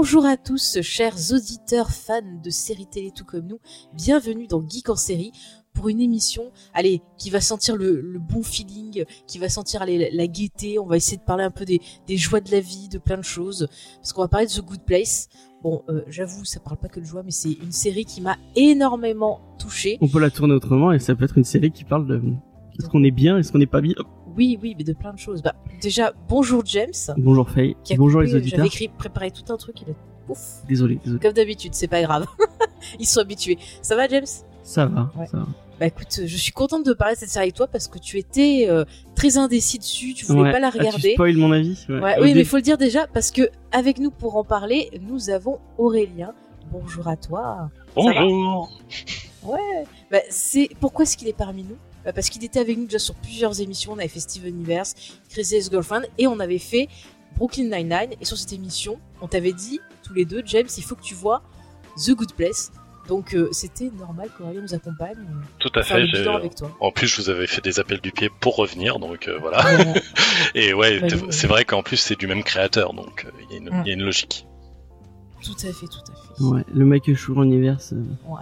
Bonjour à tous, chers auditeurs fans de séries télé tout comme nous. Bienvenue dans Geek en série pour une émission, allez, qui va sentir le, bon feeling, qui va sentir la, gaieté. On va essayer de parler un peu des, des joies de la vie, de plein de choses, parce qu'on va parler de The Good Place. Bon, euh, j'avoue, ça parle pas que de joie, mais c'est une série qui m'a énormément touchée. On peut la tourner autrement et ça peut être une série qui parle de est-ce qu'on est bien, est-ce qu'on n'est pas bien. Oui, oui, mais de plein de choses. Bah, déjà, bonjour James. Bonjour Faye. qui a Bonjour coupé, les auditeurs. J'avais écrit, préparé tout un truc, il a Ouf. Désolé, désolé. Comme d'habitude, c'est pas grave. Ils sont habitués. Ça va, James? Ça va, Ouais. ça va. Bah écoute, je suis contente de parler de cette série avec toi parce que tu étais euh, très indécis dessus, tu voulais Ouais. pas la Ah, tu regarder. spoil mon avis? Ouais. Ouais, Au oui, dé- mais faut le dire déjà parce que avec nous pour en parler, nous avons Aurélien. Bonjour à toi. Bonjour. Ouais. Bah, c'est pourquoi est-ce qu'il est parmi nous? Parce qu'il était avec nous déjà sur plusieurs émissions. On avait fait Steven Universe, Crazy Ex-Girlfriend et on avait fait Brooklyn Nine-Nine. Et sur cette émission, on t'avait dit tous les deux, James, il faut que tu vois The Good Place. Donc euh, c'était normal qu'Aurélien nous accompagne. euh, Tout à fait. avec toi. En plus, je vous avais fait des appels du pied pour revenir, donc euh, voilà. Euh, Et ouais, Bah, c'est vrai qu'en plus c'est du même créateur, donc euh, il y, a une- Mm. il y a une logique. tout à fait, tout à fait. Ouais, le Michael Schur Universe. euh, Ouais.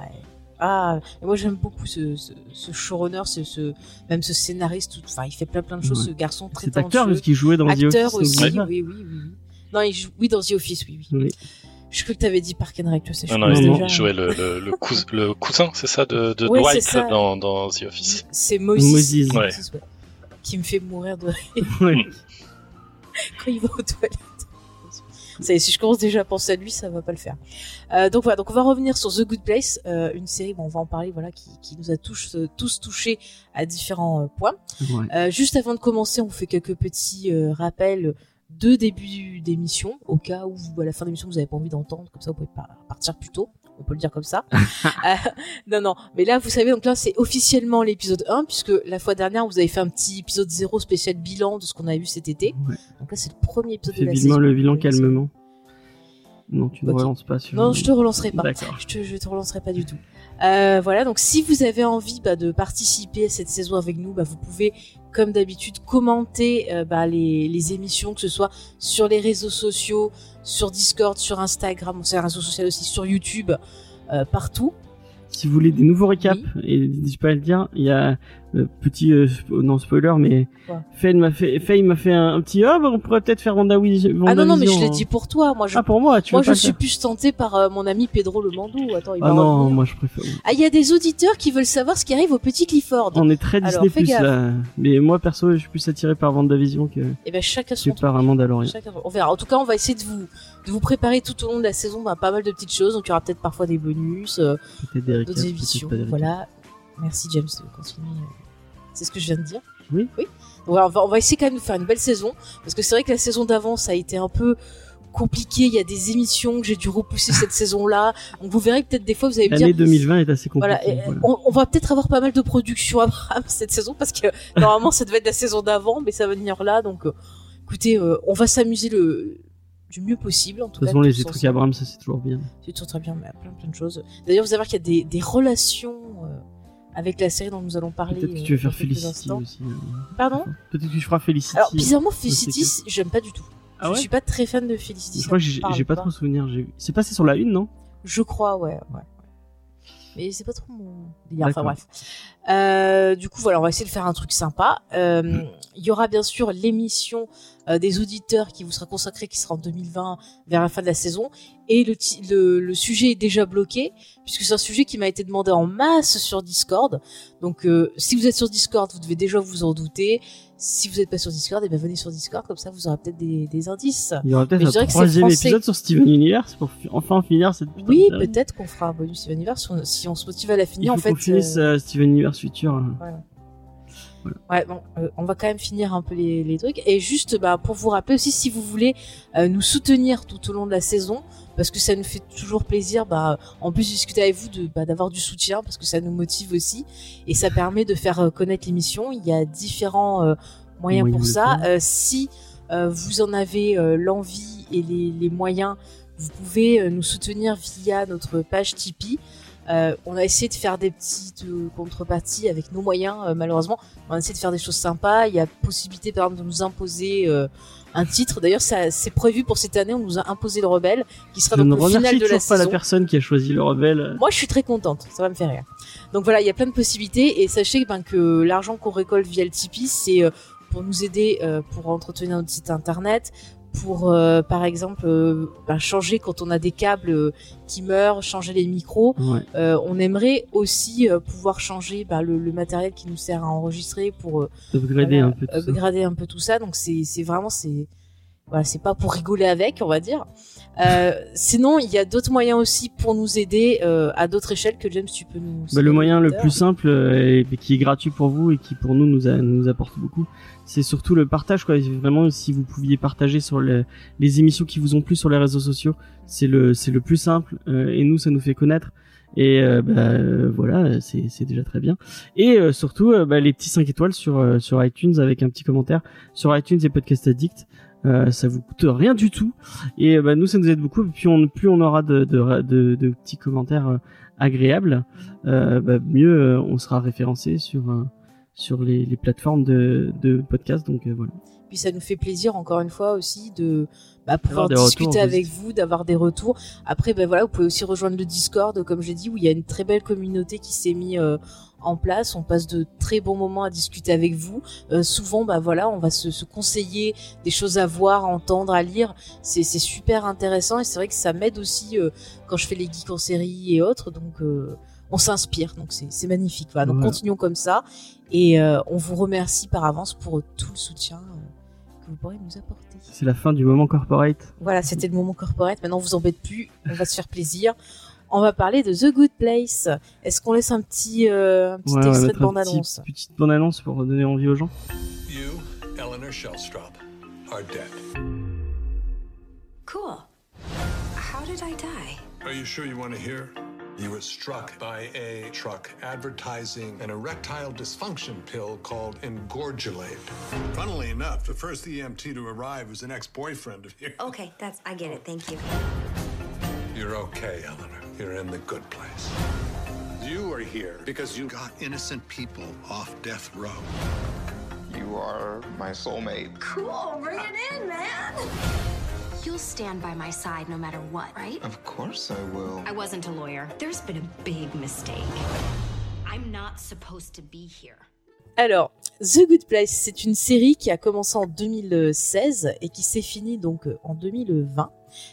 Ah, et moi j'aime beaucoup ce, ce, ce showrunner, ce, ce, même ce scénariste. tout- Enfin, il fait plein plein de choses. Ouais. Ce garçon très Cet acteur, talentueux. parce qu'il jouait dans The Acteur Office. aussi, oui, oui, oui, oui. Non, il joue, oui, dans The Office, oui, oui. Oui. Je crois que t'avais dit Park and Rec, tu sais. je Non, non, il, non, déjà. il jouait le, le, le, cous- le cousin, c'est ça, de, de Ouais, Dwight dans, dans The Office. C'est Moses. Ouais. Qui me fait mourir de rire quand il va aux toilettes. Si je commence déjà à penser à lui, ça va pas le faire. Euh, donc voilà, donc on va revenir sur The Good Place, euh, une série, bon, on va en parler, voilà, qui, qui nous a tous, euh, tous touchés à différents points. Ouais. Juste avant de commencer, on fait quelques petits rappels de début d'émission, au cas où vous, à la fin de l'émission vous avez pas envie d'entendre, comme ça vous pouvez partir plus tôt. On peut le dire comme ça. Euh, non, non. Mais là, vous savez, donc là, c'est officiellement l'épisode 1, puisque la fois dernière, vous avez fait un petit épisode 0 spécial bilan de ce qu'on a vu cet été. Ouais. Donc là, c'est le premier épisode Fais de la le bilan calmement. Non, tu ne relances pas sur. Non, je te relancerai pas. Je te, je te relancerai pas du tout. Euh, voilà, donc si vous avez envie bah, de participer à cette saison avec nous, bah, vous pouvez, comme d'habitude, commenter euh, bah, les, émissions, que ce soit sur les réseaux sociaux, sur Discord, sur Instagram, c'est un réseau social aussi, sur YouTube, euh, partout. Si vous voulez des nouveaux récaps, et n'hésitez pas à le dire, il y a euh, petit euh, spo- non spoiler, mais Faye m'a fait, Faye m'a fait un, un petit ah bah, on pourrait peut-être faire WandaVision. Ah non, non, mais je l'ai WandaVision, dit hein. pour toi. Moi, je, Ah pour moi, tu moi, je suis plus tentée par euh, mon ami Pedro Le Mandou. Attends, il Ah non, revenir. moi je préfère. Ah, il y a des auditeurs qui veulent savoir ce qui arrive au petit Clifford. On est très Alors, Disney plus gaffe. là. Mais moi perso, je suis plus attiré par WandaVision que, Et ben chacun son que par un Mandalorian. Chacun- On verra. En tout cas, on va essayer de vous vous préparer tout au long de la saison bah, pas mal de petites choses. Donc il y aura peut-être parfois des bonus, euh, d'autres émissions. Voilà. Merci James de continuer. euh, C'est ce que je viens de dire. Oui. Oui. Donc, voilà, on va on va essayer quand même de faire une belle saison parce que c'est vrai que la saison d'avant ça a été un peu compliqué. Il y a des émissions que j'ai dû repousser cette saison-là. Donc vous verrez peut-être des fois vous allez me dire L'année 2020 est assez compliquée. voilà, et, voilà. On, on va peut-être avoir pas mal de production Abraham cette saison parce que normalement ça devait être la saison d'avant, mais ça va venir là. Donc, euh, écoutez, euh, on va s'amuser le du mieux possible. En tout De toute façon, les trucs. Abraham, ça c'est toujours bien. C'est toujours très bien, mais plein plein de choses. D'ailleurs, vous voir qu'il y a des, des relations euh, avec la série dont nous allons parler. Peut-être que euh, tu veux faire Felicity aussi. euh. Pardon? Peut-être que tu feras Felicity. Alors bizarrement, Felicity, j'aime pas du tout. Ah je ouais? suis pas très fan de Felicity. Je crois que j'ai j'ai pas trop souvenir. C'est passé sur la une, non? Je crois, ouais, ouais. Mais c'est pas trop mon délire. Enfin bref. Euh, du coup, voilà, on va essayer de faire un truc sympa. Euh, Il y aura bien sûr l'émission euh, des auditeurs qui vous sera consacrée, qui sera en 2020 vers la fin de la saison. Et le, le, le sujet est déjà bloqué puisque c'est un sujet qui m'a été demandé en masse sur Discord. Donc, euh, si vous êtes sur Discord, vous devez déjà vous en douter. Si vous n'êtes pas sur Discord, eh ben venez sur Discord, comme ça vous aurez peut-être des, des indices. Il y aura peut-être un troisième épisode sur Steven Universe pour fi- enfin finir cette putain Oui, peut-être qu'on fera un bonus Steven Universe si on, si on se motive à la Il finir. faut En fait, finisse euh, euh, Steven Universe Future. voilà. Ouais, bon, euh, on va quand même finir un peu les, les trucs. Et juste, bah, pour vous rappeler aussi, si vous voulez euh, nous soutenir tout au long de la saison, parce que ça nous fait toujours plaisir, bah, en plus discuter avec vous, de, bah, d'avoir du soutien, parce que ça nous motive aussi, et ça permet de faire euh, connaître l'émission. Il y a différents euh, moyens pour de ça. si vous en avez l'envie et les, les moyens, vous pouvez nous soutenir via notre page Tipeee. Euh, on a essayé de faire des petites euh, contreparties avec nos moyens, euh, malheureusement. On a essayé de faire des choses sympas. Il y a possibilité, par exemple, de nous imposer un titre. D'ailleurs, c'est prévu pour cette année. On nous a imposé le Rebelle, qui sera Je donc le final de la toujours pas la saison. personne qui a choisi le rebelle. Moi, je suis très contente. Ça va me faire rire. Donc voilà, il y a plein de possibilités. Et sachez ben, que l'argent qu'on récolte via le Tipeee, c'est pour nous aider euh, pour entretenir notre site internet, pour euh, par exemple euh, ben, changer quand on a des câbles euh, qui meurent, changer les micros. Ouais. Euh, on aimerait aussi pouvoir changer ben, le, le matériel qui nous sert à enregistrer pour Upgrader voilà, un peu tout ça. upgrader un peu tout ça. Donc c'est vraiment c'est voilà, c'est pas pour rigoler avec, on va dire. Euh, sinon, il y a d'autres moyens aussi pour nous aider euh, à d'autres échelles que James, tu peux nous. Bah, le moyen le plus simple euh, et qui est gratuit pour vous et qui pour nous nous, a- nous apporte beaucoup, c'est surtout le partage. Quoi. Vraiment, si vous pouviez partager sur le- les émissions qui vous ont plu sur les réseaux sociaux, c'est le c'est le plus simple euh, et nous ça nous fait connaître. Et euh, bah, euh, voilà, c'est c'est déjà très bien. Et euh, surtout euh, bah, les petits 5 étoiles sur euh, sur iTunes avec un petit commentaire sur iTunes et Podcast Addict. Euh, ça vous coûte rien du tout et bah, nous ça nous aide beaucoup. Plus on plus on aura de de, de, de petits commentaires agréables, bah, mieux on sera référencé sur sur les, les plateformes de, de podcast. Donc euh, voilà. Puis ça nous fait plaisir encore une fois aussi de bah, pouvoir discuter retours avec vous, d'avoir des retours. Après, ben voilà, vous pouvez aussi rejoindre le Discord, comme j'ai dit, où il y a une très belle communauté qui s'est mise euh, en place. On passe de très bons moments à discuter avec vous. Euh, souvent, bah voilà, on va se, se conseiller des choses à voir, à entendre, à lire. C'est super intéressant et c'est vrai que ça m'aide aussi euh, quand je fais les geeks en série et autres. Donc on s'inspire, donc c'est magnifique. Voilà, donc continuons comme ça et euh, on vous remercie par avance pour tout le soutien euh, que vous pourrez nous apporter. C'est la fin du moment corporate. Voilà, c'était le moment corporate. Maintenant, on vous embête plus. On va se faire plaisir. On va parler de The Good Place. Est-ce qu'on laisse un petit, euh, un petit Ouais, extrait de bande-annonce petit- petite bande annonce pour donner envie aux gens. You, Eleanor Shellstrop, are dead. Cool. How did I die? Are you sure you want to hear? You were struck by a truck advertising an erectile dysfunction pill called Engorgulate. Funnily enough, the first EMT to arrive was an ex-boyfriend of yours. Okay, that's I get it. Thank you. You're okay, Eleanor. You're in the good place. You are here because you got innocent people off death row. You are my soulmate. Cool. Bring it in, man. You'll stand by my side no matter what, right? Of course I will. I wasn't a lawyer. There's been a big mistake. I'm not supposed to be here. Alors, The Good Place, c'est une série qui a commencé en 2016 et qui s'est finie donc euh, en 2020.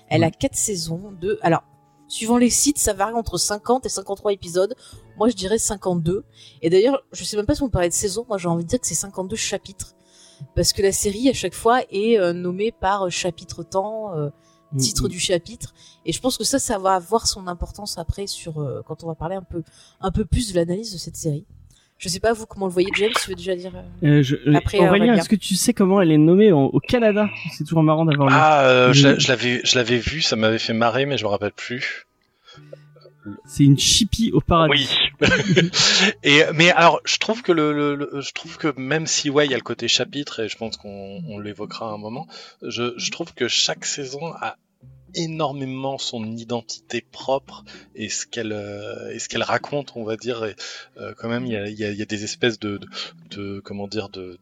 Elle a quatre saisons de... Alors, suivant les sites, ça varie entre 50 et 53 épisodes. Moi, je dirais 52. Et d'ailleurs, je sais même pas si on parlait de saison. Moi, j'ai envie de dire que c'est 52 chapitres. Parce que la série, à chaque fois, est euh, nommée par euh, chapitre temps, euh, titre Mm, du chapitre. Et je pense que ça, ça va avoir son importance après sur euh, quand on va parler un peu, un peu plus de l'analyse de cette série. Je sais pas vous comment le voyez, James. Tu veux déjà dire euh, Euh, je, Après, Aurélien, est-ce que tu sais comment elle est nommée en- au Canada? C'est toujours marrant d'avoir Ah, euh, je l'avais, je l'avais vu, ça m'avait fait marrer, mais je me rappelle plus. C'est une chippie au paradis. Oui. et mais alors, je trouve que le, le- le- je trouve que même si ouais, il y a le côté chapitre et je pense qu'on on l'évoquera à un moment, je, je trouve que chaque saison a énormément son identité propre et ce qu'elle euh, et ce qu'elle raconte, on va dire. Et, euh, quand même, il y a, y, a, y a des espèces de, de, de comment dire de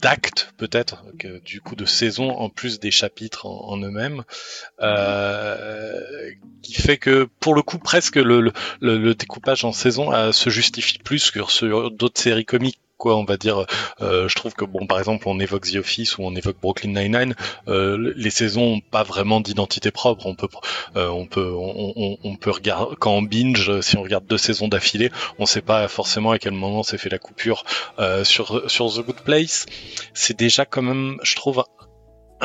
d'actes peut-être du coup de saisons en plus des chapitres en, eux-mêmes euh, qui fait que pour le coup presque le découpage en saison euh, se justifie plus que sur d'autres séries comiques quoi on va dire euh, je trouve que bon par exemple on évoque The Office ou on évoque Brooklyn Nine-Nine euh, les saisons ont pas vraiment d'identité propre. On peut euh, on peut on, peut regarder quand on binge si on regarde deux saisons d'affilée on sait pas forcément à quel moment s'est fait la coupure euh, sur sur The Good Place. C'est déjà quand même je trouve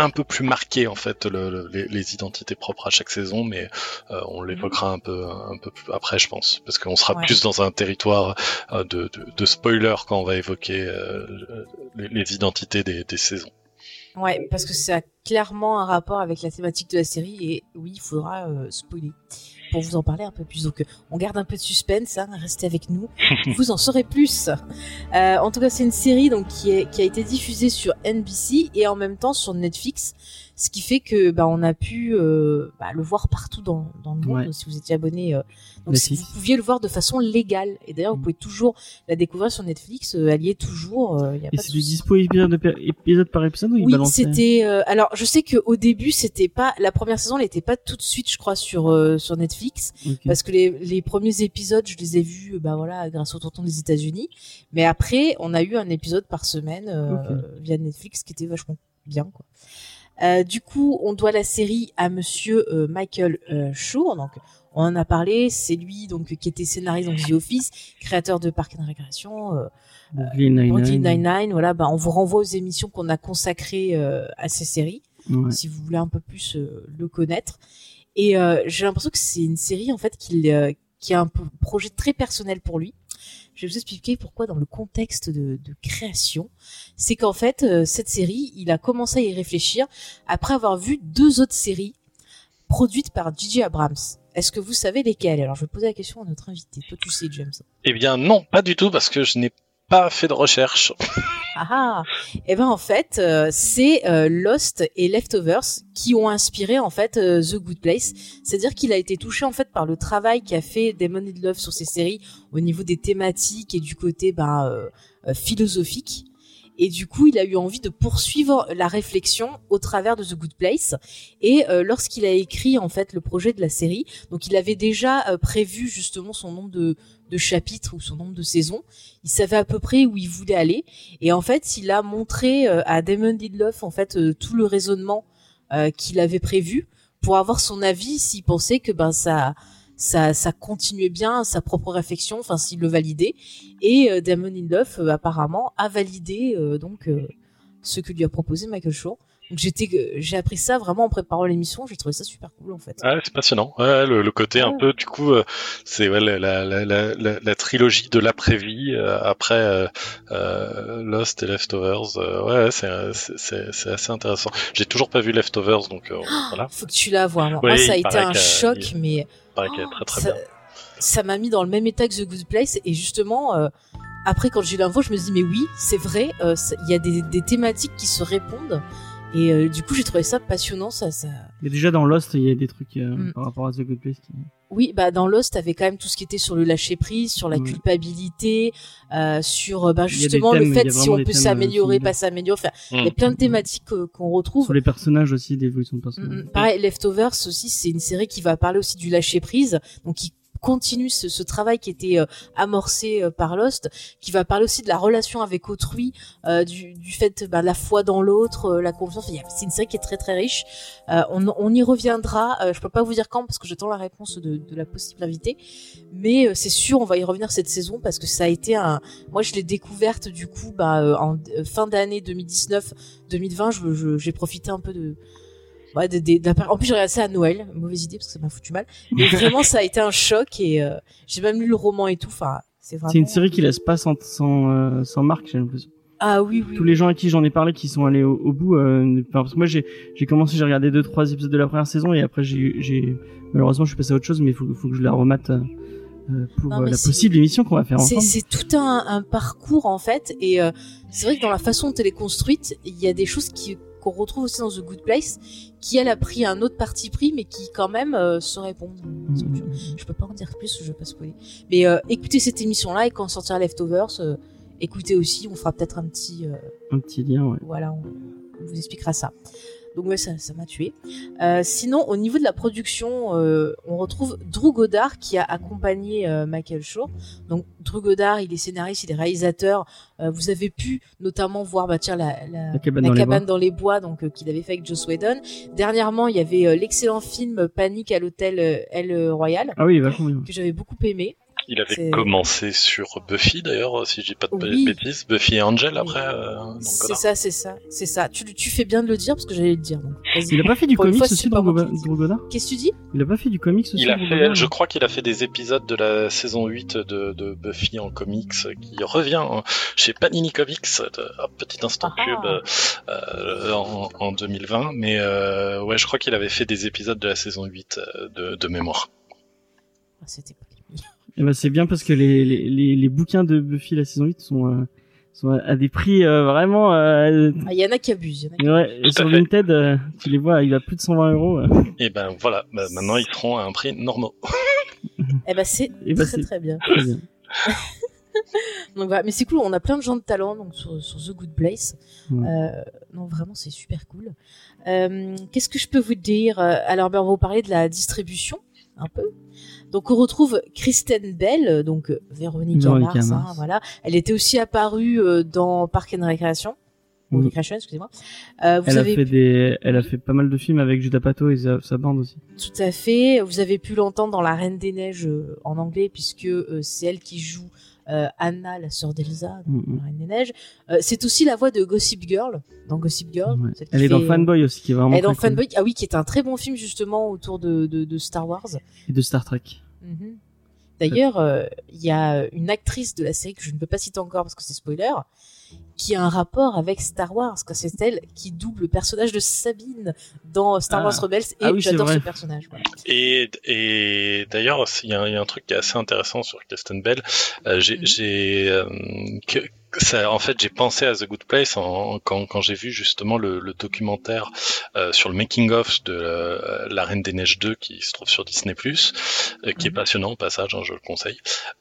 un peu plus marqué en fait le, le- les, les identités propres à chaque saison, mais euh, on l'évoquera un peu un peu plus après, je pense, parce qu'on sera Ouais. plus dans un territoire euh, de, de, de spoiler quand on va évoquer euh, les, les identités des, des saisons. Ouais, parce que ça a clairement un rapport avec la thématique de la série et oui, il faudra spoiler pour vous en parler un peu plus. Donc, euh, on garde un peu de suspense, hein, restez avec nous, vous en saurez plus. Euh, en tout cas, c'est une série donc qui, est, qui a été diffusée sur NBC et en même temps sur Netflix, ce qui fait que bah, on a pu euh, bah, le voir partout dans, dans le monde. Ouais. Si vous étiez abonné, euh, donc si Netflix. vous pouviez le voir de façon légale. Et d'ailleurs, vous Mm. pouvez toujours la découvrir sur Netflix. euh, elle y est toujours. euh, y a Et c'est du dispo épisode, par épisode ou il Oui, balançait c'était. euh, alors, je sais que au début, c'était pas la première saison, elle était pas tout de suite, je crois, sur euh, sur Netflix, parce que les, les premiers épisodes, je les ai vus, euh, bah voilà, grâce au tonton des États-Unis. Mais après, on a eu un épisode par semaine euh, Ok. via Netflix, qui était vachement bien, quoi. Euh, du coup, on doit la série à Monsieur euh, Michael euh, Schur. Donc, on en a parlé. C'est lui donc qui était scénariste dans The Office, créateur de Park and Recreation. euh, Brooklyn Nine-Nine. Voilà, bah, on vous renvoie aux émissions qu'on a consacrées à ces séries, Ouais. si vous voulez un peu plus le connaître. Et j'ai l'impression que c'est une série en fait qu'il, qui a un projet très personnel pour lui. Je vais vous expliquer pourquoi dans le contexte de, création. C'est qu'en fait, euh, cette série, il a commencé à y réfléchir après avoir vu deux autres séries produites par Gigi Abrams. Est-ce que vous savez lesquelles? Alors, je vais poser la question à notre invité. Toi, tu sais, James. Eh bien non, pas du tout, parce que je n'ai pas fait de recherche. Ah ah Eh ben en fait, euh, c'est euh, Lost et Leftovers qui ont inspiré en fait euh, The Good Place. C'est-à-dire qu'il a été touché en fait par le travail qu'a fait Damon Lindelof sur ces séries au niveau des thématiques et du côté ben, philosophique. Et du coup, il a eu envie de poursuivre la réflexion au travers de The Good Place. Et lorsqu'il a écrit en fait le projet de la série, donc il avait déjà prévu justement son nombre de, de chapitres ou son nombre de saisons. Il savait à peu près où il voulait aller. Et en fait, il a montré euh, à Damon Lindelof en fait euh, tout le raisonnement euh, qu'il avait prévu pour avoir son avis s'il pensait que ben ça ça ça continuait bien sa propre réflexion, enfin s'il le validait. Et Damon Lindelof apparemment a validé donc ce que lui a proposé Michael Shaw. J'étais j'ai appris ça vraiment en préparant l'émission, j'ai trouvé ça super cool en fait. Ouais, c'est passionnant. Ouais, le, le côté un peu, du coup, euh, c'est ouais, la, la, la, la, la- la trilogie de l'après-vie euh, après euh, Lost et Leftovers. ouais, c'est assez intéressant. J'ai toujours pas vu Leftovers, donc euh, voilà. Faut que tu la vois. Moi, Oui, ça a été un choc, il- mais très très ça, bien. ça m'a mis dans le même état que The Good Place et justement euh, après quand j'ai eu l'info je me dit mais oui c'est vrai euh, il y a des, des thématiques qui se répondent et euh, du coup j'ai trouvé ça passionnant ça ça Et déjà dans Lost, il y a des trucs euh, Mm. par rapport à The Good Place. Qui... oui bah dans Lost t'avais quand même tout ce qui était sur le lâcher prise sur la Ouais. culpabilité euh, sur euh, bah, justement thèmes, le fait si on peut euh, s'améliorer pas s'améliorer enfin il y a Mm. plein de thématiques euh, qu'on retrouve Sur les personnages aussi, d'évolution de Mm, personnages. mm. Pareil, Leftovers aussi, c'est une série qui va parler aussi du lâcher prise, donc qui continue ce, ce travail qui était euh, amorcé euh, par Lost, qui va parler aussi de la relation avec autrui, euh, du, du fait bah, la foi dans l'autre, euh, la confiance. Enfin, c'est une série qui est très très riche. Euh, on, on y reviendra. Euh, je peux pas vous dire quand parce que j'attends la réponse de, de la possible invitée, mais c'est sûr on va y revenir cette saison parce que ça a été un. Moi, je l'ai découverte du coup bah, en fin d'année 2019-2020. je- je- J'ai profité un peu de Ouais, des- des- de la par- En plus, j'ai regardé ça à Noël. Mauvaise idée parce que ça m'a foutu mal. Mais vraiment, ça a été un choc et euh, j'ai même lu le roman et tout. Enfin, c'est vraiment. C'est une série qui laisse pas sans, sans, euh, sans marque, j'ai l'impression. Ah oui, oui. Tous les gens à qui j'en ai parlé qui sont allés au, au bout, euh, parce que moi j'ai j'ai commencé, j'ai regardé deux trois épisodes de la première saison et après j'ai malheureusement je suis passé à autre chose, mais il faut, faut que je la remate euh, pour Non, la possible émission qu'on va faire ensemble. c'est tout un, un parcours en fait, et euh, c'est vrai que dans la façon dont elle est construite, il y a des choses qui qu'on retrouve aussi dans The Good Place, qui elle a pris un autre parti pris, mais qui quand même euh, se répondent. Mhm. Je peux pas en dire plus, je vais pas spoiler. Mais euh, écoutez cette émission-là et quand sortira Leftovers, euh, écoutez aussi, on fera peut-être un petit, euh, Un petit lien, ouais. voilà, on, on vous expliquera ça. Donc ouais, ça, ça m'a tué. Euh, sinon, au niveau de la production, euh, on retrouve Drew Goddard qui a accompagné euh, Michael Shaw. Donc Drew Goddard, il est scénariste, il est réalisateur. Euh, vous avez pu notamment voir, bah tiens, la, la, La cabane dans les bois. dans les bois, donc euh, qu'il avait fait avec Joss Whedon. Dernièrement, il y avait euh, l'excellent film Panique à l'hôtel El Royal Ah oui, vachement bien. que j'avais beaucoup aimé. Il avait commencé sur Buffy d'ailleurs, si je dis pas de Oui. bêtises. Buffy et Angel après. euh, C'est ça, c'est ça, c'est ça. Tu, tu fais bien de le dire parce que j'allais le dire. donc. Il a pas fait du comics fois, aussi, c'est pas moi Drogo- qui le dis. Drogodar Qu'est-ce que tu dis? Il a pas fait du comics aussi Il a fait, je crois qu'il a fait des épisodes de la saison 8 de, de Buffy en comics qui revient hein, chez Panini Comics, de, un petit instant Ah pub euh, en, en 2020. Mais euh, ouais, je crois qu'il avait fait des épisodes de la saison 8 euh, de, de mémoire. Ah, C'était. Eh ben, c'est bien parce que les, les, les, les bouquins de Buffy la saison 8 sont, euh, sont à des prix euh, vraiment... Euh, Ah, Il y en a qui abusent. il y en a qui- ouais, et sur fait. Vinted, euh, tu les vois, il a plus de 120 euros. euh. Et ben voilà, bah, maintenant ils seront à un prix normaux. Eh ben c'est Eh ben, très c'est- très bien. Très bien. Donc voilà, mais c'est cool, on a plein de gens de talent donc sur, sur The Good Place. Ouais. Euh, non, vraiment, c'est super cool. Euh, Qu'est-ce que je peux vous dire? Alors, ben, on va vous parler de la distribution, un peu. Donc, on retrouve Kristen Bell, euh, donc euh, Véronica Mars, hein, voilà. Elle était aussi apparue euh, dans Park and Recreation. Ou Mm. Recreation, excusez-moi. Euh, vous Elle a fait des, elle a fait pas mal de films avec Judas Pato et sa, sa bande aussi. Tout à fait. Vous avez pu l'entendre dans La Reine des Neiges euh, en anglais, puisque euh, c'est elle qui joue euh, Anna, la sœur d'Elsa, Mm, mm. Reine des Neiges. Euh, c'est aussi la voix de Gossip Girl, dans Gossip Girl. Ouais. Elle est dans Fanboy aussi, qui est vraiment Elle est dans cool. Fanboy, ah oui, qui est un très bon film justement autour de, de, de Star Wars. Et de Star Trek. Mhm. D'ailleurs, euh, il y a une actrice de la série que je ne peux pas citer encore parce que c'est spoiler, qui a un rapport avec Star Wars, parce que c'est elle qui double le personnage de Sabine dans Star Ah. Wars Rebels, et Ah oui, c'est j'adore ce personnage. voilà. Et, et d'ailleurs, il y, a un- il y a un truc qui est assez intéressant sur Kristen Bell. Euh, j'ai, Mhm. j'ai, euh, que, que ça, en fait, j'ai pensé à The Good Place en, quand, quand j'ai vu justement le, le documentaire euh, sur le making of de euh, La Reine des Neiges 2 qui se trouve sur Disney+, euh, qui est Mhm. passionnant au passage, hein, je le conseille.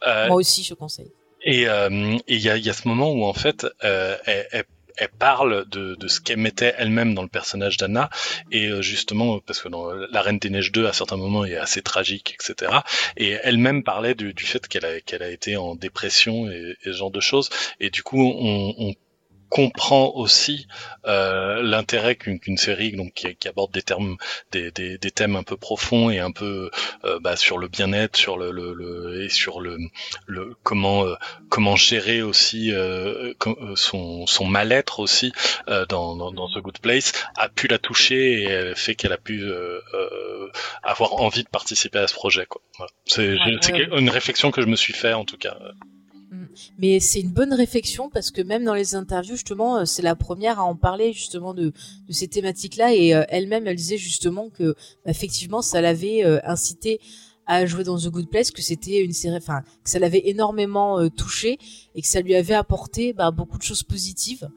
Euh, Moi aussi, je conseille. Et euh, et il y a, il y a ce moment où en fait, euh, elle, elle- elle parle de, de ce qu'elle mettait elle-même dans le personnage d'Anna. Et euh, justement parce que dans La Reine des Neiges 2 à certains moments est assez tragique etc et elle-même parlait du, du fait qu'elle a qu'elle a été en dépression et, et ce genre de choses. Et du coup on, on comprend aussi euh, l'intérêt qu'une série donc qui, qui aborde des termes des, des, des thèmes un peu profonds et un peu euh, bah, sur le bien-être sur le, le, le- et sur le, le comment euh, comment gérer aussi euh, euh, son, son mal-être aussi euh, dans, dans, dans The Good Place a pu la toucher et elle fait qu'elle a pu euh, euh, avoir envie de participer à ce projet quoi. Voilà. C'est Ouais, c'est ouais. une réflexion que je me suis fait en tout cas. Mais c'est une bonne réflexion parce que même dans les interviews, justement, euh, c'est la première à en parler justement de, de ces thématiques-là et euh, elle-même, elle disait justement que bah, effectivement, ça l'avait euh, incité à jouer dans The Good Place, que c'était une série, enfin, que ça l'avait énormément euh, touché et que ça lui avait apporté bah, beaucoup de choses positives.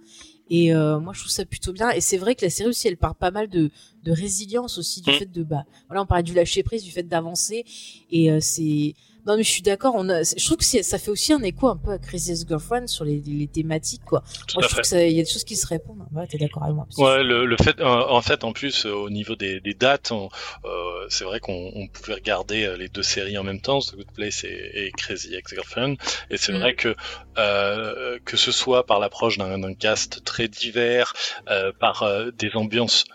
Et euh, moi, je trouve ça plutôt bien. Et c'est vrai que la série aussi, elle parle pas mal de, de résilience aussi, du Mm. fait de bah, voilà, on parlait du lâcher prise, du fait d'avancer. Et euh, c'est non mais je suis d'accord. On a, je trouve que ça fait aussi un écho un peu à Crazy Girlfriend sur les, les thématiques quoi. Tout Moi à je trouve fait. que ça- il y a des choses qui se répondent. Ouais, t'es d'accord avec moi. Ouais, le, le fait, euh, en fait, en plus, euh, au niveau des, des dates, on- euh, c'est vrai qu'on on pouvait regarder les deux séries en même temps, The Good Place et, et Crazy Ex-Girlfriend, et c'est Mm. vrai que euh, que ce soit par l'approche d'un d'un cast très divers, euh, par euh, des ambiances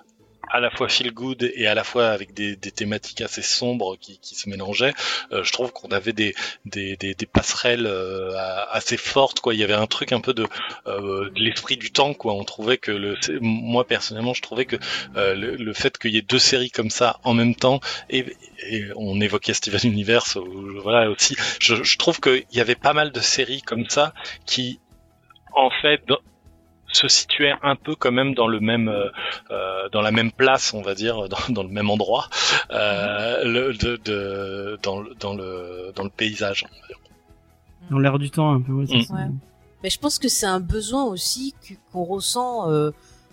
à la fois feel good et à la fois avec des, des thématiques assez sombres qui, qui se mélangeaient. Euh, je trouve qu'on avait des, des, des, des passerelles euh, assez fortes. Quoi. Il y avait un truc un peu de, euh, de l'esprit du temps. Quoi. On trouvait que le, moi personnellement, je trouvais que euh, le, le fait qu'il y ait deux séries comme ça en même temps et, et on évoquait Steven Universe, voilà aussi. Je, je trouve qu'il y avait pas mal de séries comme ça qui, en fait, se situaient un peu quand même dans le même euh, euh, dans la même place on va dire dans, dans le même endroit euh, le, de, de- dans, le- dans le dans le paysage on va dire. Dans l'air du temps, un peu. Ouais, Mm. Ouais. Mais je pense que c'est un besoin aussi que- qu'on ressent euh,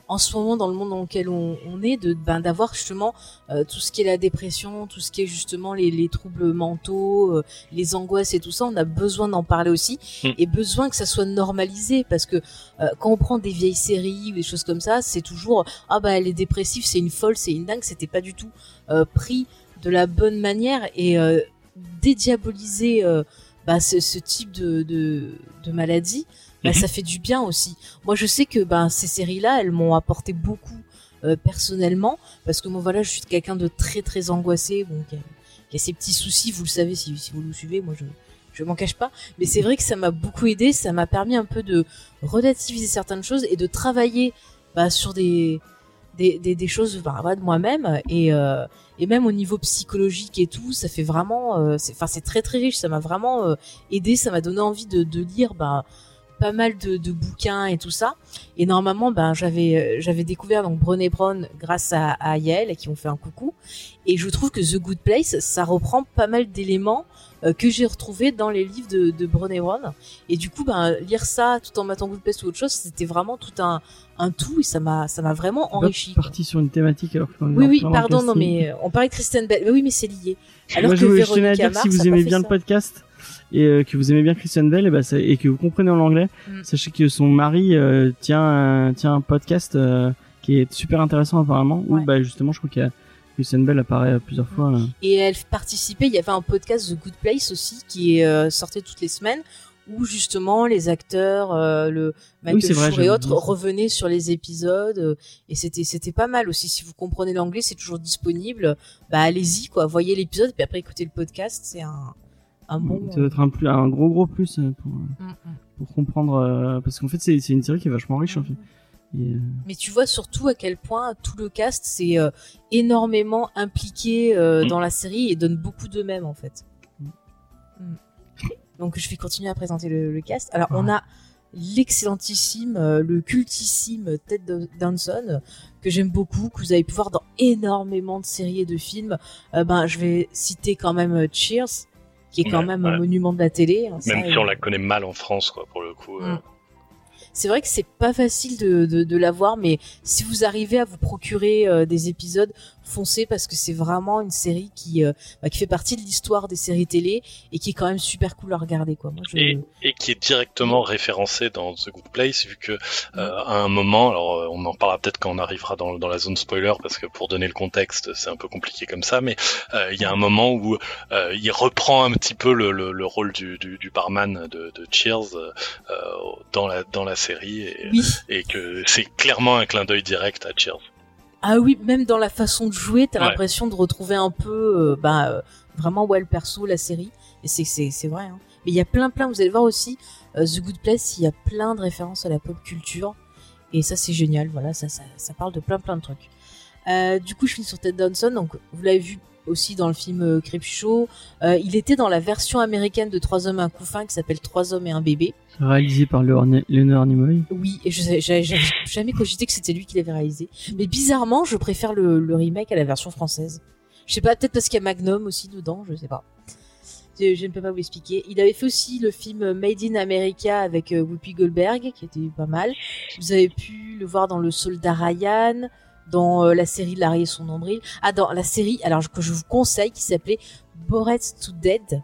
en ce moment dans le monde dans lequel on, on est, de ben, d'avoir justement euh, tout ce qui est la dépression, tout ce qui est justement les, les troubles mentaux, euh, les angoisses et tout ça. On a besoin d'en parler aussi Mm. et besoin que ça soit normalisé parce que euh, quand on prend des vieilles séries ou des choses comme ça, c'est toujours ah bah elle est dépressive, c'est une folle, c'est une dingue. C'était pas du tout euh, pris de la bonne manière et euh, dédiaboliser euh, bah, ce, ce type de, de, de maladie, bah, Mhm. ça fait du bien aussi. Moi, je sais que ben ces séries-là, elles m'ont apporté beaucoup euh, personnellement, parce que moi, voilà, je suis quelqu'un de très très angoissé, bon, qui a, qui a ses petits soucis, vous le savez si, si vous nous suivez. Moi, je, je m'en cache pas. Mais c'est vrai que ça m'a beaucoup aidé, ça m'a permis un peu de relativiser certaines choses et de travailler bah, sur des des, des, des choses bah, de moi-même et euh, et même au niveau psychologique et tout, ça fait vraiment, euh, enfin c'est très très riche, ça m'a vraiment euh, aidé, ça m'a donné envie de, de lire bah pas mal de, de bouquins et tout ça. Et normalement, ben j'avais euh, j'avais découvert donc Brené Brown grâce à, à Yael qui ont fait un coucou. Et je trouve que The Good Place, ça reprend pas mal d'éléments euh, que j'ai retrouvés dans les livres de, de Brené Brown. Et du coup, ben lire ça tout en mettant Good Place ou autre chose, c'était vraiment tout un un tout et ça m'a ça m'a vraiment enrichi. Parti sur une thématique alors est Oui oui, pardon, non mais euh, on parlait de Kristen Bell. Mais oui, mais c'est lié. Alors Moi, que je, voulais- je tenais à Véronica dire si Mars vous a aimez bien le podcast et euh, que vous aimez bien Christian Bell et, bah, et que vous comprenez en anglais, Mm. sachez que son mari euh, tient un, tient un podcast euh, qui est super intéressant apparemment où Ouais. bah justement je crois qu'il y a Christian Bell apparaît plusieurs fois. là. Et elle participait, il y avait un podcast The Good Place aussi qui est euh, sortait toutes les semaines où justement les acteurs, euh, le vrai, Schur et autres revenaient sur les épisodes euh, et c'était c'était pas mal aussi. Si vous comprenez l'anglais, c'est toujours disponible. Bah allez-y quoi, voyez l'épisode puis après écoutez le podcast, c'est un un bon. Ça doit être un, plus, un gros gros plus euh, pour, euh, Mm, mm. pour comprendre euh, parce qu'en fait c'est une série qui est vachement riche en fait. Et, euh, Mais tu vois surtout à quel point tout le cast s'est euh, énormément impliqué euh, Mm. dans la série et donne beaucoup d'eux-mêmes en fait. Mm. Donc je vais continuer à présenter le, le cast. Alors on a l'excellentissime, euh, le cultissime Ted Danson que j'aime beaucoup, que vous avez pu voir dans énormément de séries et de films. Euh, ben je vais citer quand même euh, Cheers, qui est quand Ouais, même un monument de la télé. hein, ça, Même si on la connaît mal en France, quoi, pour le coup. euh. Mm. c'est vrai que c'est pas facile de, de, de la voir, mais si vous arrivez à vous procurer euh, des épisodes, foncez parce que c'est vraiment une série qui, euh, bah, qui fait partie de l'histoire des séries télé et qui est quand même super cool à regarder. Quoi. Moi, je... Et, et qui est directement référencé dans The Good Place vu que euh, à un moment, alors euh, on en parlera peut-être quand on arrivera dans, dans la zone spoiler parce que pour donner le contexte c'est un peu compliqué comme ça, mais euh, il y a un moment où euh, il reprend un petit peu le, le, le rôle du, du, du barman de, de Cheers euh, dans la dans la série et, Oui. et que c'est clairement un clin d'œil direct à Cheers. Ah oui, même dans la façon de jouer, t'as Ouais. l'impression de retrouver un peu, euh, bah, euh, vraiment ouais le perso, la série. Et c'est c'est c'est vrai. Hein. Mais il y a plein plein. Vous allez voir aussi euh, The Good Place. Il y a plein de références à la pop culture. Et ça c'est génial. Voilà, ça, ça ça parle de plein plein de trucs. Du coup, je finis sur Ted Danson. Donc vous l'avez vu aussi dans le film euh, Creepshow. Euh, il était dans la version américaine de Trois hommes et un couffin qui s'appelle Trois hommes et un bébé. réalisé par Leonard Nimoy. Oui, et je j'avais jamais cogité que c'était lui qui l'avait réalisé. Mais bizarrement, je préfère le, le remake à la version française. Je sais pas, peut-être parce qu'il y a Magnum aussi dedans, je sais pas. Je, je ne peux pas vous expliquer. Il avait fait aussi le film Made in America avec euh, Whoopi Goldberg, qui était pas mal. Vous avez pu le voir dans Le Soldat Ryan, dans euh, la série Larry et son nombril. Ah, dans la série, alors que je vous conseille, qui s'appelait Bored to Dead,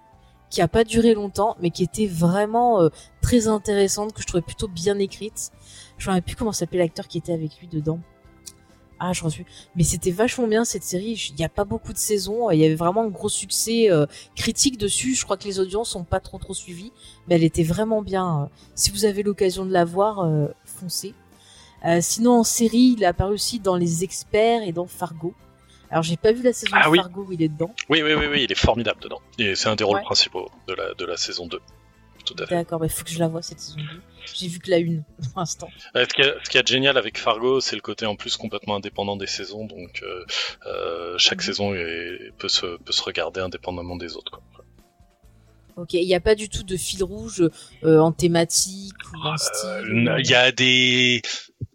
qui a pas duré longtemps, mais qui était vraiment euh, très intéressante, que je trouvais plutôt bien écrite. Je ne plus comment s'appelait l'acteur qui était avec lui dedans. Ah, je reçu. Mais c'était vachement bien cette série. Il n'y a pas beaucoup de saisons. Il y avait vraiment un gros succès euh, critique dessus. Je crois que les audiences sont pas trop trop suivies, mais elle était vraiment bien. Si vous avez l'occasion de la voir, euh, foncez. Euh, sinon en série, il a apparu aussi dans Les Experts et dans Fargo. Alors j'ai pas vu la saison Ah de oui. Fargo où il est dedans. Oui, oui, oui, oui, il est formidable dedans. Et c'est un des rôles Ouais. principaux de la, de la saison 2. Tout à fait. D'accord, mais faut que je la vois cette saison 2. J'ai vu que la une pour l'instant. Ouais, ce, qui est, ce qui est génial avec Fargo, c'est le côté en plus complètement indépendant des saisons. Donc euh, euh, chaque Mhm. saison est- peut, se, peut se regarder indépendamment des autres. Quoi. Ok, il n'y a pas du tout de fil rouge euh, en thématique ou en style. Euh, Il y a des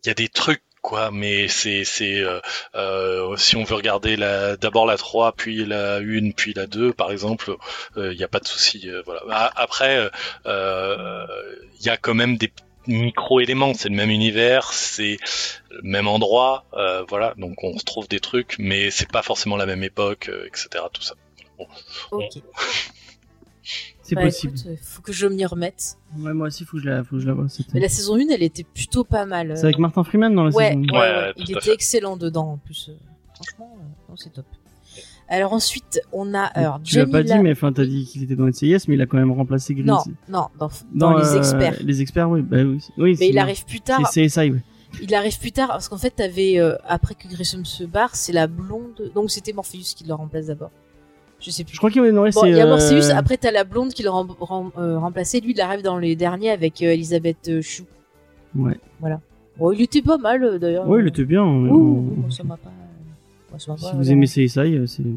il y a des trucs quoi, mais c'est c'est euh, euh, si on veut regarder la d'abord la 3 puis la 1 puis la 2 par exemple, il n'y a pas de souci. voilà. Après, il y a quand même des micro éléments. C'est le même univers, c'est le même endroit, euh, voilà. Donc on se trouve des trucs, mais c'est pas forcément la même époque, euh, etc. Tout ça. Ok. C'est Bah, possible. écoute, euh, faut que je m'y remette. Ouais, moi aussi, faut que je la, faut que je la vois. Mais la saison 1, elle était plutôt pas mal. euh. C'est avec Martin Freeman dans la ouais, saison. ouais, Ouais, ouais, ouais, il était fait. excellent dedans en plus. euh, Franchement, euh, c'est top. Alors ensuite, on a alors tu l'as pas dit, mais enfin, t'as dit qu'il était dans NCIS, mais il a quand même remplacé Green. non, non, dans, dans, les euh, experts. Les experts, oui. Bah, oui, oui Mais il arrive plus tard. C'est CSI, oui. Il arrive plus tard parce qu'en fait, t'avais euh, après que Grissom se barre, c'est la blonde. Donc c'était Morpheus qui le remplace d'abord. Je sais plus. Je crois qu'il y a ouais, Bon, c'est, il y a euh, Morpheus. Après, t'as la blonde qui le rem- rem- euh, remplaçait. Lui, il arrive dans les derniers avec euh, Elisabeth euh, Chou. Ouais. Bon, il était pas mal euh, d'ailleurs. Ouais, il était bien. Ouh, on- bon, ça m'a pas. ça Si pas vous aimez CSI, euh, c'est bien.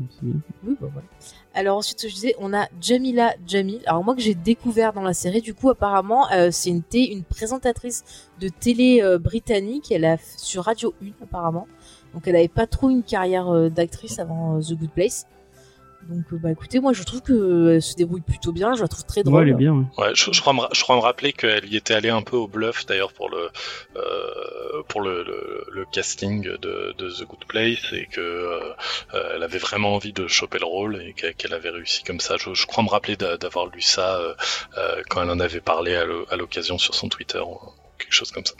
Oui, bah voilà. Alors ensuite, je disais, on a Jamila Jamil. Alors moi que j'ai découvert dans la série, du coup apparemment, euh, c'est une, présentatrice de télé euh, britannique. Elle a sur Radio 1 apparemment. Donc elle avait pas trop une carrière euh, d'actrice avant euh, The Good Place. Donc euh, bah écoutez, moi je trouve que elle se débrouille plutôt bien. Je la trouve très drôle. Ouais, elle est bien. ouais. Ouais, je, je crois me, ra- je crois me rappeler qu'elle y était allée un peu au bluff d'ailleurs pour le euh, pour le, le, le casting de, de The Good Place et que euh, euh, elle avait vraiment envie de choper le rôle et qu'elle qu'elle avait réussi comme ça. Je, je crois me rappeler d'a- d'avoir lu ça euh, euh, quand elle en avait parlé à l'o- à l'occasion sur son Twitter ou quelque chose comme ça.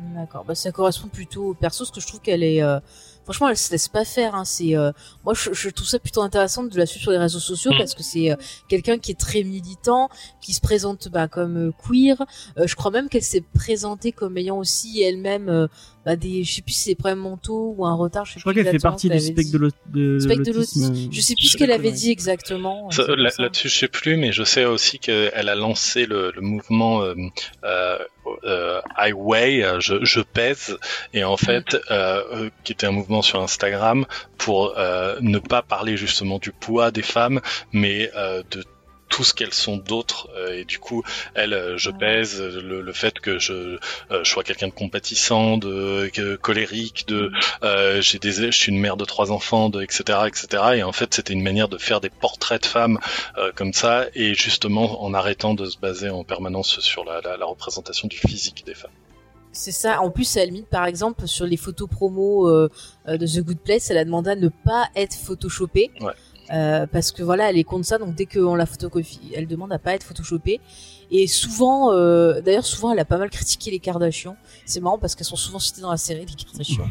D'accord, bah ça correspond plutôt au perso, parce que je trouve qu'elle est, euh, franchement, elle se laisse pas faire. Hein. C'est, euh, moi, je, je trouve ça plutôt intéressant de la suivre sur les réseaux sociaux parce que c'est euh, quelqu'un qui est très militant, qui se présente bah, comme euh, queer. Euh, je crois même qu'elle s'est présentée comme ayant aussi elle-même euh, bah, des, je sais plus si c'est des problèmes mentaux ou un retard. Je, sais Je crois qu'elle fait partie du spectre de de Spectre de l'autisme. Je sais plus ce qu'elle avait dit exactement. Là-dessus, je sais plus, mais je sais aussi qu'elle a lancé le, le mouvement euh, euh, euh, Highway, je, je pèse, et en fait, euh, euh, qui était un mouvement sur Instagram pour euh, ne pas parler justement du poids des femmes, mais euh, de tout ce qu'elles sont d'autres euh, et du coup elle euh, je pèse le, le fait que je, euh, je sois quelqu'un de compatissant de que- colérique de euh, j'ai des je suis une mère de trois enfants de etc etc et en fait c'était une manière de faire des portraits de femmes euh, comme ça et justement en arrêtant de se baser en permanence sur la, la, la représentation du physique des femmes C'est ça. En plus, à la limite, par exemple, sur les photos promo euh, euh, de The Good Place, elle a demandé à ne pas être photoshopée. Ouais. Euh, parce que voilà, elle est contre ça, donc dès qu'on la photocopie, elle demande à pas être photoshopée. Et souvent, euh, d'ailleurs, souvent, elle a pas mal critiqué les Kardashians. C'est marrant parce qu'elles sont souvent citées dans la série, les Kardashians.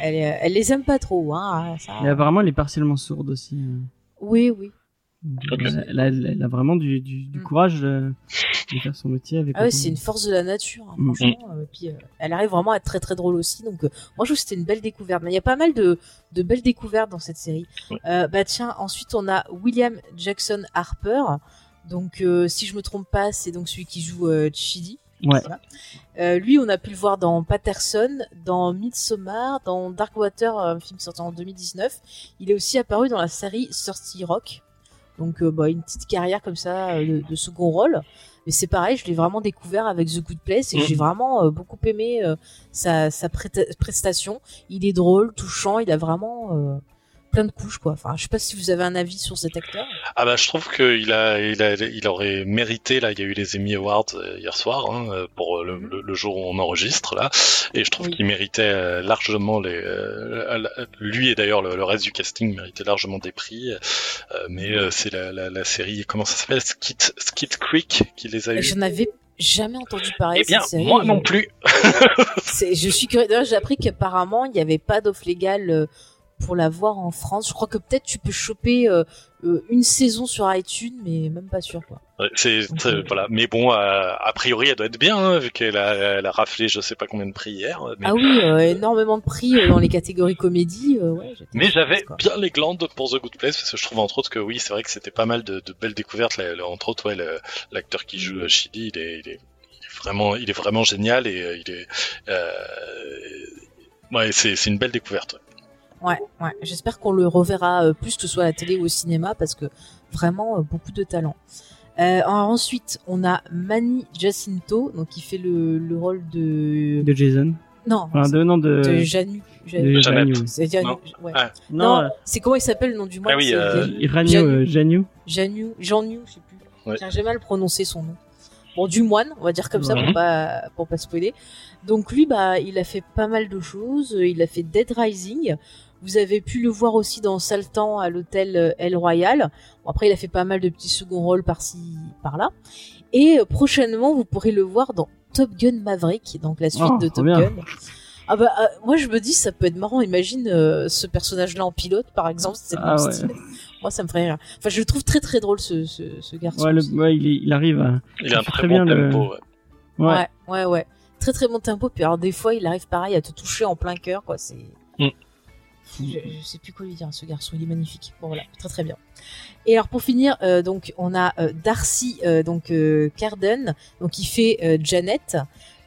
elle, euh, elle les aime pas trop, hein. Ça... Et apparemment, elle est partiellement sourde aussi. euh. Oui, oui. Elle, elle a, elle a vraiment du, du, du Mm. courage euh, de faire son métier avec. Ah ouais, c'est une force de la nature, hein, Mm. franchement. Euh, puis euh, elle arrive vraiment à être très très drôle aussi. Donc euh, moi je trouve que c'était une belle découverte. Mais il y a pas mal de, de belles découvertes dans cette série. Ouais. Euh, bah tiens, ensuite on a William Jackson Harper. Donc euh, si je me trompe pas, c'est donc celui qui joue euh, Chidi. Ouais. Voilà. Euh, lui, on a pu le voir dans Patterson, dans Midsommar, dans Darkwater, un film sorti en 2019. Il est aussi apparu dans la série Thirsty Rock. Donc, euh, bah, une petite carrière comme ça euh, de, de second rôle. Mais c'est pareil, je l'ai vraiment découvert avec The Good Place et Mhm. j'ai vraiment euh, beaucoup aimé euh, sa, sa prestation. Il est drôle, touchant, il a vraiment euh, plein de couches, quoi. Enfin, je sais pas si vous avez un avis sur cet acteur. Ah bah je trouve qu'il a, il a, il aurait mérité là. Il y a eu les Emmy Awards euh, hier soir hein, euh, pour le, le- le jour où on enregistre là, et je trouve Oui. qu'il méritait euh, largement les, euh, lui et d'ailleurs le, le reste du casting méritait largement des prix. euh, mais euh, c'est la, la, la série comment ça s'appelle? Skit, Skit Creek qui les a eu. J'en avais jamais entendu parler. Eh bien, cette série. moi non plus. C'est- je suis curieux. D'ailleurs, j'ai appris qu'apparemment, il n'y avait pas d'offre légale euh, pour la voir en France. Je crois que peut-être tu peux choper euh, euh, une saison sur iTunes, mais même pas sûr, quoi. C'est euh, voilà. Mais bon, a priori, elle doit être bien hein, vu qu'elle a, elle a raflé je sais pas combien de prix hier. Mais, Ah oui, euh, énormément de prix dans les catégories comédie. euh, ouais, Mais j'avais bien les glandes pour The Good Place parce que je trouve entre autres que oui, c'est vrai que c'était pas mal de, de belles découvertes. Là, là, entre autres, ouais, l'acteur qui joue euh, Chidi, il est, il est, vraiment, il est vraiment génial et il est, ouais, c'est une belle découverte. Ouais, ouais. J'espère qu'on le reverra euh, plus que ce soit à la télé ou au cinéma parce que vraiment euh, beaucoup de talent. Euh, ensuite, on a Manny Jacinto, donc qui fait le, le rôle de De Jason. non, Enfin, de, non, de. de Janu. Janu. de. Janu. C'est Janu. Non. Ouais. Ah. Non, Non, c'est comment il s'appelle le nom du mois? Ah oui, c'est euh, Janu- Iranio, Janu. Janu. Janu, Janu, je sais plus. Ouais. J'ai mal prononcé son nom. Bon, du moine, on va dire comme ça pour pas pour pas spoiler. Donc lui, bah, il a fait pas mal de choses. Il a fait Dead Rising. Vous avez pu le voir aussi dans Saltan à l'hôtel euh, El Royal. Bon, après, il a fait pas mal de petits second rôles par-ci, par-là. Et euh, prochainement, vous pourrez le voir dans Top Gun Maverick, donc la suite Oh, de Top bien. Gun. Ah bah, euh, moi je me dis ça peut être marrant. Imagine euh, ce personnage-là en pilote, par exemple. C'est le Ah ouais. Moi, ça me ferait rire. Enfin, je le trouve très très drôle ce, ce, ce garçon. Ouais, le, il, est- il arrive à. Il a un très, très bon bien le- tempo. ouais. Ouais. Ouais, ouais, ouais. Très très bon tempo. Puis alors des fois, il arrive pareil à te toucher en plein cœur, quoi. C'est. Mm. Je, je sais plus quoi lui dire ce garçon, il est magnifique. Bon voilà, très très bien. Et alors pour finir, euh, donc on a euh, Darcy euh, donc euh, Carden, donc qui fait euh, Janet.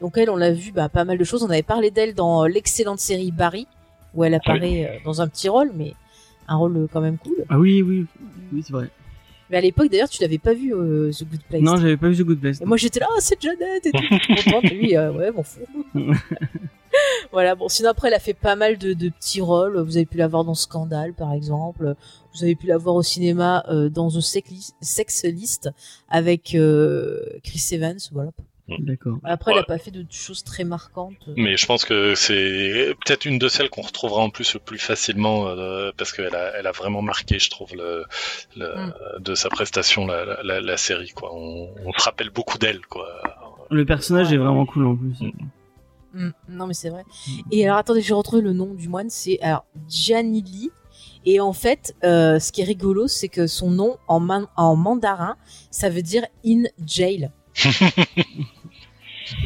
Donc elle, on l'a vu, bah, pas mal de choses. On avait parlé d'elle dans l'excellente série Barry, où elle apparaît euh, dans un petit rôle, mais un rôle quand même cool. Ah oui, oui, oui, c'est vrai. Mais à l'époque d'ailleurs, tu l'avais pas vu euh, The Good Place. Non, j'avais pas vu The Good Place. Et moi j'étais là, ah, c'est Janet et tout, contente. Et lui, euh, ouais, m'en fous. voilà, bon, sinon après, elle a fait pas mal de, de petits rôles. Vous avez pu la voir dans Scandale, par exemple. Vous avez pu la voir au cinéma euh, dans The Sex List, Sex List avec euh, Chris Evans. Voilà. D'accord. Après, elle Ouais. a pas fait de choses très marquantes. Mais je pense que c'est peut-être une de celles qu'on retrouvera en plus le plus facilement euh, parce qu'elle a, elle a vraiment marqué, je trouve, le, le- Mm. de sa prestation la, la, la série. Quoi. On, on se rappelle beaucoup d'elle. Quoi. Le personnage Ouais. est vraiment cool en plus. Mm. Mm, non, mais c'est vrai. Et alors, attendez, j'ai retrouvé le nom du moine. C'est alors Gianni Lee. Et en fait, euh, ce qui est rigolo, c'est que son nom en, man- en mandarin, ça veut dire in jail.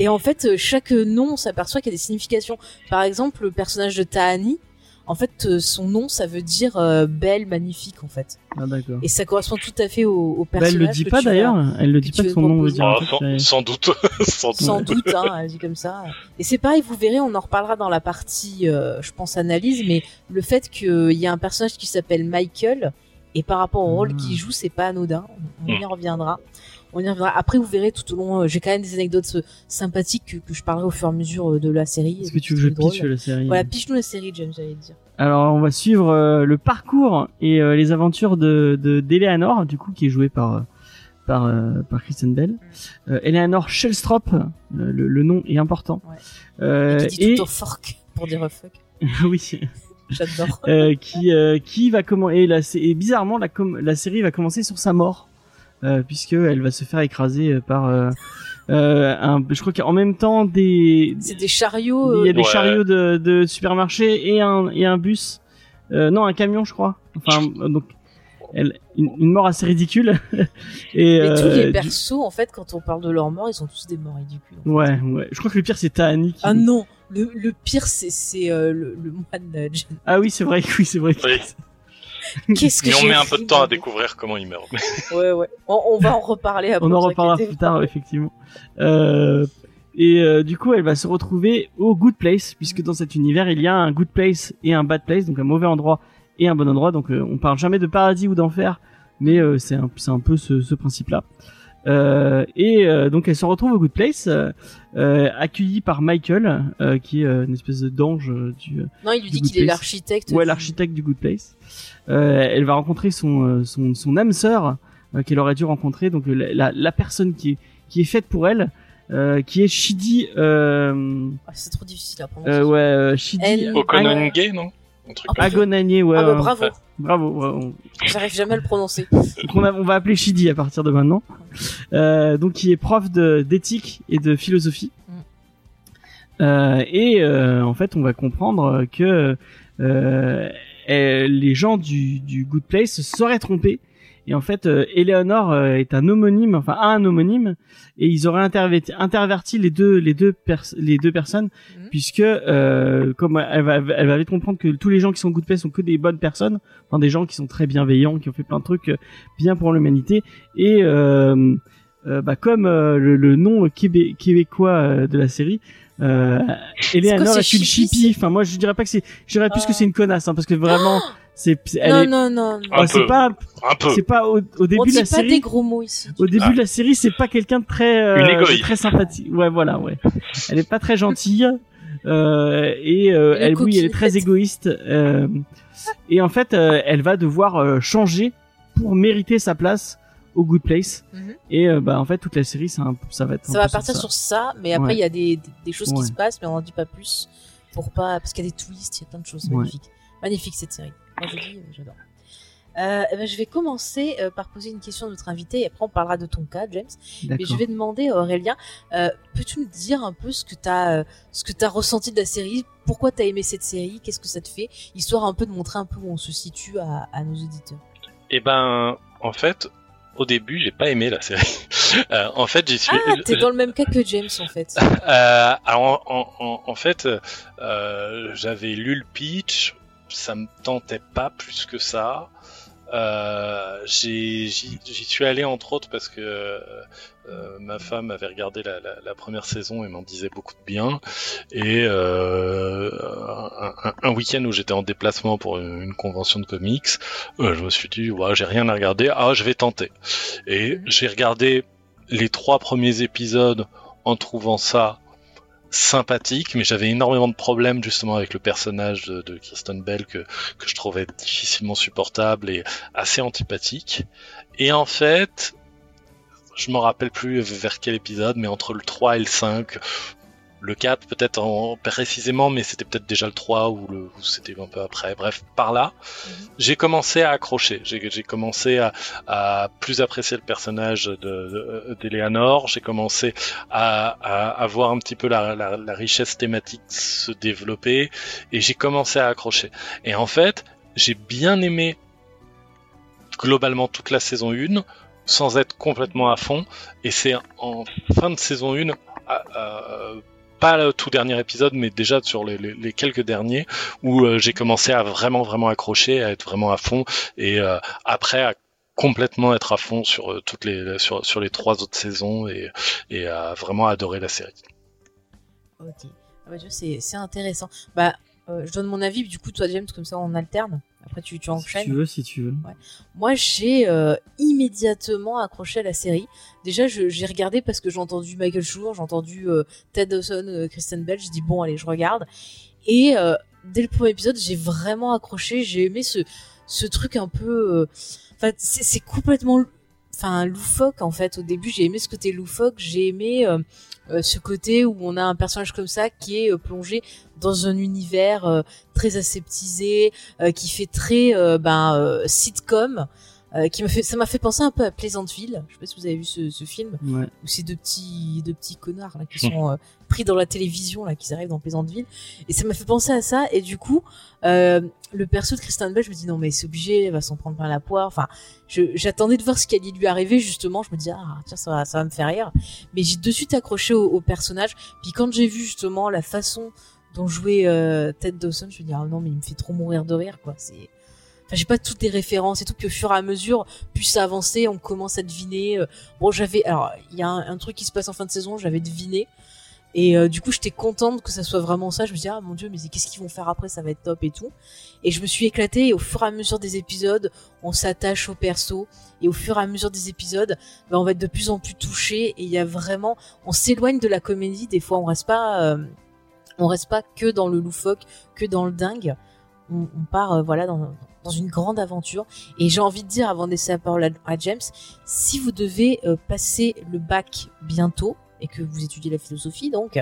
Et en fait, euh, chaque nom, on s'aperçoit qu'il y a des significations. Par exemple, le personnage de Tahani, en fait, euh, son nom, ça veut dire euh, belle, magnifique, en fait. Ah d'accord. Et ça correspond tout à fait au, au Bah, personnage. elle le dit pas d'ailleurs. Elle le dit pas que son nom veut dire. Ah, sans, doute. sans doute. Sans doute, hein, elle dit comme ça. Et c'est pareil, vous verrez, on en reparlera dans la partie, euh, je pense, analyse, mais le fait qu'il y a un personnage qui s'appelle Michael, et par rapport au rôle Ah. qu'il joue, c'est pas anodin. On, y Mm. reviendra. On y reviendra. Après, vous verrez tout au long, euh, j'ai quand même des anecdotes euh, sympathiques que, que je parlerai au fur et à mesure euh, de la série. Est-ce que tu veux que je pitch la série Voilà, piche-nous la série, James, j'allais dire. Alors on va suivre euh, le parcours et euh, les aventures de de- d'Eleanor du coup qui est jouée par par euh, par Kristen Bell. Eleanor Shellstrop, le, le nom est important. Ouais. Et qui dit tout fork pour dire fuck. oui, J'adore. qui qui va comment et, la, et bizarrement la com- la série va commencer sur sa mort euh, puisque elle va se faire écraser euh, par euh, euh, un je crois qu'en même temps des C'est des chariots. il y a des Ouais. chariots de, de supermarché et un et un bus euh, non un camion je crois enfin donc elle, une, une mort assez ridicule et mais tous euh, les du- persos, en fait, quand on parle de leur mort, ils sont tous des morts ridicules. fait. ouais ouais je crois que le pire c'est Tahani qui... Ah non, le, le pire c'est euh, le, le moine Jen. ah oui c'est vrai oui c'est vrai Oui. Qu'est-ce que Mais on met un peu de temps à découvrir comment il meurt. Ouais ouais. On, on va en reparler après. on en reparlera plus tard effectivement euh, et euh, du coup elle va se retrouver au good place puisque dans cet univers il y a un good place et un bad place donc un mauvais endroit et un bon endroit donc euh, on parle jamais de paradis ou d'enfer mais euh, c'est un, c'est un peu ce, ce principe là euh, et euh, donc elle se retrouve au good place euh, euh, accueillie par Michael euh, qui est euh, une espèce d'ange euh, du Non, il lui dit qu'il est l'architecte. ouais du- l'architecte du good place euh, elle va rencontrer son euh, son, son âme sœur euh, qu'elle aurait dû rencontrer donc euh, la, la, la personne qui est qui est faite pour elle euh, qui est Shidi euh, Ah, c'est trop difficile à prononcer. euh, ouais euh, Shidi Elle- Okononge, non? Un truc Ah. Agonanier ouais, ah bah ouais. bravo. Ouais. bravo bravo. J'arrive jamais à le prononcer. Donc on, a- on va appeler Shidi à partir de maintenant. Euh, donc qui est prof de d'éthique et de philosophie. Mm. Euh, et euh, en fait, on va comprendre que euh, euh, les gens du, du Good Place se seraient trompés. Et en fait, euh, Eleanor euh, est un homonyme, enfin a un homonyme, et ils auraient interverti, interverti les deux les deux pers- les deux personnes, Mhm. puisque euh, comme elle va elle va vite comprendre que tous les gens qui sont Good Place sont que des bonnes personnes, enfin des gens qui sont très bienveillants, qui ont fait plein de trucs euh, bien pour l'humanité, et euh, euh, bah, comme euh, le, le nom québé- québécois de la série, euh, Eleanor est une chippie, chippie. Enfin, moi, je dirais pas que c'est, je dirais plus Ah. que c'est une connasse, hein, parce que vraiment, c'est, c'est- elle non, est, non, non, non. Un c'est peu. pas, Un peu. c'est pas au, au On début dit de la pas série. des gros mots ici. Au début Ah. de la série, c'est pas quelqu'un de très, euh, de très sympathique. Ouais, voilà, ouais. Elle est pas très gentille. Euh, et euh, elle, oui, elle est très égoïste. euh, et en fait, euh, elle va devoir euh, changer pour mériter sa place au Good Place. Mhm. Et euh, bah en fait, toute la série, ça, ça va être. un Ça va peu partir ça. sur ça, mais après Ouais. il y a des, des, des choses qui se passent, mais on en dit pas plus pour pas parce qu'il y a des twists, il y a plein de choses Ouais. magnifiques. Magnifique cette série. Moi je dis, euh, j'adore. Euh, eh ben, je vais commencer euh, par poser une question à notre invité et après on parlera de ton cas, James. Mais je vais demander à Aurélien, euh, peux-tu nous dire un peu ce que tu as, ce que as ressenti de la série, pourquoi tu as aimé cette série, qu'est-ce que ça te fait, histoire un peu de montrer un peu où on se situe à, à nos auditeurs. Eh ben, en fait, au début, j'ai pas aimé la série. Euh, en fait, j'y suis. Ah, t'es dans le même cas que James en fait. Euh, alors, en, en, en- en fait, euh, j'avais lu le pitch. Ça me tentait pas plus que ça. Euh, J'y suis allé entre autres parce que euh, ma femme avait regardé la, la- la première saison et m'en disait beaucoup de bien. Et euh, un, week-end où j'étais en déplacement pour une, une convention de comics, je me suis dit, ouais, j'ai rien à regarder, ah, je vais tenter. Et j'ai regardé les trois premiers épisodes en trouvant ça sympathique, mais j'avais énormément de problèmes justement avec le personnage de, Kristen Bell que, que je trouvais difficilement supportable et assez antipathique. Et en fait, je me rappelle plus vers quel épisode, mais entre le 3 et le 5, le 4 peut-être en précisément, mais c'était peut-être déjà le 3 ou, le, ou c'était un peu après. Bref, par là, j'ai commencé à accrocher. J'ai j'ai commencé à, à plus apprécier le personnage de- de- d'Eleanor. J'ai commencé à, à, à voir un petit peu la, la, la richesse thématique se développer et j'ai commencé à accrocher. Et en fait, j'ai bien aimé globalement toute la saison 1 sans être complètement à fond. Et c'est en fin de saison 1, à- à- pas le tout dernier épisode, mais déjà sur les, quelques derniers, où euh, j'ai commencé à vraiment vraiment accrocher, à être vraiment à fond, et euh, après à complètement être à fond sur euh, toutes les sur, sur les trois autres saisons et, et à vraiment adorer la série. Ok. Ah bah, c'est intéressant. Bah, je donne mon avis, du coup, toi, James, comme ça, on alterne. Après, tu, tu Si enchaînes. tu veux, si tu veux. Moi, j'ai euh, immédiatement accroché à la série. Déjà, j'ai regardé parce que j'ai entendu Michael Schur, j'ai entendu euh, Ted Dawson, euh, Kristen Bell. Je dis bon, allez, je regarde. Et euh, dès le premier épisode, j'ai vraiment accroché. J'ai aimé ce ce truc un peu. Enfin, c'est complètement. Enfin, loufoque en fait. Au début, j'ai aimé ce côté loufoque. J'ai aimé euh, ce côté où on a un personnage comme ça qui est euh, plongé dans un univers euh, très aseptisé, euh, qui fait très euh, ben euh, sitcom. euh, qui m'a fait, ça m'a fait penser un peu à Pleasantville. Je sais pas si vous avez vu ce, ce film Ouais. où ces deux petits, deux petits connards là qui sont euh, pris dans la télévision là, qui arrivent dans Pleasantville. Et ça m'a fait penser à ça. Et du coup, euh, le perso de Kristen Bell, je me dis non mais c'est obligé, elle va s'en prendre plein la poire. Enfin, j'attendais de voir ce qui allait lui arriver justement. Je me dis ah tiens ça va, ça me faire rire. Mais j'ai de suite accroché au, au personnage. Puis quand j'ai vu justement la façon dont jouait euh, Ted Dawson, je me dis ah non mais il me fait trop mourir de rire quoi. C'est Enfin, j'ai pas toutes les références et tout. Puis au fur et à mesure, plus ça avançait, on commence à deviner. euh, Bon, j'avais, alors, il y a un, un truc qui se passe en fin de saison, j'avais deviné. Et euh, du coup, j'étais contente que ça soit vraiment ça. Je me dis, ah mon dieu, mais qu'est-ce qu'ils vont faire après? Ça va être top et tout. Et je me suis éclatée. Et au fur et à mesure des épisodes, on s'attache au perso. Et au fur et à mesure des épisodes, ben, on va être de plus en plus touché. Et il y a vraiment, on s'éloigne de la comédie. Des fois, on reste pas, euh, on reste pas que dans le loufoque, que dans le dingue. On, part, euh, voilà, dans, une grande aventure. Et j'ai envie de dire, avant de laisser la parole à, James, si vous devez passer le bac bientôt et que vous étudiez la philosophie, donc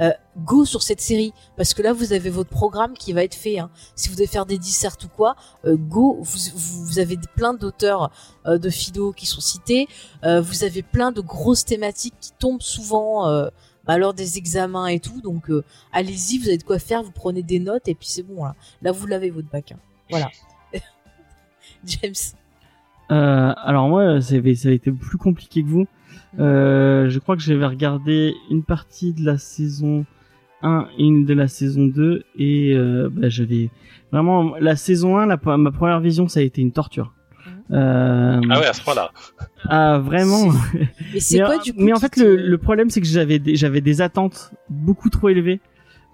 euh, go sur cette série parce que là vous avez votre programme qui va être fait. Hein. Si vous devez faire des dissertes ou quoi, euh, go. Vous, avez plein d'auteurs euh, de philo qui sont cités. Vous avez plein de grosses thématiques qui tombent souvent. Bah, lors des examens et tout, donc allez-y, vous avez de quoi faire, vous prenez des notes et puis c'est bon là. Là vous l'avez votre bac. hein. Voilà. James. Alors moi, ça a été plus compliqué que vous. Euh, je crois que j'avais regardé une partie de la saison 1 et une de la saison 2 et euh, bah, j'avais vraiment la saison 1, la, ma première vision, ça a été une torture. Euh, Ah ouais, à ce point-là. ah vraiment. Mais c'est mais, quoi du coup mais en fait, le, le problème, c'est que j'avais des, j'avais des attentes beaucoup trop élevées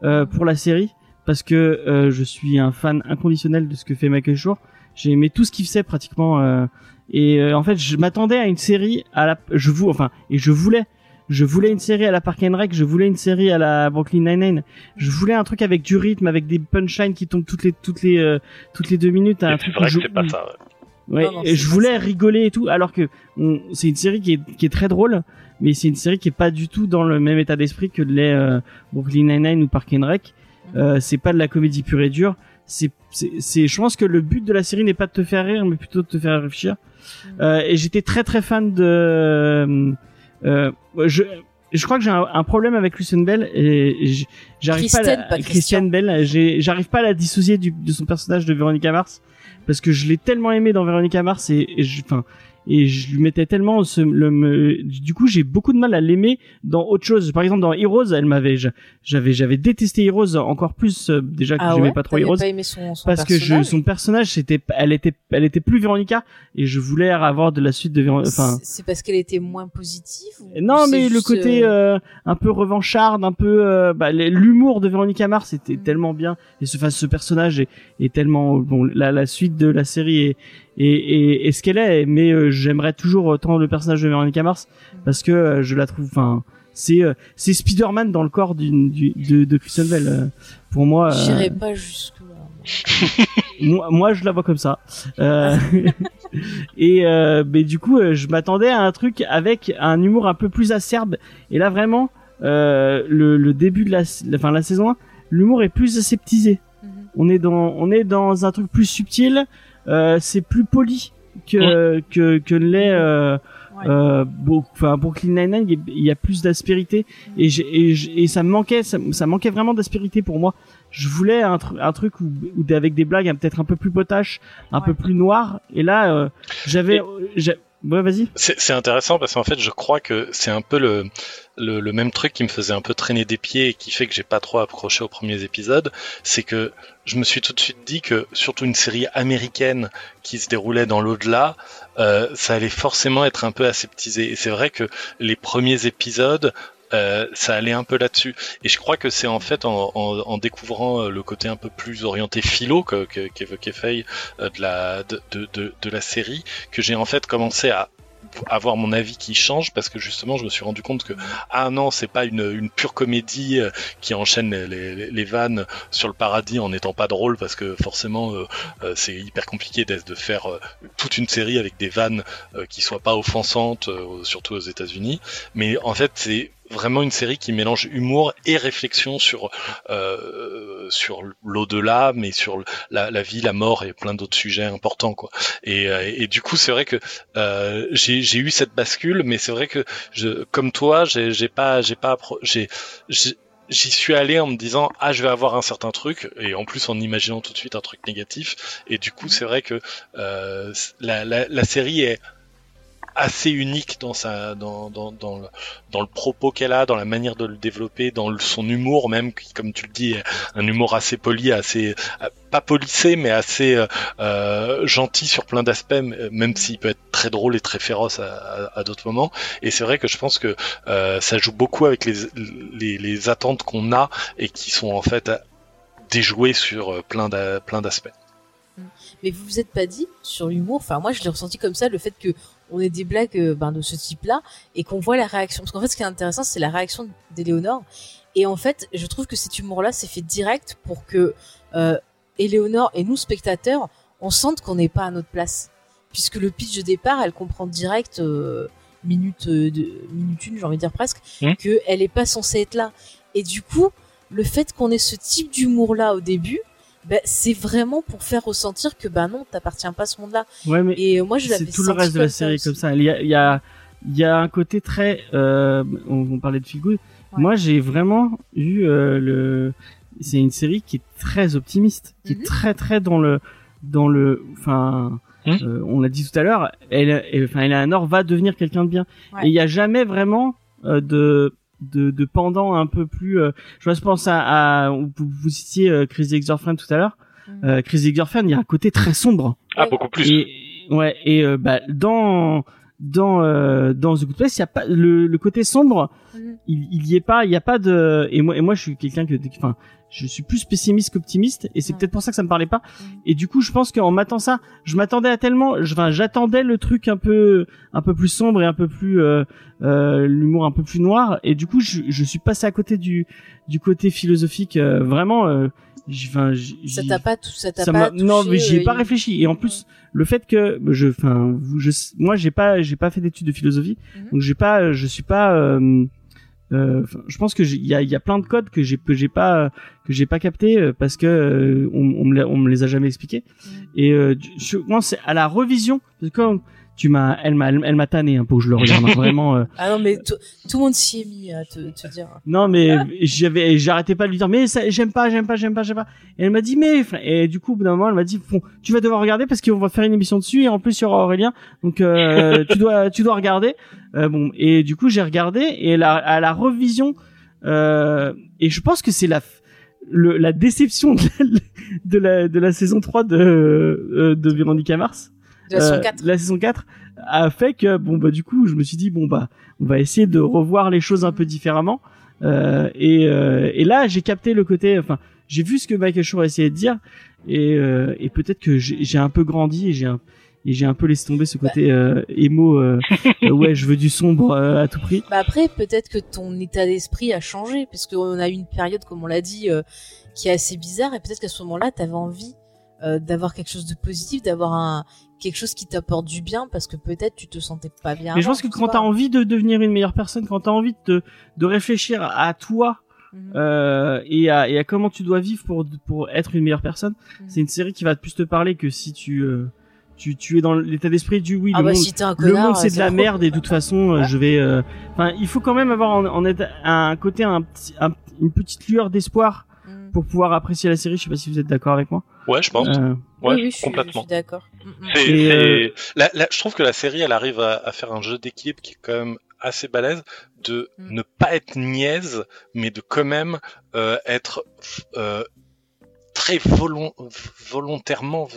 euh, pour la série parce que euh, je suis un fan inconditionnel de ce que fait Michael Schur. J'ai aimé tout ce qu'il faisait pratiquement euh, et euh, en fait, je m'attendais à une série à la, je vous, enfin, et je voulais. Je voulais une série à la Park and Rec, je voulais une série à la Brooklyn Nine-Nine. Je voulais un truc avec du rythme, avec des punchlines qui tombent toutes les toutes les euh, toutes les deux minutes. Un truc C'est vrai que c'est pas ça. ouais. Ouais, Non, non, et je voulais ça. rigoler et tout, alors que on- c'est une série qui est, qui est très drôle, mais c'est une série qui est pas du tout dans le même état d'esprit que l'est euh, Brooklyn Nine-Nine ou Park and Rec. Euh, c'est pas de la comédie pure et dure. C'est, c'est, c'est, je pense que le but de la série n'est pas de te faire rire, mais plutôt de te faire réfléchir. Euh, et j'étais très très fan de. Euh, je, je crois que j'ai un, un problème avec Christian Bell et j'arrive pas à la, pas Christian Bell. J'arrive pas à la dissocier du, de son personnage de Veronica Mars parce que je l'ai tellement aimé dans Veronica Mars et, et je, enfin, et je lui mettais tellement ce, le, me- du coup j'ai beaucoup de mal à l'aimer dans autre chose. Par exemple dans Heroes, elle m'avait, j'avais, j'avais détesté Heroes encore plus euh, déjà que Ah j'aimais ouais? pas trop Heroes pas aimé son, son parce que je, son personnage c'était, elle était, elle était plus Véronica et je voulais avoir de la suite de Véronica. Enfin, C'est- parce qu'elle était moins positive ou non, mais le côté euh, euh, un peu revancharde, un peu euh, bah, l'humour de Véronica Mars était Mm. tellement bien et ce, enfin, ce personnage est, est tellement bon. La, la suite de la série est est, est, est ce qu'elle est, mais euh, j'aimerais toujours autant le personnage de Véronica Mars parce que euh, je la trouve, enfin, c'est euh, c'est Spider-Man dans le corps d'une du, de, de Kristen Bell. pour moi, J'irai pas jusque là. moi, moi, je la vois comme ça. Euh, et euh, mais du coup, je m'attendais à un truc avec un humour un peu plus acerbe. Et là, vraiment, euh, le, le début de la, la, enfin, la saison 1, l'humour est plus aseptisé. Mhm. On est dans, on est dans un truc plus subtil. Euh, c'est plus poli que que que l'est. Euh, Ouais. euh, enfin il y a- il y a plus d'aspérité et, j'ai- et, j'ai- et ça me manquait, ça, ça manquait vraiment d'aspérité pour moi. Je voulais un, un truc où, où avec des blagues peut-être un peu plus potaches, un Ouais. peu plus noires. Et là, euh, j'avais, Et- j'ai- ouais, vas-y. C'est intéressant parce qu'en fait, je crois que c'est un peu le, le, le même truc qui me faisait un peu traîner des pieds et qui fait que j'ai pas trop accroché aux premiers épisodes. C'est que je me suis tout de suite dit que surtout une série américaine qui se déroulait dans l'au-delà, euh, ça allait forcément être un peu aseptisé. Et c'est vrai que les premiers épisodes, euh, ça allait un peu là-dessus. Et je crois que c'est en fait en, en, en découvrant euh, le côté un peu plus orienté philo que- que- qu'évoquait Faye euh, de, la, de, de, de, la série que j'ai en fait commencé à avoir mon avis qui change parce que justement je me suis rendu compte que ah non c'est pas une, une pure comédie qui enchaîne les, les, les vannes sur le paradis en n'étant pas drôle parce que forcément euh, c'est hyper compliqué de faire toute une série avec des vannes qui soient pas offensantes surtout aux États-Unis mais en fait c'est vraiment une série qui mélange humour et réflexion sur euh, sur l'au-delà mais sur la, la vie la mort et plein d'autres sujets importants quoi. Et, euh, et du coup c'est vrai que euh, j'ai eu cette bascule, mais c'est vrai que je, comme toi, j'ai pas, j'ai pas, j'ai, j'ai- j'y suis allé en me disant ah je vais avoir un certain truc et en plus en imaginant tout de suite un truc négatif. Et du coup c'est vrai que euh, la, la, la série est assez unique dans sa dans dans dans le, propos qu'elle a dans la manière de le développer dans son humour même qui comme tu le dis est un humour assez poli assez pas polissé mais assez euh, euh, gentil sur plein d'aspects même s'il peut être très drôle et très féroce à, d'autres moments. Et c'est vrai que je pense que euh, ça joue beaucoup avec les les, attentes qu'on a et qui sont en fait déjouées sur plein plein d'aspects. Mais vous vous êtes pas dit sur l'humour, enfin moi je l'ai ressenti comme ça, le fait que on ait des blagues euh, ben, de ce type-là et qu'on voit la réaction. Parce qu'en fait ce qui est intéressant c'est la réaction d'Éléonore. Et en fait je trouve que cet humour-là c'est fait direct pour que euh, Éléonore et nous spectateurs on sente qu'on n'est pas à notre place. Puisque le pitch de départ elle comprend direct euh, minute, euh, de, minute une j'ai envie de dire presque Mhm. qu'elle est pas censée être là. Et du coup le fait qu'on ait ce type d'humour-là au début ben, c'est vraiment pour faire ressentir que bah non, t'appartiens pas à ce monde-là. Ouais, mais Et euh, moi, je l'avais c'est tout le reste de la série comme ça. Il y a, il y a, il y a un côté très, euh, on, on parlait de feel good. Moi, j'ai vraiment eu euh, le, c'est une série qui est très optimiste, qui Mhm. est très très dans le, dans le, enfin, Mhm. euh, on l'a dit tout à l'heure, elle, elle- enfin, Eleanor va devenir quelqu'un de bien. Ouais. Et il y a jamais vraiment euh, de de, de pendant un peu plus euh, je pense à, à vous, vous citiez euh, Crazy Ex-Girlfriend tout à l'heure Mhm. euh, Crazy Ex-Girlfriend il y a un côté très sombre ah beaucoup plus et ouais et euh, bah dans dans euh, dans The Good Place il y a pas le, le côté sombre Mhm. il, il y est pas il y a pas de et moi et moi je suis quelqu'un que enfin je suis plus pessimiste qu'optimiste et c'est peut-être pour ça que ça me parlait pas. Et du coup je pense qu'en m'attendant ça je m'attendais à tellement je- enfin j'attendais le truc un peu un peu plus sombre et un peu plus euh, euh, l'humour un peu plus noir. Et du coup je, je suis passé à côté du du côté philosophique euh, vraiment euh, enfin Ça t'a pas tout, ça t'a pas m'a- non touché, mais j'y ai euh, pas il- réfléchi. Et en plus le fait que je enfin je moi j'ai pas j'ai pas fait d'études de philosophie. Mhm. donc j'ai pas je suis pas euh, euh, je pense que j'ai- il y a il y a plein de codes que j'ai que j'ai pas que j'ai pas capté euh, parce que euh, on, on me on me les a jamais expliqués Mhm. et euh, je, moi c'est à la revision parce que quand tu m'as, elle m'a, elle, m'a tanné hein, pour que je le regarde hein, vraiment. euh. Ah non, mais tout tout le monde s'y est mis à te, te dire. Non, mais j'avais, j'arrêtais pas de lui dire, mais ça, j'aime pas, j'aime pas, j'aime pas, j'aime pas. Et elle m'a dit, mais, et du coup, au bout d'un moment, elle m'a dit, bon, tu vas devoir regarder parce qu'on va faire une émission dessus et en plus il y aura Aurélien, donc euh, tu dois, tu dois regarder. Euh, bon, et du coup, j'ai regardé et la, à la revision, euh, et je pense que c'est la, le, la déception de la, de la, de la saison 3 de, euh, de Véronica Mars. De la saison Euh, 4. la saison 4 a fait que bon bah du coup je me suis dit bon bah on va essayer de revoir les choses un peu différemment euh, et, euh, et là j'ai capté le côté enfin j'ai vu ce que Michael a essayé de dire et, et peut-être que j'ai j'ai un peu grandi et j'ai un et j'ai un peu laissé tomber ce côté euh, émo euh, euh, ouais je veux du sombre à tout prix Bah après, peut-être que ton état d'esprit a changé, parce qu'on a eu une période, comme on l'a dit, qui est assez bizarre, et peut-être qu'à ce moment-là, t'avais envie d'avoir quelque chose de positif, d'avoir un quelque chose qui t'apporte du bien, parce que peut-être tu te sentais pas bien. mais je pense que quand t'as envie de devenir une meilleure personne quand t'as envie de, de réfléchir à toi Mhm. euh, et, à, et à comment tu dois vivre pour pour être une meilleure personne. Mhm. C'est une série qui va plus te parler que si tu euh, tu tu es dans l'état d'esprit du oui ah le bah monde si le c'est de la trop. merde et de toute façon euh, je vais euh, enfin il faut quand même avoir en, en être- un côté un, petit- un- une petite lueur d'espoir Mhm. pour pouvoir apprécier la série. Je sais pas si vous êtes d'accord avec moi. Ouais, je pense. Euh, Ouais, oui, oui, je suis, je complètement. suis d'accord. C'est, Et, c'est- euh, la- la- je trouve que la série, elle arrive à, à faire un jeu d'équipe qui est quand même assez balèze, de Mm. ne pas être niaise, mais de quand même euh, être euh, très volon- volontairement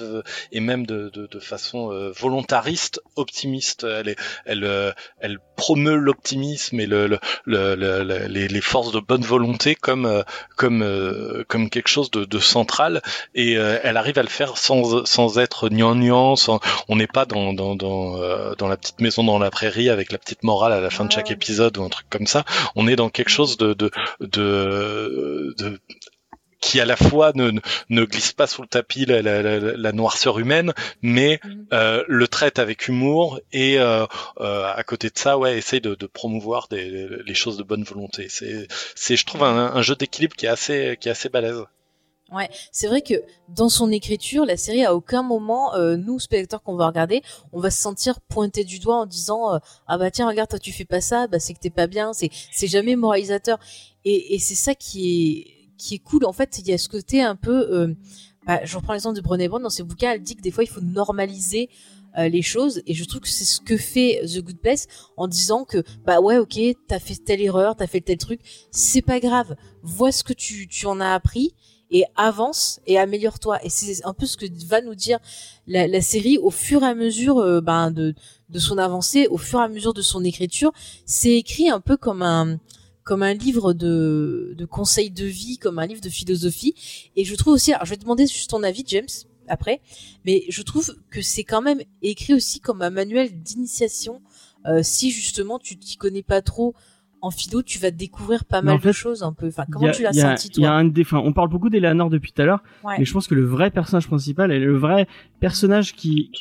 et même de, de, de façon euh, volontariste optimiste. Elle est, elle, euh, elle promeut l'optimisme et le, le, le- le- le- les, les forces de bonne volonté comme euh, comme euh, comme quelque chose de, de central et elle arrive à le faire sans sans être gnangnan, sans on n'est pas dans dans dans dans la petite maison dans la prairie avec la petite morale à la fin de chaque épisode ou un truc comme ça. On est dans quelque chose de de de, de qui à la fois ne, ne- glisse pas sous le tapis la, la, la, la noirceur humaine, mais Mhm. euh, le traite avec humour et euh, euh, à côté de ça, ouais, essaye de, de promouvoir des, les choses de bonne volonté. C'est, c'est, je trouve un, un jeu d'équilibre qui est assez, qui est assez balèze. Ouais, c'est vrai que dans son écriture, la série à aucun moment, euh, nous spectateurs qu'on va regarder, on va se sentir pointé du doigt en disant euh, ah bah tiens regarde toi tu fais pas ça, bah c'est que t'es pas bien, c'est c'est jamais moralisateur et, et c'est ça qui est qui est cool en fait, il y a ce côté un peu, euh, bah, je reprends l'exemple de Brené Brown dans ses bouquins, elle dit que des fois il faut normaliser euh, les choses et je trouve que c'est ce que fait The Good Place en disant que bah ouais ok t'as fait telle erreur, t'as fait tel truc, c'est pas grave, vois ce que tu en as appris et avance et améliore-toi. Et c'est un peu ce que va nous dire la, série au fur et à mesure euh, ben, de, de son avancée, au fur et à mesure de son écriture. C'est écrit un peu comme un comme un livre de, de conseils de vie, comme un livre de philosophie. Et je trouve aussi, alors je vais te demander juste ton avis, James, après, mais je trouve que c'est quand même écrit aussi comme un manuel d'initiation. Euh, si justement tu t'y connais pas trop en philo, tu vas découvrir pas Mais mal en fait, de choses un peu. Enfin, comment a- tu l'as senti il y a toi un des, enfin, on parle beaucoup d'Eleanor depuis tout à l'heure, Ouais. mais je pense que le vrai personnage principal et le vrai personnage qui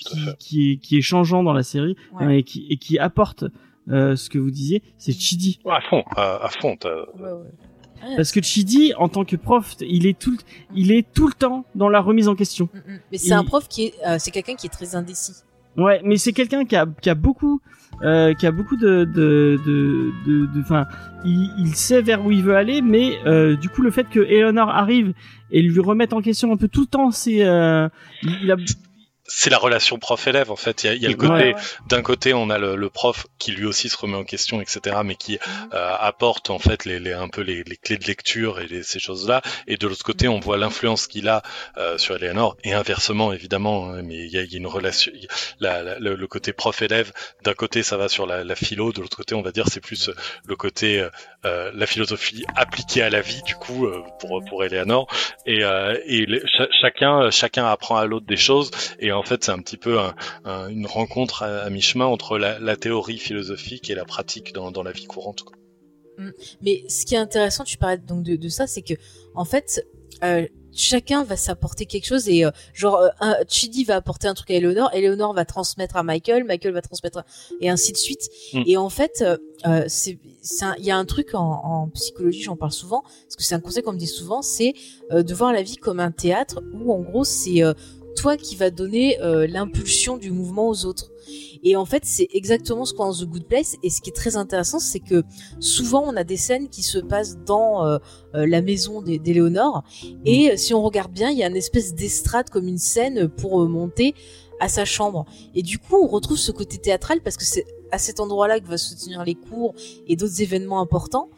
est, qui est changeant dans la série Ouais. hein, et qui et qui apporte euh, ce que vous disiez, c'est Chidi. Ouais, à fond, à, à fond. Ouais, ouais. Parce que Chidi, en tant que prof, il est tout, le- il est tout le temps dans la remise en question. Mm, mm. Mais c'est Il- un prof qui est, euh, c'est quelqu'un qui est très indécis. Ouais, mais c'est quelqu'un qui a, qui a beaucoup, euh, qui a beaucoup de, de, de, de, de- enfin, il, il sait vers où il veut aller, mais euh, du coup, le fait que Eleanor arrive et lui remette en question un peu tout le temps, c'est, euh, il, il a, C'est la relation prof-élève en fait. Il y a, il y a le côté, Ouais, ouais. d'un côté, on a le, le prof qui lui aussi se remet en question, etc., mais qui Mhm. euh, apporte en fait les, les un peu les, les clés de lecture et les- ces choses-là. Et de l'autre côté, on voit l'influence qu'il a euh, sur Eleanor et inversement évidemment. hein, mais il y a, il y a une relation, la- la- le, le côté prof-élève. D'un côté, ça va sur la, la philo, de l'autre côté, on va dire c'est plus euh, le côté euh, euh, la philosophie appliquée à la vie du coup euh, pour pour Eleanor. Et, euh, et chacun chacun apprend à l'autre des choses. Et en fait, c'est un petit peu un- un- une rencontre à, à mi-chemin entre la, la théorie philosophique et la pratique dans, dans la vie courante. quoi. Mais ce qui est intéressant, tu parlais donc de, de ça, c'est que en fait, euh, chacun va s'apporter quelque chose et euh, genre euh, un, Chidi va apporter un truc à Eleanor, Eleanor va transmettre à Michael, Michael va transmettre à- et ainsi de suite. Mm. Et en fait, euh, c'est il y a un truc en, en psychologie, j'en parle souvent, parce que c'est un conseil qu'on me dit souvent, c'est de voir la vie comme un théâtre où en gros c'est toi qui va donner euh, l'impulsion du mouvement aux autres. Et en fait, c'est exactement ce qu'on a dans The Good Place. Et ce qui est très intéressant, c'est que souvent, on a des scènes qui se passent dans euh, euh, la maison d'Éléonore. Et euh, si on regarde bien, il y a une espèce d'estrade comme une scène pour monter à sa chambre. Et du coup, on retrouve ce côté théâtral parce que c'est à cet endroit-là que va se tenir les cours et d'autres événements importants.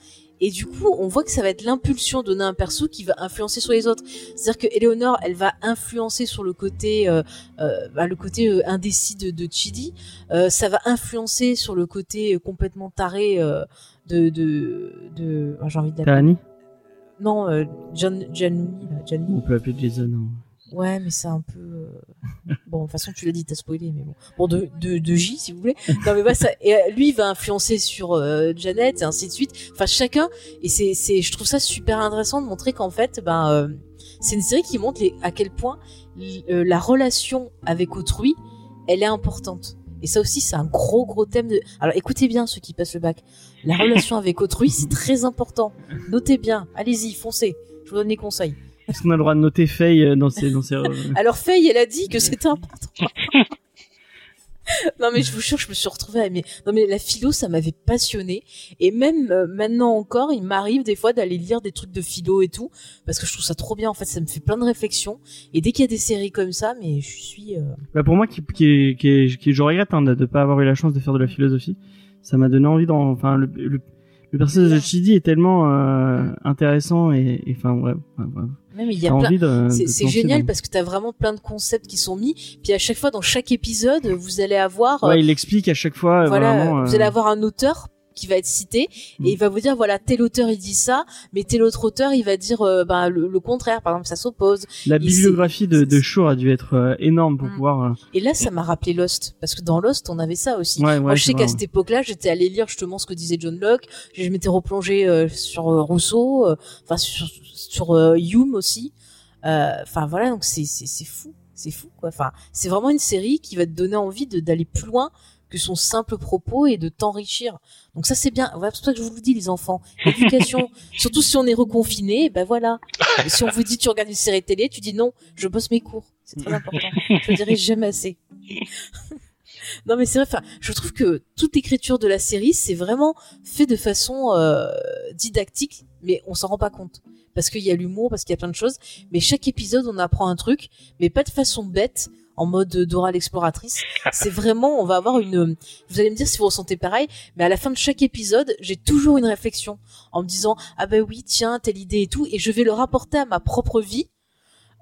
Et du coup, on voit que ça va être l'impulsion donnée à un perso qui va influencer sur les autres. C'est-à-dire que Eleonore, elle va influencer sur le côté, euh, euh, bah, le côté euh, indécis de, de Chidi. Ça va influencer sur le côté complètement taré de, de, de, oh, j'ai envie d'appeler. Tahani Non, John, John, John On peut appeler Jason. hein. Ouais, mais c'est un peu. euh, Bon, de toute façon, tu l'as dit, t'as spoilé, mais bon. Bon, de, de, de J, si vous voulez. Non, mais bah, ça. Et euh, lui, il va influencer sur euh, Janet, et ainsi de suite. Enfin, chacun. Et c'est, c'est, je trouve ça super intéressant de montrer qu'en fait, ben, euh, c'est une série qui montre à quel point la relation avec autrui, elle est importante. Et ça aussi, c'est un gros, gros thème de. Alors, écoutez bien ceux qui passent le bac. La relation avec autrui, c'est très important. Notez bien. Allez-y, foncez. Je vous donne les conseils. Est-ce qu'on a le droit de noter Faye euh, dans ses, dans ses... Alors Faye, elle a dit que c'était important. non mais je vous jure, je me suis retrouvée à. Non mais la philo, ça m'avait passionnée. Et même euh, maintenant encore, il m'arrive des fois d'aller lire des trucs de philo et tout, parce que je trouve ça trop bien. En fait, ça me fait plein de réflexions. Et dès qu'il y a des séries comme ça, mais je suis. euh, Bah pour moi, qui, qui, est- qui, est- qui, je regrette hein, de ne pas avoir eu la chance de faire de la philosophie. Ça m'a donné envie d'en. Enfin, le, le, le personnage de Chidi est tellement euh, intéressant et, et enfin, ouais, ouais, ouais. Même il y a plein. de. C'est de génial parce que t'as vraiment plein de concepts qui sont mis. Puis à chaque fois, dans chaque épisode, vous allez avoir. euh, Ouais, il explique à chaque fois. voilà, vraiment, euh, vous allez avoir un auteur qui va être cité Mm. et il va vous dire voilà tel auteur il dit ça mais tel autre auteur il va dire euh, ben, le, le contraire. Par exemple ça s'oppose. La il- bibliographie de, de Shaw a dû être euh, énorme pour Mm. pouvoir. euh, et là ça m'a rappelé Lost parce que dans Lost on avait ça aussi. Ouais, ouais, moi je sais qu'à cette époque-là j'étais allé lire justement ce que disait John Locke. Je m'étais replongé euh, sur Rousseau enfin sur, sur Hume aussi. Enfin voilà donc c'est fou. C'est fou quoi. Enfin c'est vraiment une série qui va te donner envie d'aller plus loin que son simple propos et de t'enrichir. Donc ça c'est bien. Voilà, c'est pour ça que je vous le dis les enfants. L'éducation, surtout si on est reconfiné, ben voilà. Et si on vous dit tu regardes une série télé, tu dis non, je bosse mes cours. C'est très important. Je le dirai jamais assez. non mais c'est vrai. Enfin, je trouve que toute écriture de la série, c'est vraiment fait de façon euh, didactique, mais on s'en rend pas compte parce qu'il y a l'humour, parce qu'il y a plein de choses. Mais chaque épisode, on apprend un truc, mais pas de façon bête, en mode Dora l'exploratrice. C'est vraiment, on va avoir une. Vous allez me dire si vous ressentez pareil, mais à la fin de chaque épisode, j'ai toujours une réflexion en me disant ah ben oui tiens telle idée et tout, et je vais le rapporter à ma propre vie.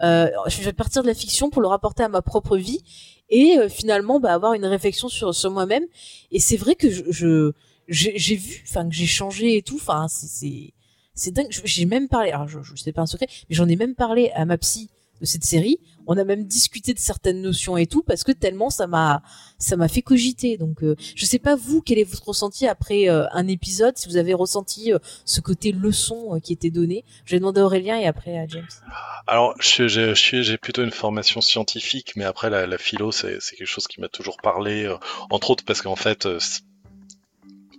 Euh, je vais partir de la fiction pour le rapporter à ma propre vie et euh, finalement bah, avoir une réflexion sur sur moi-même. Et c'est vrai que je je- j'ai vu, enfin que j'ai changé et tout. Enfin c'est c'est dingue. J'ai même parlé. Alors je, je sais pas un secret, mais j'en ai même parlé à ma psy de cette série. On a même discuté de certaines notions et tout parce que tellement ça m'a ça m'a fait cogiter. Donc euh, je sais pas vous quel est votre ressenti après euh, un épisode si vous avez ressenti euh, ce côté leçon euh, qui était donné. Je vais demander à Aurélien et après à James. Alors, je- je- j'ai plutôt une formation scientifique, mais après la, la philo, c'est quelque chose qui m'a toujours parlé, euh, entre autres parce qu'en fait, euh,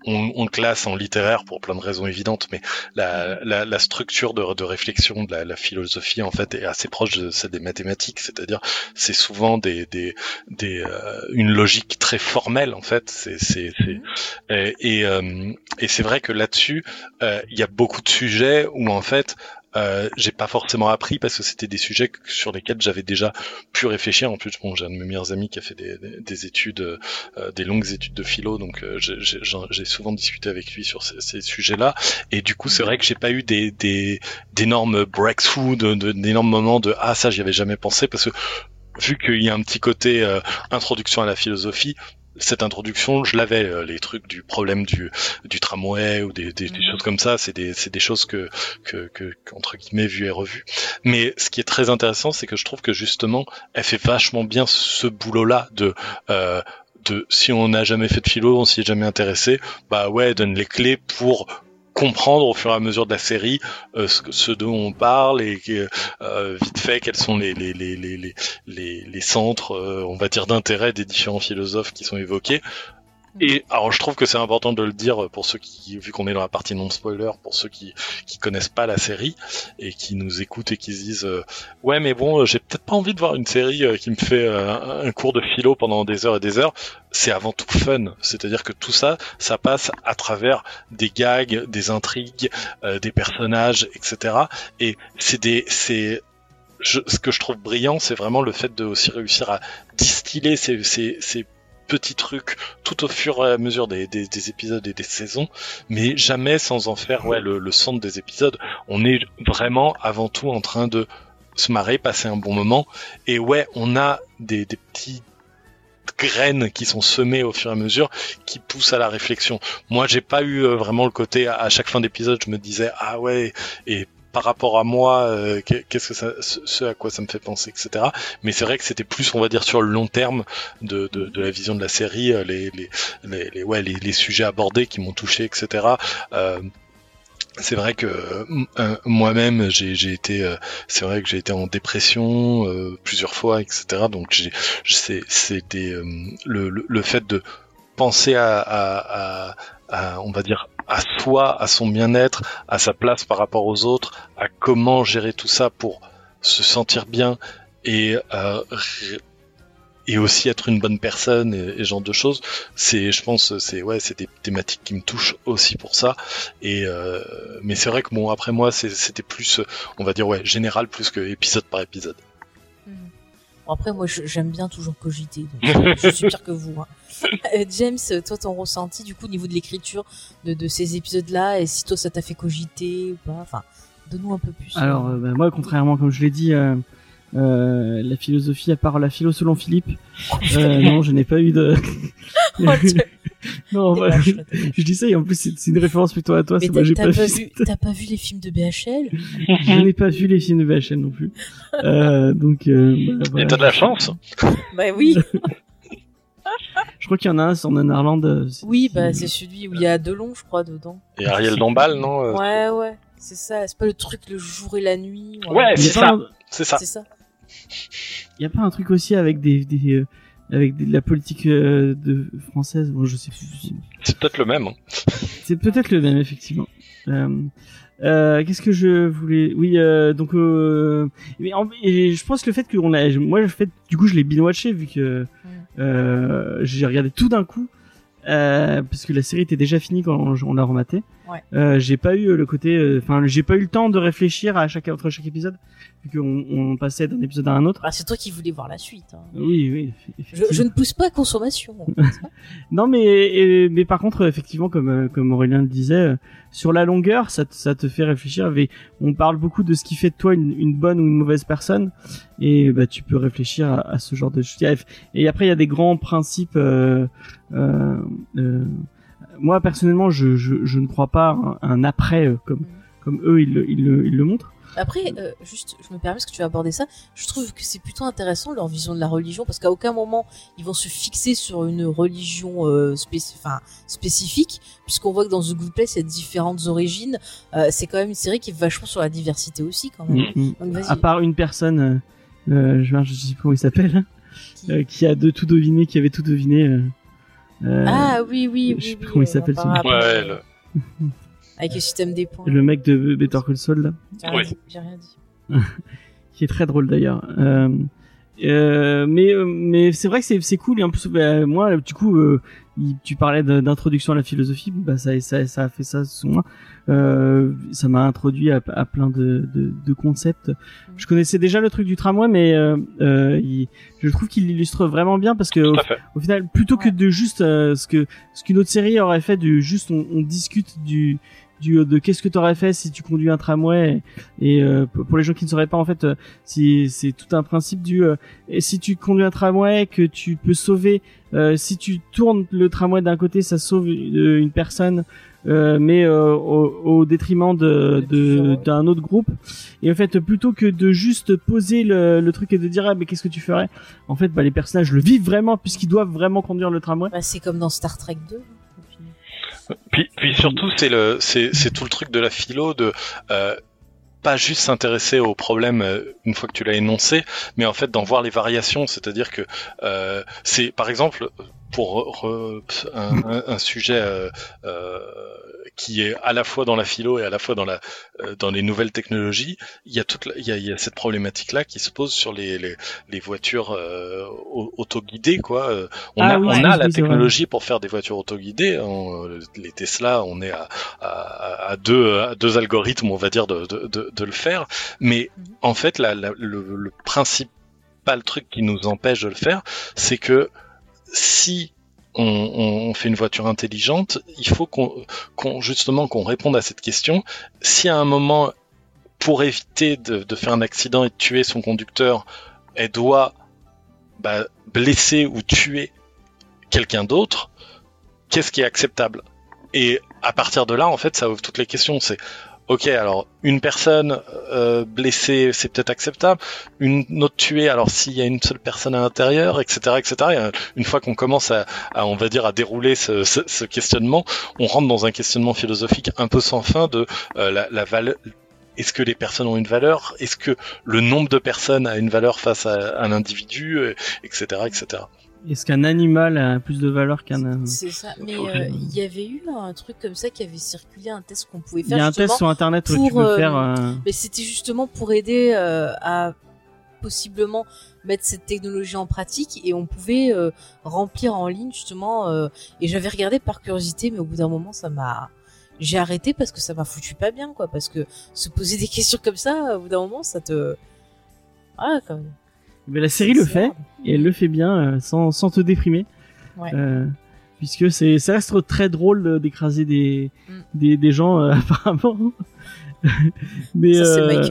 on, on classe en littéraire pour plein de raisons évidentes, mais la, la, la structure de, de réflexion de la, la philosophie en fait est assez proche de celle des mathématiques, c'est-à-dire c'est souvent des, des, des euh, une logique très formelle en fait. C'est c'est c'est- et et, euh, et c'est vrai que là-dessus, euh, il y a beaucoup de sujets où en fait euh, j'ai pas forcément appris parce que c'était des sujets sur lesquels j'avais déjà pu réfléchir. En plus, bon, j'ai un de mes meilleurs amis qui a fait des, des, des études, euh, des longues études de philo, donc euh, j'ai- souvent discuté avec lui sur ces, sujets-là. Et du coup, c'est vrai que j'ai pas eu des des d'énormes breakthroughs, de- de- d'énormes moments de ah ça j'y avais jamais pensé parce que vu qu'il y a un petit côté euh, introduction à la philosophie. Cette introduction, je l'avais, euh, les trucs du problème du, du tramway ou des, des, des Mhm. choses comme ça, c'est des, c'est des choses que, que, que, entre guillemets, vues et revues. Mais ce qui est très intéressant, c'est que je trouve que justement, elle fait vachement bien ce boulot-là de, euh, de si on n'a jamais fait de philo, on s'y est jamais intéressé, bah ouais, elle donne les clés pour comprendre au fur et à mesure de la série euh, ce, dont on parle et euh, vite fait quels sont les les les les les, les, les centres euh, on va dire d'intérêt des différents philosophes qui sont évoqués Et alors je trouve que c'est important de le dire pour ceux qui, vu qu'on est dans la partie non spoiler, pour ceux qui qui connaissent pas la série et qui nous écoutent et qui se disent euh, ouais mais bon j'ai peut-être pas envie de voir une série euh, qui me fait euh, un cours de philo pendant des heures et des heures. C'est avant tout fun, c'est-à-dire que tout ça, ça passe à travers des gags, des intrigues, des personnages, etc. Et c'est des c'est ce que je trouve brillant, c'est vraiment le fait de aussi réussir à distiller ces, ces, ces petits trucs tout au fur et à mesure des, des, des, épisodes et des saisons, mais jamais sans en faire ouais, le, centre des épisodes. On est vraiment avant tout en train de se marrer, passer un bon moment, et ouais, on a des, petits graines qui sont semées au fur et à mesure qui poussent à la réflexion. Moi, j'ai pas eu euh, vraiment le côté à chaque fin d'épisode, je me disais ah ouais et par rapport à moi, euh, qu'est-ce que ça, ce à quoi ça me fait penser, etc. Mais c'est vrai que c'était plus, on va dire, sur le long terme de, de, de la vision de la série, euh, les, les, les, les ouais, les, les, sujets abordés qui m'ont touché, etc. Euh, c'est vrai que euh, moi-même j'ai été euh, c'est vrai que j'ai été en dépression euh, plusieurs fois etc donc c'était le, le, le, fait de penser à, à, à, on va dire à soi, à son bien-être, à sa place par rapport aux autres, à comment gérer tout ça pour se sentir bien et euh, et aussi être une bonne personne et, et genre de choses. C'est, je pense, c'est ouais, c'est des thématiques qui me touchent aussi pour ça. Et euh, mais c'est vrai que bon, après moi, c'était plus, on va dire ouais, général plus que épisode par épisode. Bon, après, moi, j'aime bien toujours cogiter. Donc je suis pire que vous. Hein. Euh, James, toi, ton ressenti du coup au niveau de l'écriture de, de, ces épisodes-là, et si toi ça t'a fait cogiter ou pas, enfin, donne-nous un peu plus. Alors, euh, bah, moi, contrairement, comme je l'ai dit, euh, euh, la philosophie, à part la philo selon Philippe, euh, non, je n'ai pas eu de. Non, je, je, dis ça et en plus c'est une référence plutôt à toi. Mais moi j'ai pas, pas vu. T'as pas vu les films de BHL Je n'ai pas vu les films de BHL non plus. Euh, donc. Euh, bah, voilà. Et t'as de la chance. bah oui. je crois qu'il y en a un, c'est en Irlande. Oui, bah c'est celui où il y a Delon, je crois, dedans. Et Ariel Dombal, non Ouais, ouais. C'est ça. C'est pas le truc le jour et la nuit. Ouais, c'est ça. C'est ça. C'est ça. Il y a pas un truc aussi avec des, des euh, avec de la politique euh, de française bon, je sais plus. C'est peut-être le même. Hein. C'est peut-être le même effectivement. Euh, euh, Qu'est-ce que je voulais Oui, euh, donc euh, mais en, et je pense que le fait que on a, moi, le fait, du coup, je l'ai bien watché vu que euh, j'ai regardé tout d'un coup. Euh, parce que la série était déjà finie quand on, on l'a rematé. Ouais. Euh, j'ai pas eu le côté, enfin, j'ai pas eu le temps de réfléchir à chaque entre chaque épisode, vu qu'on on passait d'un épisode à un autre. Ah, c'est toi qui voulais voir la suite. Hein. Oui, oui. Je, je, ne pousse pas à consommation. non, mais et, mais par contre, effectivement, comme comme Aurélien le disait, sur la longueur, ça te, ça te fait réfléchir. On parle beaucoup de ce qui fait de toi une, une bonne ou une mauvaise personne, et bah tu peux réfléchir à, à ce genre de choses. Et après, il y a des grands principes. Euh, euh, euh, moi personnellement, je, je, je, ne crois pas un, un après euh, comme comme eux ils, ils, ils, ils le montrent. Après, euh, juste, je me permets parce que tu as abordé ça. Je trouve que c'est plutôt intéressant leur vision de la religion parce qu'à aucun moment ils vont se fixer sur une religion euh, spécifique, puisqu'on voit que dans The Good Place il y a différentes origines. Euh, c'est quand même une série qui est vachement sur la diversité aussi quand même. Mmh. Donc, à part une personne, je, je sais plus comment il s'appelle, qui... Qui a de tout deviné, qui avait tout deviné. Euh, ah oui oui. Je sais oui, plus oui, comment il s'appelle. Ouais. Le... Avec le système des points. Le mec de Better Call Saul là. J'ai rien, oui. rien dit. qui est très drôle d'ailleurs. Euh, euh, mais mais c'est vrai que c'est c'est cool et en plus bah, moi du coup euh, tu parlais d'introduction à la philosophie bah ça ça ça a fait ça moi. Euh, ça m'a introduit à, à, plein de, de, de concepts. Je connaissais déjà le truc du tramway mais euh, euh, il, je trouve qu'il illustre vraiment bien parce que au, au, final plutôt que de juste ce que ce qu'une autre série aurait fait de juste on, on discute du du, de qu'est-ce que tu aurais fait si tu conduis un tramway et, et euh, pour les gens qui ne sauraient pas en fait si c'est tout un principe du euh, et si tu conduis un tramway que tu peux sauver euh, si tu tournes le tramway d'un côté ça sauve une personne mais au, au, détriment de d'un autre groupe. Et en fait plutôt que de juste poser le, le truc et de dire ah mais qu'est-ce que tu ferais? En fait bah les personnages le vivent vraiment puisqu'ils doivent vraiment conduire le tramway. Bah, c'est comme dans Star Trek 2 puis, puis surtout, c'est le, c'est, tout le truc de la philo de euh, pas juste s'intéresser au problème euh, une fois que tu l'as énoncé, mais en fait d'en voir les variations. C'est-à-dire que euh, c'est, par exemple, pour re- un- un sujet euh, euh, qui est à la fois dans la philo et à la fois dans la euh, dans les nouvelles technologies, il y a toute la- il y a, il y a cette problématique là qui se pose sur les les, les voitures euh, au- autoguidées quoi. Euh, On Ah a oui, on a la technologie pour faire des voitures autoguidées. On- euh, les Tesla, on est à, à, à deux à deux algorithmes on va dire de de, de, de le faire, mais en fait la, la- le, le principal truc qui nous empêche de le faire, c'est que si on, on fait une voiture intelligente, il faut qu'on qu'on- justement qu'on réponde à cette question. Si à un moment, pour éviter de, de faire un accident et de tuer son conducteur, elle doit bah, blesser ou tuer quelqu'un d'autre, qu'est-ce qui est acceptable? Et à partir de là, en fait, ça ouvre toutes les questions. C'est ok, alors une personne euh, blessée, c'est peut-être acceptable. Une autre tuée, alors s'il y a une seule personne à l'intérieur, etc., etc. Et, euh, une fois qu'on commence à, à, on va dire, à dérouler ce, ce, ce questionnement, on rentre dans un questionnement philosophique un peu sans fin de euh, la, la valeur. Est-ce que les personnes ont une valeur? Est-ce que le nombre de personnes a une valeur face à un individu, etc., etc. Est-ce qu'un animal a plus de valeur qu'un C'est ça. Mais euh, il y avait eu un truc comme ça qui avait circulé, un test qu'on pouvait Il faire. y a un test sur internet où tu pour, peux euh, faire. euh, Mais c'était justement pour aider euh, à possiblement mettre cette technologie en pratique et on pouvait euh, remplir en ligne justement. euh, et j'avais regardé par curiosité, mais au bout d'un moment, ça m'a j'ai arrêté parce que ça m'a foutu pas bien quoi parce que se poser des questions comme ça au bout d'un moment ça te ah quand même Mais la série le fait et elle le fait bien euh, sans, sans te déprimer. Ouais. Euh, puisque c'est ça reste très drôle d'écraser des, Mm. des des gens euh, apparemment. mais ça euh,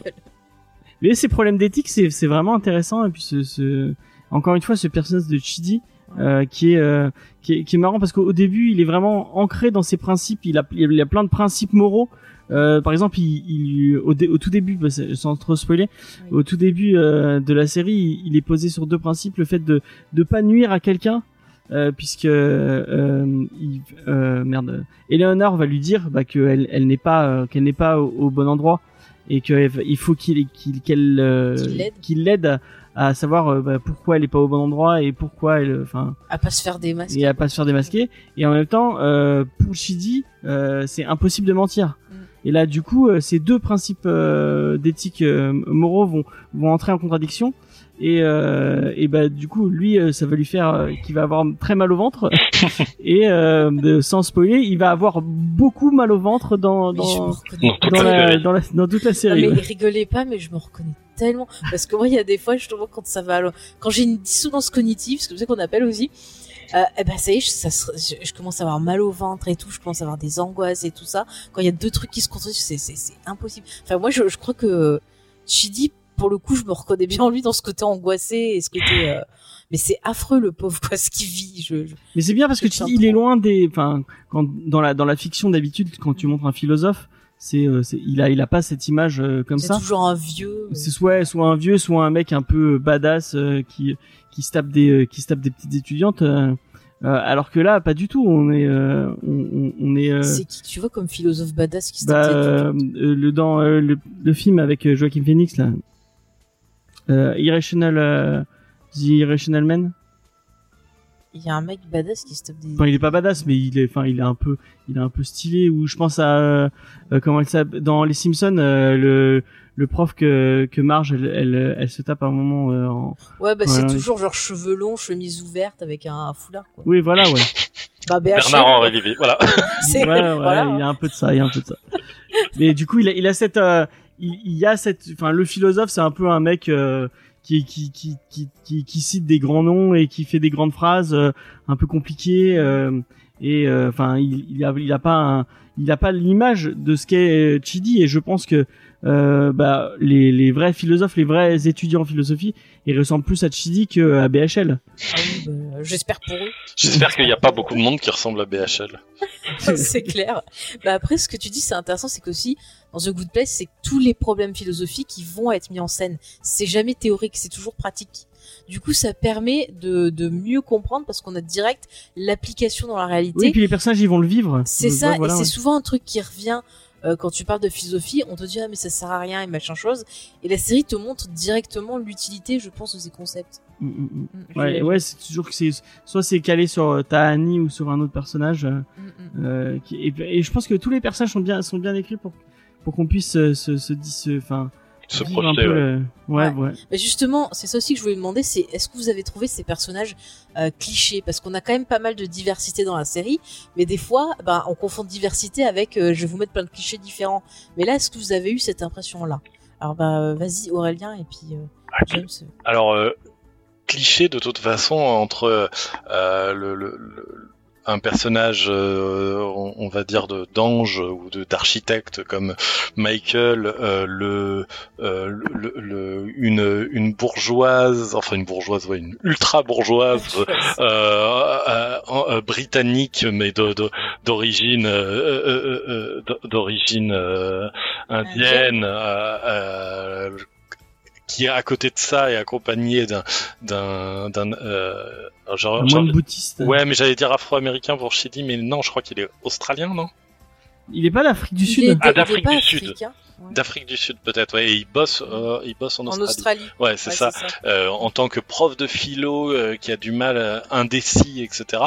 mais ces problèmes d'éthique c'est c'est vraiment intéressant et puis ce, ce encore une fois ce personnage de Chidi euh, qui est euh, qui est qui est marrant parce qu'au au début il est vraiment ancré dans ses principes il a il a plein de principes moraux euh, par exemple, il, il au, dé- au tout début, bah, sans trop spoiler, Oui. au tout début euh, de la série, il, il est posé sur deux principes le fait de de pas nuire à quelqu'un, euh, puisque euh, il, euh, merde, Eleanor va lui dire bah, qu'elle elle n'est pas qu'elle n'est pas au, au bon endroit et qu'il faut qu'il qu'il qu'elle Qu'il l'aide. à, savoir bah, pourquoi elle est pas au bon endroit et pourquoi elle enfin à pas se faire démasquer et à pas se faire démasquer et en même temps euh, pour Shidi euh, c'est impossible de mentir. Et là du coup euh, ces deux principes euh, d'éthique euh, moraux vont vont entrer en contradiction et euh, et bah du coup lui euh, ça va lui faire euh, qu'il va avoir très mal au ventre et euh, de- sans spoiler il va avoir beaucoup mal au ventre dans Mais dans Non, dans la dans la dans toute la Non, série mais ouais. rigolez pas, mais je me reconnais tellement. Parce que moi, il y a des fois, justement, quand ça va, quand j'ai une dissonance cognitive, c'est comme ça qu'on appelle aussi, euh, eh ben, ça y est, je, ça je, je commence à avoir mal au ventre et tout, je commence à avoir des angoisses et tout ça. Quand il y a deux trucs qui se contredisent, c'est, c'est, c'est impossible. Enfin, moi, je, je crois que Chidi, pour le coup, je me reconnais bien en lui dans ce côté angoissé et ce côté, euh, mais c'est affreux, le pauvre, quoi, ce qu'il vit. Je, je- Mais c'est bien parce que tu- il est loin des, enfin, quand dans la dans la fiction d'habitude, quand tu montres un philosophe, c'est, euh, c'est- il a il a pas cette image euh, comme c'est ça. toujours un vieux. euh, C'est soit soit un vieux, soit un mec un peu badass euh, qui qui se tape des euh, qui se tape des petites étudiantes. euh, euh, alors que là, pas du tout. On est euh, on, on- est euh, C'est qui, tu vois, comme philosophe badass qui se bah, le dans euh, le, le film avec Joaquin Phoenix là, euh, Irrational euh, The Irrational Man. Il y a un mec badass qui se tape des. Enfin, il est pas badass, mais il est, enfin, il est un peu, il est un peu stylé. Ou je pense à euh, euh, comment elle s'appelle dans Les Simpsons, euh, le le prof que que Marge, elle elle, elle se tape à un moment. euh, en... Ouais, bah Voilà. c'est toujours genre cheveux longs, chemise ouverte avec un, un foulard quoi. Oui, voilà, ouais. Bah Bernard. Henri Lévy, voilà. C'est Ouais, ouais, voilà. il y a un peu de ça, il y a un peu de ça. Mais du coup, il a, il a cette, euh, il, il y a cette, enfin, le philosophe, c'est un peu un mec euh, qui, qui, qui, qui, qui, cite des grands noms et qui fait des grandes phrases euh, un peu compliquées. euh, et euh, enfin, il, il a, il pas, il a pas l'image de ce qu'est euh, Chidi. Et je pense que euh, bah, les, les vrais philosophes, les vrais étudiants en philosophie, ils ressemblent plus à Chidi qu'à BHL. Ah oui, bah, J'espère pour eux. J'espère qu'il n'y a pas beaucoup de monde qui ressemble à BHL. c'est clair. Bah après, ce que tu dis, c'est intéressant, c'est qu'aussi dans The Good Place, c'est tous les problèmes philosophiques qui vont être mis en scène. C'est jamais théorique, c'est toujours pratique. Du coup, ça permet de, de mieux comprendre parce qu'on a direct l'application dans la réalité. Oui, puis les personnages, ils vont le vivre. C'est ça, voilà, et c'est ouais. souvent un truc qui revient euh, quand tu parles de philosophie, on te dit ah mais ça sert à rien et machin chose, et la série te montre directement l'utilité, je pense, de ces concepts. Mm, mm, mm. Ouais, ouais, c'est toujours que c'est soit c'est calé sur euh, Tahani ou sur un autre personnage. euh, euh, qui, et, et je pense que tous les personnages sont bien sont bien écrits pour pour qu'on puisse euh, se se se enfin Se projeter, ouais. le- ouais, Ouais. ouais. Mais justement, c'est ça aussi que je voulais demander, c'est est-ce que vous avez trouvé ces personnages euh, clichés? Parce qu'on a quand même pas mal de diversité dans la série, mais des fois, ben, on confond diversité avec euh, je vais vous mettre plein de clichés différents. Mais là, est-ce que vous avez eu cette impression-là? Alors bah vas-y Aurélien et puis euh, James. Alors, euh, cliché de toute façon entre euh, le, le- le- un personnage, euh, on, on va dire de d'ange ou de d'architecte comme Michael, euh, le, euh, le, le- une une bourgeoise, enfin une bourgeoise, ouais, une ultra bourgeoise. Euh, euh, britannique mais de- de- d'origine euh, euh, euh, euh, d'origine euh, indienne euh, euh, qui à côté de ça est accompagné d'un d'un d'un euh, genre, genre- ouais mais j'allais dire afro-américain pour Chidi mais non je crois qu'il est australien non? Il est pas d'Afrique du Sud. Ah, il est d'Afrique du Sud. ouais. d'Afrique du Sud peut-être ouais et il bosse euh, il bosse en En Australie, Australie. ouais c'est Ouais, ça Euh, en tant que prof de philo euh, qui a du mal euh, indécis etc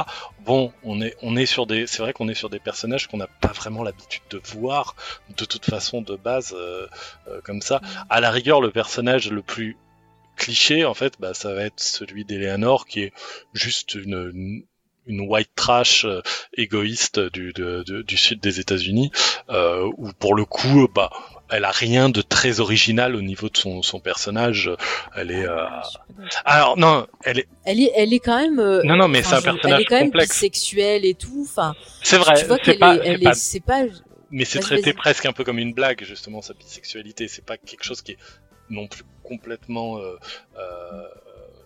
bon on est on est sur des c'est vrai qu'on est sur des personnages qu'on n'a pas vraiment l'habitude de voir de toute façon de base euh, euh, comme ça à la rigueur le personnage le plus cliché en fait bah ça va être celui d'Eleanor qui est juste une, une une white trash euh, égoïste du, de- de- du sud des États-Unis, euh, où pour le coup, bah, elle a rien de très original au niveau de son, son personnage. Elle est, euh, alors non, elle est, Elle est, elle est quand même. euh, Non, non, mais enfin, c'est un je- personnage Elle est quand même complexe. bisexuelle et tout. Enfin, c'est vrai, tu vois c'est qu'elle pas, est, c'est elle pas- est, c'est pas. mais c'est traité vas-y. presque un peu comme une blague justement sa bisexualité. C'est pas quelque chose qui est non plus complètement euh, euh,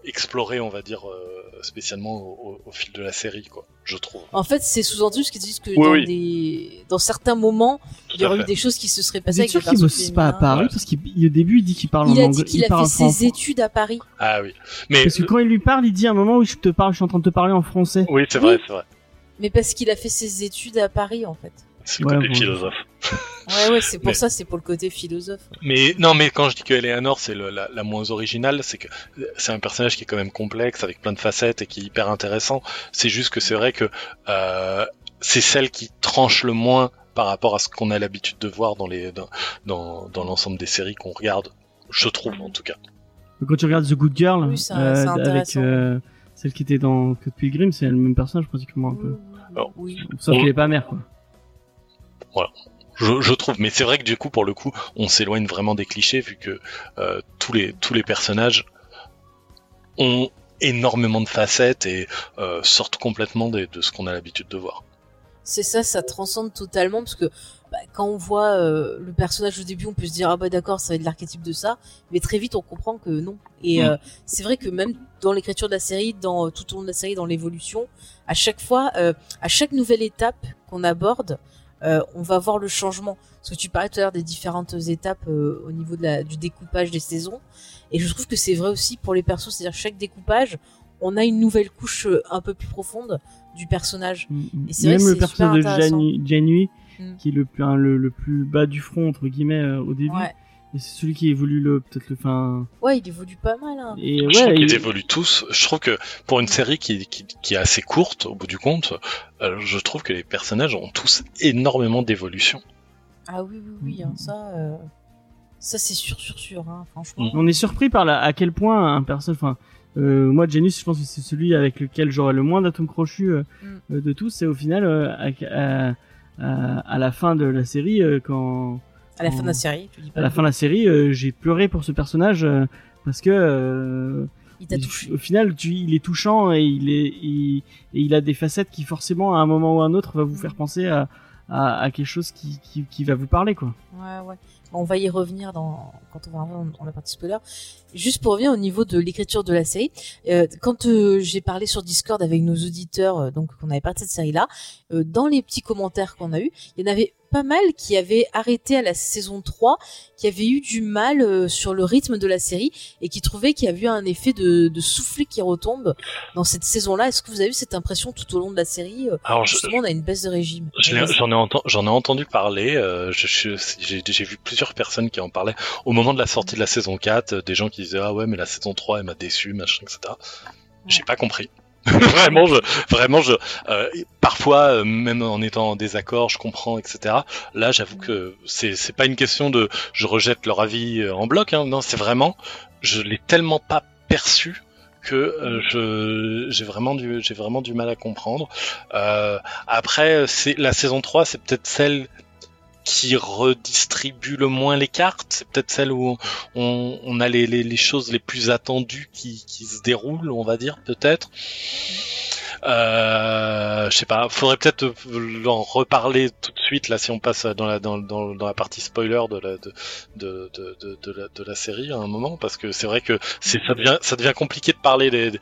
exploré, on va dire euh, spécialement au, au- au fil de la série, quoi. Je trouve. En fait, c'est sous-entendu ce qu'ils disent que Oui, dans oui. des, dans certains moments, il y aurait eu des choses qui se seraient passées avec sûr qu'il persos bosse pas à. Paris? Ouais. parce qu'au début il dit qu'il parle Il en a anglais. dit qu'il a fait en ses études à Paris. Ah oui, mais Parce que quand il lui parle, il dit à un moment où je te parle, je suis en train de te parler en français. oui, c'est Oui. vrai, c'est vrai. Mais parce qu'il a fait ses études à Paris, en fait. C'est le Ouais, côté bon. philosophe. Ouais, ouais, c'est pour Mais- ça, c'est pour le côté philosophe. Mais non, mais quand je dis que Eleanor c'est la, la moins originale, c'est que c'est un personnage qui est quand même complexe, avec plein de facettes et qui est hyper intéressant. C'est juste que c'est vrai que euh, c'est celle qui tranche le moins par rapport à ce qu'on a l'habitude de voir dans les dans dans, dans l'ensemble des séries qu'on regarde. Je trouve en tout cas. Quand tu regardes The Good Girl, Oui, euh, avec euh, celle qui était dans Code Pilgrim, c'est le même personnage pratiquement un peu. Alors, Oui. Sauf qu'il est pas mère quoi. Je, je trouve, mais c'est vrai que du coup, pour le coup, on s'éloigne vraiment des clichés vu que euh, tous les tous les personnages ont énormément de facettes et euh, sortent complètement des- de ce qu'on a l'habitude de voir. C'est ça, ça transcende totalement parce que bah, quand on voit euh, le personnage au début, on peut se dire ah bah d'accord, ça va être l'archétype de ça, mais très vite on comprend que non. Et Mm. c'est vrai que même dans l'écriture de la série, dans tout au long de la série, dans l'évolution, à chaque fois, à chaque nouvelle étape qu'on aborde, euh, on va voir le changement. Parce que tu parlais tout à l'heure des différentes étapes euh, au niveau de la, du découpage des saisons, et je trouve que c'est vrai aussi pour les persos, c'est-à-dire chaque découpage, on a une nouvelle couche euh, un peu plus profonde du personnage. Mm, mm. Et c'est Même le personnage de. Janui, Mm. qui est le, plus- un- le, le plus bas du front entre guillemets euh, au début, Ouais. Et c'est celui qui évolue le peut-être le fin. Ouais, il évolue pas mal. Hein. Et Je ouais, trouve il- qu'ils évoluent tous. Je trouve que pour une série qui, qui, qui est assez courte, au bout du compte, euh, je trouve que les personnages ont tous énormément d'évolution. Ah oui, oui, oui, hein, ça, euh, ça c'est sûr, sûr, sûr, hein, franchement. On est surpris par la, à quel point un personnage, enfin, euh, moi, Janus, je pense que c'est celui avec lequel j'aurais le moins d'atomes crochus euh, Mm. de tous. Et au final, euh, à, à- à- à la fin de la série, euh, quand À la fin de la série, tu dis pas. à la fin de la série, euh, j'ai pleuré pour ce personnage euh, parce que euh, Il t'a touché. au final, tu, il est touchant et il est, il, et il a des facettes qui forcément, à un moment ou à un autre, va vous Mm. faire penser à, à, à quelque chose qui, qui, qui va vous parler, quoi. Ouais, ouais. On va y revenir dans quand on va arriver dans la partie spoiler. Juste pour revenir au niveau de l'écriture de la série, euh, quand euh, j'ai parlé sur Discord avec nos auditeurs, euh, donc qu'on avait parlé de cette série-là, dans les petits commentaires qu'on a eu, il y en avait pas mal qui avaient arrêté à la saison 3, qui avaient eu du mal euh, sur le rythme de la série et qui trouvaient qu'il y avait eu un effet de, de soufflet qui retombe dans cette saison-là. Est-ce que vous avez eu cette impression tout au long de la série euh, Alors, je- Justement, on a une baisse de régime. Je J'en ai, enten- j'en ai entendu parler. euh, j'ai vu plusieurs personnes qui en parlaient au moment de la sortie de la saison 4. euh, des gens qui disaient ah ouais mais la saison 3 elle m'a déçu machin etc. J'ai pas compris. vraiment je vraiment je euh, parfois euh, même en étant en désaccord je comprends etc. Là j'avoue que c'est c'est pas une question de je rejette leur avis euh, en bloc. Hein, non c'est vraiment je l'ai tellement pas perçu que euh, je j'ai vraiment du j'ai vraiment du mal à comprendre. Euh, après, c'est la saison 3, c'est peut-être celle qui redistribue le moins les cartes. C'est peut-être celle où on, on a les, les, les choses les plus attendues qui, qui se déroulent, on va dire, peut-être. Euh, je sais pas, faudrait peut-être en reparler tout de suite là si on passe dans la dans, dans, dans la partie spoiler de la de de, de, de, de la, de la série à un moment parce que c'est vrai que c'est ça devient ça devient compliqué de parler des, de,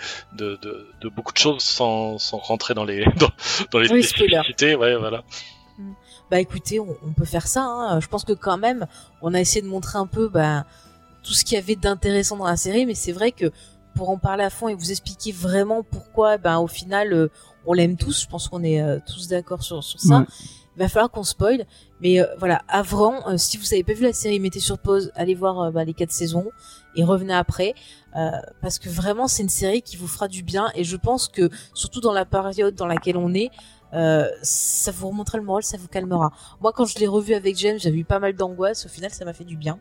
de, de beaucoup de choses sans, sans rentrer dans les dans, dans les spécificités ouais voilà Bah écoutez, on, on peut faire ça. Hein. Je pense que quand même, on a essayé de montrer un peu bah, tout ce qu'il y avait d'intéressant dans la série, mais c'est vrai que pour en parler à fond et vous expliquer vraiment pourquoi, ben au final, euh, on l'aime tous. Je pense qu'on est euh, tous d'accord sur sur ça. Ouais. Il va falloir qu'on spoil, mais euh, voilà. Avant, euh, si vous avez pas vu la série, mettez sur pause, allez voir euh, bah, les quatre saisons et revenez après, euh, parce que vraiment c'est une série qui vous fera du bien et je pense que surtout dans la période dans laquelle on est. Euh, ça vous remontera le moral, ça vous calmera. Moi, quand je l'ai revu avec James, j'avais eu pas mal d'angoisse. Au final, ça m'a fait du bien.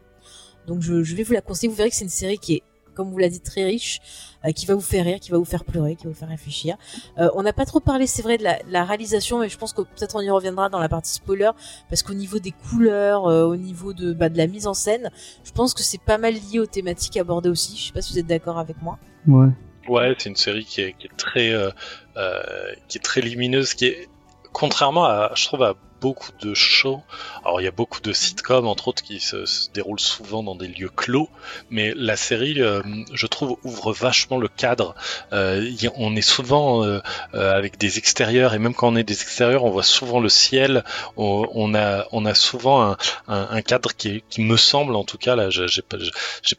Donc, je, vais vous la conseiller. Vous verrez que c'est une série qui est, comme vous l'a dit, très riche, euh, qui va vous faire rire, qui va vous faire pleurer, qui va vous faire réfléchir. Euh, on n'a pas trop parlé, c'est vrai, de la, réalisation, mais je pense que peut-être on y reviendra dans la partie spoiler, parce qu'au niveau des couleurs, au niveau de, bah, de la mise en scène, je pense que c'est pas mal lié aux thématiques abordées aussi. Je sais pas si vous êtes d'accord avec moi. Ouais. Ouais, c'est une série qui est, qui est très, euh, euh, qui est très lumineuse, qui est contrairement à, je trouve, à beaucoup de shows. Alors il y a beaucoup de sitcoms entre autres qui se, déroulent souvent dans des lieux clos, mais la série, euh, je trouve, ouvre vachement le cadre. Euh, on est souvent euh, euh, avec des extérieurs et même quand on est des extérieurs, on voit souvent le ciel. On, a, on a souvent un, cadre qui, me semble, en tout cas là, j'ai pas,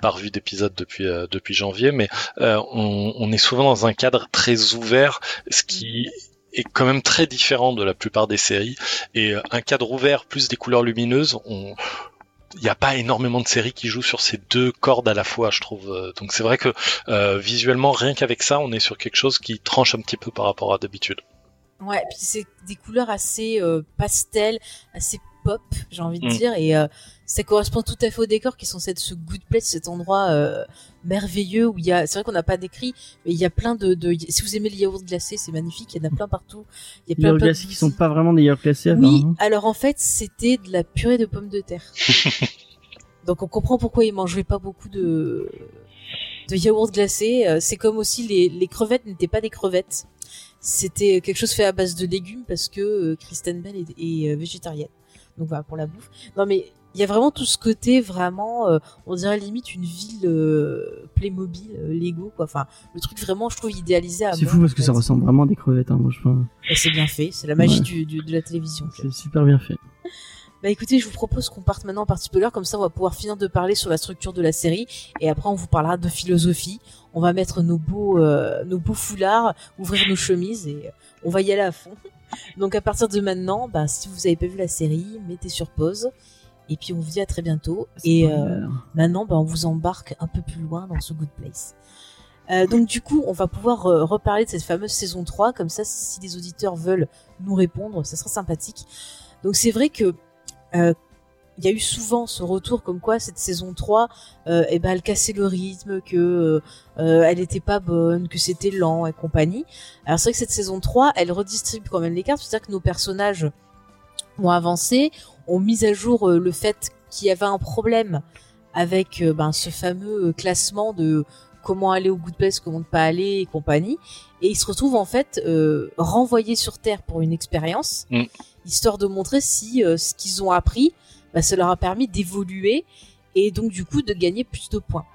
pas revu d'épisode depuis euh, depuis janvier, mais on, on est souvent dans un cadre très ouvert, ce qui est quand même très différent de la plupart des séries. Et euh, un cadre ouvert plus des couleurs lumineuses, on il n'y a pas énormément de séries qui jouent sur ces deux cordes à la fois, je trouve. Euh, Donc c'est vrai que euh, visuellement, rien qu'avec ça, on est sur quelque chose qui tranche un petit peu par rapport à d'habitude. Ouais, puis c'est des couleurs assez euh, pastel, assez pop, j'ai envie de Mm. dire, et euh, ça correspond tout à fait au décor qui censé être ce good place, cet endroit euh, merveilleux où il y a, c'est vrai qu'on n'a pas décrit, mais il y a plein de, de, si vous aimez les yaourts glacés, c'est magnifique, il y en a plein partout. Il y a Les plein, yaourts plein de glacés qui sont pas vraiment des yaourts glacés. oui, alors en fait, c'était de la purée de pommes de terre. Donc on comprend pourquoi ils mangeaient pas beaucoup de de yaourts glacés. Euh, C'est comme aussi les, les crevettes n'étaient pas des crevettes. C'était quelque chose fait à base de légumes parce que Kristen Bell est, est, végétarienne. Donc voilà pour la bouffe. Non mais il y a vraiment tout ce côté vraiment, euh, on dirait limite une ville euh, Playmobil, euh, Lego quoi. Enfin le truc vraiment je trouve idéalisé à C'est fou parce que ça ressemble vraiment à des crevettes. Hein, moi, je pense. Et c'est bien fait, c'est la magie Ouais. du, du- de la télévision. C'est super bien fait. Bah écoutez, je vous propose qu'on parte maintenant en partie spoiler, comme ça on va pouvoir finir de parler sur la structure de la série, et après on vous parlera de philosophie. On va mettre nos beaux, euh, nos beaux foulards, ouvrir nos chemises, et on va y aller à fond. Donc à partir de maintenant, bah, si vous avez pas vu la série, mettez sur pause, et puis on vous dit à très bientôt. Et euh, maintenant, bah, on vous embarque un peu plus loin dans ce Good Place. Euh, donc du coup, on va pouvoir euh, reparler de cette fameuse saison 3, comme ça, si les auditeurs veulent nous répondre, ça sera sympathique. Donc c'est vrai que il y a eu souvent ce retour comme quoi cette saison 3 euh, eh ben elle cassait le rythme que euh, elle était pas bonne que c'était lent et compagnie. Alors c'est vrai que cette saison 3 elle redistribue quand même les cartes. C'est à dire que nos personnages ont avancé ont mis à jour euh, le fait qu'il y avait un problème avec euh, ben, ce fameux euh, classement de comment aller au good place comment ne pas aller et compagnie. Et ils se retrouvent en fait euh, renvoyés sur terre pour une expérience Mm. histoire de montrer si euh, ce qu'ils ont appris, bah, ça leur a permis d'évoluer et donc du coup de gagner plus de points.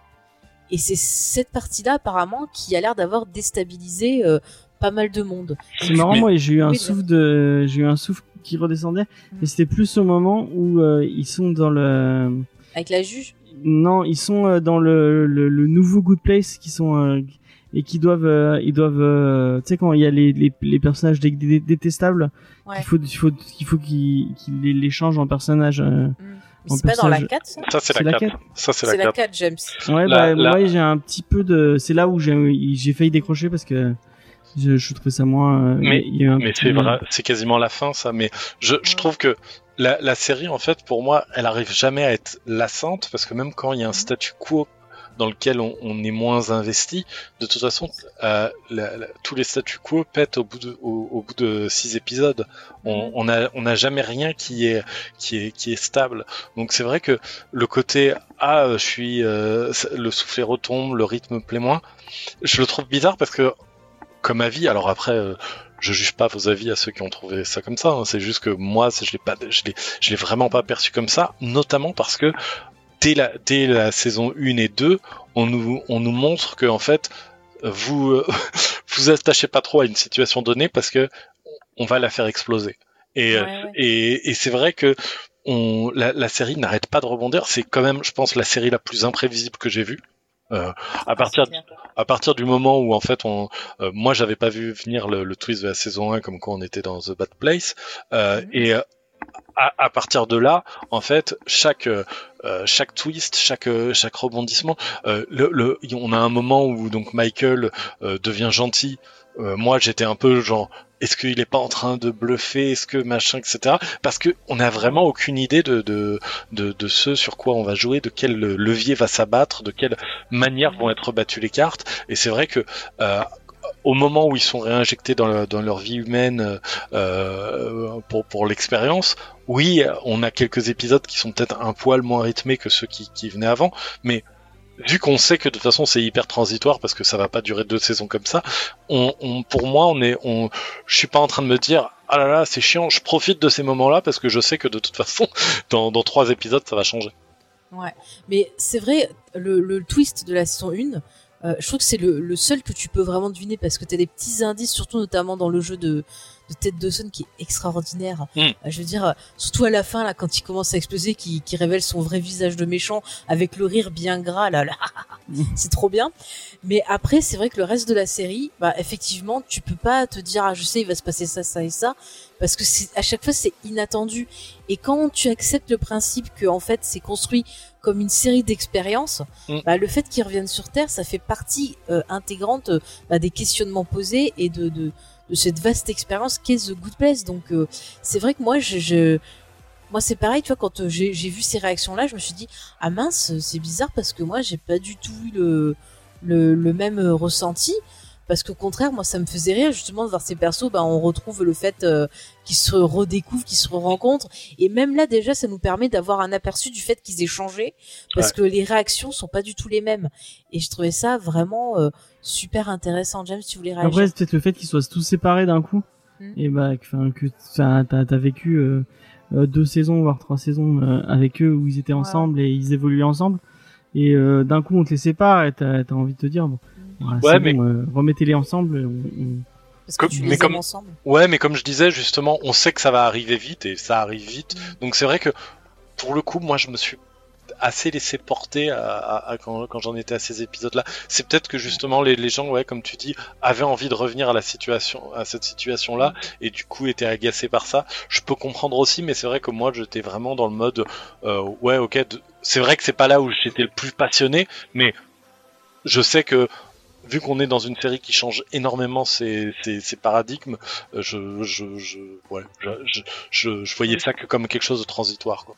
Et c'est cette partie-là apparemment qui a l'air d'avoir déstabilisé euh, pas mal de monde. C'est marrant, Mais- moi, j'ai eu un Oui, souffle de, j'ai eu un souffle qui redescendait, mais c'était plus au moment où euh, ils sont dans le Avec la juge? Non, ils sont euh, dans le, le, le nouveau Good Place qui sont euh, et qui doivent euh, ils doivent euh, tu sais quand il y a les les, les personnages dé- dé- détestables Ouais. il faut il faut qu'il faut qu'ils qu'ils les, les changent en personnages euh, en c'est pas dans la personnage- 4, ça Ça, c'est la la 4. quatre Ça, c'est la la 4. 4, James. ouais La- bah j'ai un petit peu de c'est là où j'ai j'ai failli décrocher parce que je, je trouvais ça moins euh, Mais- il y a eu un Mais petit- c'est vrai, c'est quasiment la fin, ça. Mais je, je trouve que la, la série, en fait, pour moi, elle arrive jamais à être lassante parce que même quand il y a un statu quo dans lequel on, on est moins investi, de toute façon, euh, la- la- tous les statu quo pètent au bout de, au, au bout de six épisodes. On, on a, on a jamais rien qui est, qui est, qui est stable. Donc c'est vrai que le côté ah, euh, je suis, euh, le soufflet retombe, le rythme plaît moins. Je le trouve bizarre parce que comme avis, alors après. euh, je juge pas vos avis à ceux qui ont trouvé ça comme ça. hein. C'est juste que moi, c'est- je l'ai pas, je l'ai, je l'ai vraiment pas perçu comme ça, notamment parce que dès la, dès la saison 1 et 2, on nous, on nous montre que en fait, vous, euh, vous attachez pas trop à une situation donnée parce que on va la faire exploser. Et, euh, Ouais, ouais. et, et c'est vrai que on, la, la série n'arrête pas de rebondir. C'est quand même, je pense, la série la plus imprévisible que j'ai vue. Euh, à partir C'est clair. à partir du moment où en fait on euh, moi j'avais pas vu venir le, le twist de la saison 1 comme quoi on était dans The Bad Place euh, Mhm. et euh, à, à partir de là en fait chaque euh, euh, chaque twist chaque euh, chaque rebondissement euh, le, le on a un moment où donc Michael euh, devient gentil. Euh, moi j'étais un peu genre est-ce qu'il est pas en train de bluffer est-ce que machin etc parce que on n'a vraiment aucune idée de, de de de ce sur quoi on va jouer de quel levier va s'abattre de quelle manière vont être battues les cartes. Et c'est vrai que au moment où ils sont réinjectés dans, le- dans leur vie humaine euh, pour, pour l'expérience, oui, on a quelques épisodes qui sont peut-être un poil moins rythmés que ceux qui, venaient avant, mais vu qu'on sait que de toute façon c'est hyper transitoire parce que ça va pas durer deux saisons comme ça, pour moi on est, je suis pas en train de me dire ah là là c'est chiant, je profite de ces moments-là parce que je sais que de toute façon dans, trois épisodes ça va changer. Ouais. Mais c'est vrai, le, twist de la saison 1, euh, je trouve que c'est le, le seul que tu peux vraiment deviner parce que t'as des petits indices, surtout notamment dans le jeu de, de Ted Dawson qui est extraordinaire. Mm. Euh, je veux dire, euh, surtout à la fin, là, quand il commence à exploser, qui, qui révèle son vrai visage de méchant avec le rire bien gras, là, là. c'est trop bien. Mais après, c'est vrai que le reste de la série, bah, effectivement, tu peux pas te dire, ah, je sais, il va se passer ça, ça et ça, parce que c'est, à chaque fois, c'est inattendu. Et quand tu acceptes le principe que, en fait, c'est construit comme une série d'expériences, Mm. bah, le fait qu'ils reviennent sur Terre, ça fait partie euh, intégrante euh, bah, des questionnements posés et de, de, de cette vaste expérience qu'est The Good Place. Donc, euh, c'est vrai que moi, je, moi, c'est pareil, tu vois, quand euh, j'ai vu ces réactions-là, je me suis dit, ah mince, c'est bizarre parce que moi, j'ai pas du tout eu le, le, le même euh, ressenti. Parce qu'au contraire, moi, ça me faisait rire justement de voir ces persos. Bah, on retrouve le fait euh, qu'ils se redécouvrent, qu'ils se rencontrent, et même là déjà, ça nous permet d'avoir un aperçu du fait qu'ils aient changé, parce Ouais. que les réactions sont pas du tout les mêmes. Et je trouvais ça vraiment euh, super intéressant. James, tu voulais réagir Après, c'est peut-être le fait qu'ils soient tous séparés d'un coup. Mm. Et bah, que- que t'as t'as vécu euh, deux saisons, voire trois saisons euh, avec eux où ils étaient ensemble et ils évoluaient ensemble. Et euh, d'un coup, on te les sépare et t'as as envie de te dire, bon, voilà, Ouais, mais- bon, euh, remettez-les ensemble. et on- on- Parce que Comme- tu mais les comme- ensemble. Ouais, mais comme je disais justement, on sait que ça va arriver vite et ça arrive vite. Donc c'est vrai que pour le coup, moi je me suis assez laissé porter à, à- à quand, quand j'en étais à ces épisodes-là. C'est peut-être que justement les, les gens, ouais, comme tu dis, avaient envie de revenir à la situation, à cette situation-là, et du coup étaient agacés par ça. Je peux comprendre aussi, mais c'est vrai que moi j'étais vraiment dans le mode, euh, ouais, ok. de- C'est vrai que c'est pas là où j'étais le plus passionné, mais je sais que vu qu'on est dans une série qui change énormément ses, paradigmes, euh, je, je, je voyais ça que comme quelque chose de transitoire. Quoi.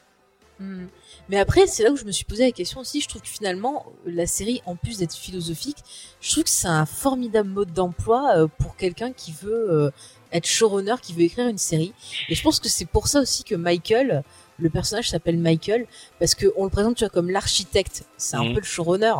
Hmm. Mais après, c'est là où je me suis posé la question aussi. Je trouve que finalement, la série, en plus d'être philosophique, je trouve que c'est un formidable mode d'emploi euh, pour quelqu'un qui veut euh, être showrunner, qui veut écrire une série. Et je pense que c'est pour ça aussi que Michael, le personnage s'appelle Michael, parce que on le présente, tu vois, comme l'architecte. C'est un Mhm. peu le showrunner.